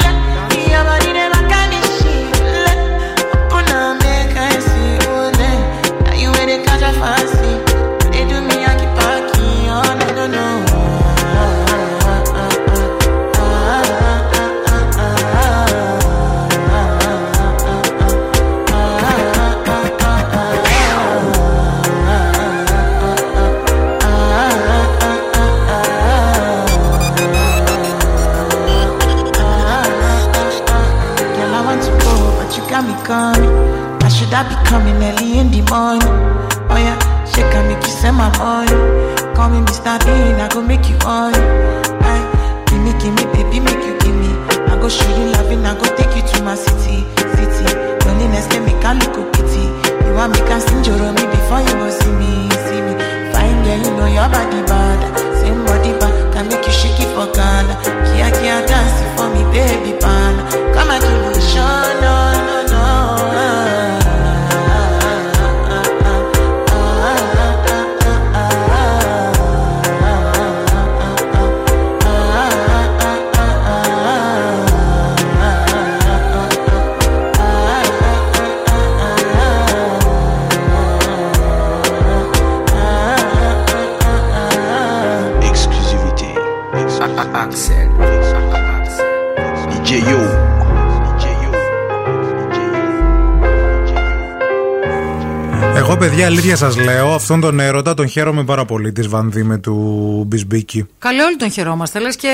coming early in the morning? Oh yeah, shake and make you send my money. Call me Mr. Bean, I go make you on. Aye, give me, give me, baby, make you give me. I go show you loving, I go take you to my city, city. Loneliness can make a look pity. You want me can sing me before you go see me, see me. Fine girl, you know your body bad. Same body bad, can make you shake it for Ghana. Kia kia dance for me, baby pan. Come and give me show, no, no, no. Παιδιά, αλήθεια σας λέω, αυτόν τον έρωτα τον χαίρομαι πάρα πολύ της Βανδί με του Μπισμπίκη. Καλή όλοι τον χαιρόμαστε, λες και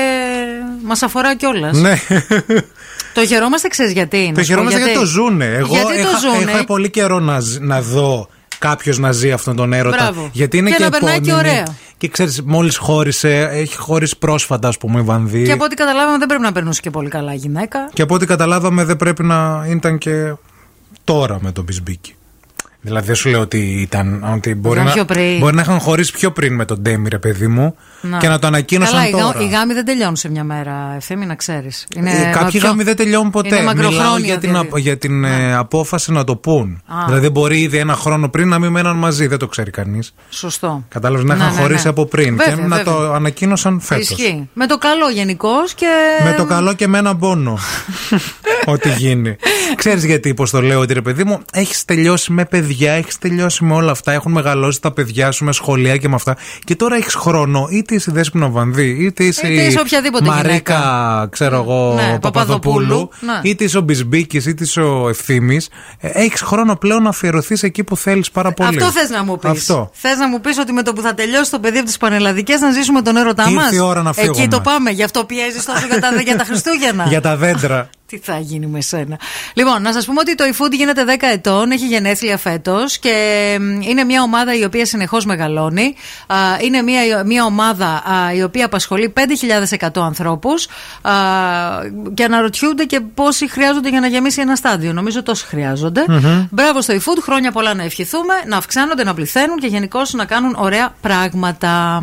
μας αφορά κιόλας. Ναι, Το χαιρόμαστε, ξέρεις γιατί. το χαιρόμαστε γιατί το ζούνε. Εγώ γιατί το είχα, ζούνε; είχα πολύ καιρό να, ζ- να δω κάποιος να ζει αυτόν τον έρωτα. Μπράβο. Γιατί είναι Και και, να περνάει και επώνυμη. ωραία. Και ξέρεις, μόλις χώρισε, έχει χωρίσει πρόσφατα, ας πούμε, η Βανδύ. Και από ό,τι καταλάβαμε δεν πρέπει να περνούσε και πολύ καλά η γυναίκα. Και από ό,τι καταλάβαμε δεν πρέπει να ήταν και τώρα με τον Μπισμπίκη. Δηλαδή δεν σου λέω ότι ήταν. Ότι μπορεί, Ήταν να, πιο πριν. μπορεί να είχαν χωρίσει πιο πριν με τον Ντέμι, ρε παιδί μου, Να. και να το ανακοίνωσαν Καλά, οι, γα- τώρα. οι γάμοι δεν τελειώνουν σε μια μέρα, ευθύμη να ξέρεις. Ε, κάποιοι γάμοι δεν τελειώνουν ποτέ. Είναι Μιλάω μακροχρόνια για την, δηλαδή. απο- για την ε, απόφαση να το πούν. Α. Δηλαδή μπορεί ήδη ένα χρόνο πριν να μην μέναν μαζί, δεν το ξέρει κανείς. Σωστό. Κατάλαβες να Ναι, είχαν ναι, χωρίσει ναι. από πριν Βέβαια, και να βέβαια. το ανακοίνωσαν φέτος. Ισχύει. Με το καλό γενικώ και. Με το καλό και με έναν πόνο. Ό,τι γίνει. Ξέρεις γιατί, πώ το λέω, ότι ρε παιδί μου, έχεις τελειώσει με παιδιά, έχεις τελειώσει με όλα αυτά. Έχουν μεγαλώσει τα παιδιά σου με σχολεία και με αυτά. Και τώρα έχεις χρόνο, είτε είσαι Δέσποινα Βανδύ, είτε είσαι Είτε η είσαι οποιαδήποτε Μαρίκα, γυναίκα. ξέρω εγώ, Ναι, Παπαδοπούλου, Παπαδοπούλου. Ναι. είτε είσαι ο Μπισμπίκης, είτε είσαι ο Ευθύνη. Έχεις χρόνο πλέον να αφιερωθείς εκεί που θέλεις πάρα πολύ. Αυτό θες να μου πεις. Αυτό. Θες να μου πεις ότι με το που θα τελειώσει το παιδί από τις πανελλαδικές να ζήσουμε τον έρωτά Ήρθε μας. η ώρα να φύγουμε. Εκεί το πάμε. Γι' αυτό πιέζεις τόσο για τα, για τα Χριστούγεννα. Για τα δέντρα. Τι θα γίνει με σένα. Λοιπόν, να σας πούμε ότι το eFood γίνεται 10 ετών, έχει γενέθλια φέτος και μ, είναι μια ομάδα η οποία συνεχώς μεγαλώνει. Α, Είναι μια, μια ομάδα α, η οποία απασχολεί 5.100 ανθρώπους και αναρωτιούνται και πόσοι χρειάζονται για να γεμίσει ένα στάδιο. Νομίζω τόσοι χρειάζονται. Μμμ. Μπράβο στο eFood, χρόνια πολλά να ευχηθούμε, να αυξάνονται, να πληθαίνουν και γενικώς να κάνουν ωραία πράγματα.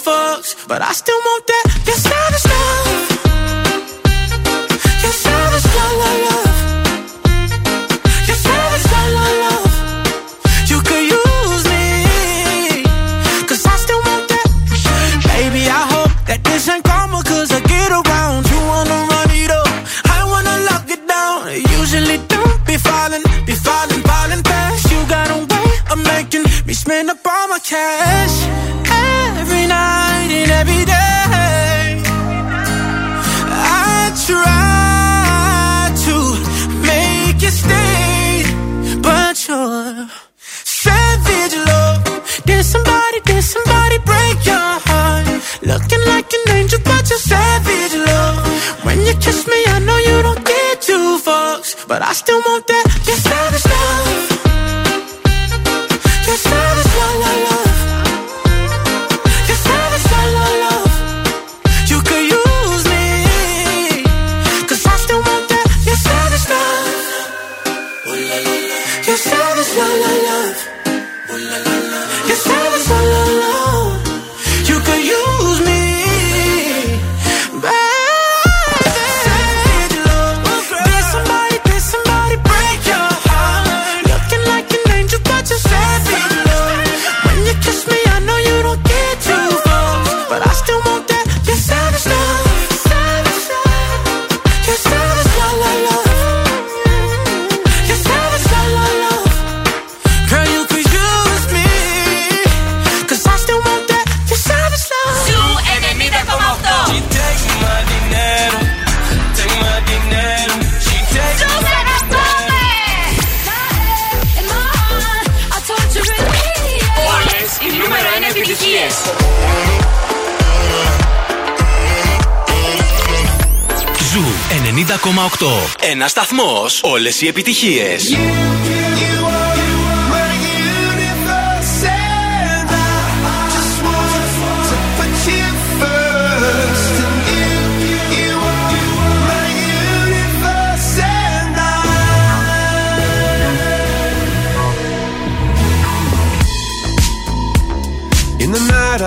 fucks, but I still want that. Your savage love. Your savage love, love, love. Your savage love, love, love. You could use me, 'cause I still want that. Baby, I hope that this ain't karma, 'cause I get around. You wanna run it up, I wanna lock it down. Usually don't be falling, be falling, falling fast. You got a way of making me spend up all my cash. Looking like an angel, but you're savage love. When you kiss me, I know you don't get two fucks, but I still want that. Your savage love. Ένα σταθμός. Όλες οι επιτυχίες. In the night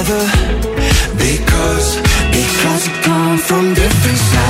Because, because we come from different sides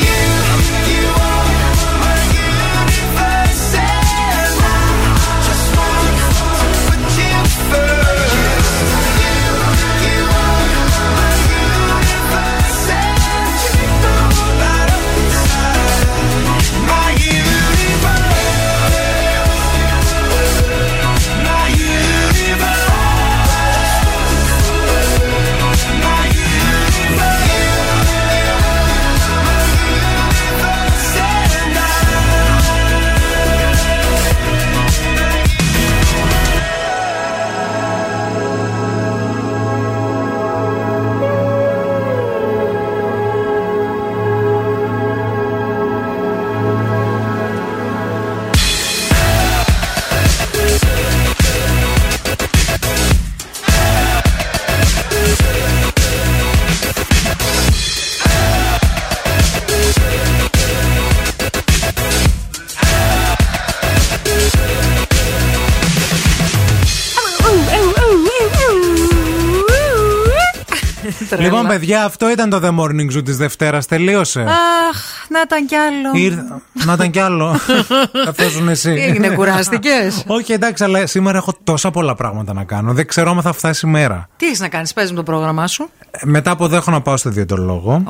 Λοιπόν, παιδιά, αυτό ήταν το The Morning Zoo της Δευτέρας. Τελείωσε. Αχ, να ήταν κι άλλο. Ήρθα... Να ήταν κι άλλο. Καθώ εσύ. Τι έγινε, κουράστηκες; Όχι, εντάξει, αλλά σήμερα έχω τόσα πολλά πράγματα να κάνω. Δεν ξέρω αν θα φτάσει η μέρα. Τι έχεις να κάνεις, παίζεις με το πρόγραμμά σου; Μετά από εδώ έχω να πάω στο διαιτολόγο.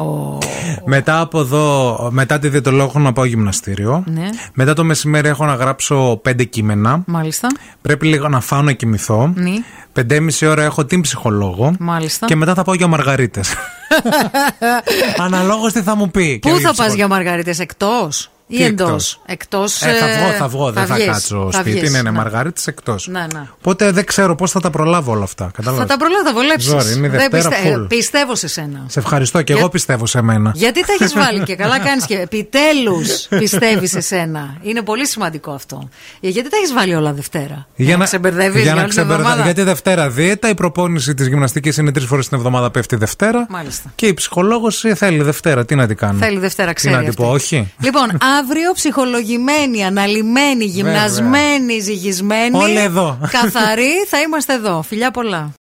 Μετά από εδώ, μετά τη διαιτολόγο έχω να πάω γυμναστήριο. Ναι. Μετά το μεσημέρι έχω να γράψω πέντε κείμενα. Μάλιστα. Πρέπει λίγο να φάω να κοιμηθώ. Ναι. Πεντέμιση ώρα έχω την ψυχολόγο. Μάλιστα. Και μετά θα πάω για μαργαρίτες. Αναλόγως τι θα μου πει. Πού Και η θα πας ψυχο- για μαργαρίτες, εκτός; Ή Τι εντός. εκτός; Εκτός. Ε, θα βγω, θα βγω, δεν θα βγεις, κάτσω θα σπίτι. βγεις, Ναι, ναι, ναι. μαργαρίτε εκτός. Ναι, ναι. Οπότε δεν ξέρω πώς θα τα προλάβω όλα αυτά. Θα Κατάλαβες. τα προλάβω, θα βολέψει. Ζόρι, είναι η Δευτέρα full. Πιστεύω σε σένα. Σε ευχαριστώ και Για- εγώ πιστεύω σε μένα. Γιατί τα έχεις βάλει και καλά κάνεις και επιτέλους πιστεύεις σε σένα. Είναι πολύ σημαντικό αυτό. Ε, Γιατί τα έχεις βάλει όλα Δευτέρα; Για να, ξεμπερδεύεις για για να όλη την ξεμπερδε- εβδομάδα; Γιατί Δευτέρα δίαιτα, η προπόνηση της γυμναστικής είναι τρεις φορές την εβδομάδα πέφτει Δευτέρα. Μάλιστα. Και η ψυχολόγος θέλει Δευτέρα. Τι να την κάνω; Θέλει Δευτέρα, ξέρει. Τι να την αυτή. πω, όχι. Λοιπόν, αύριο ψυχολογημένη, αναλυμένη, γυμνασμένη, ζυγισμένη. Όλοι εδώ. Καθαρή, θα είμαστε εδώ. Φιλιά πολλά.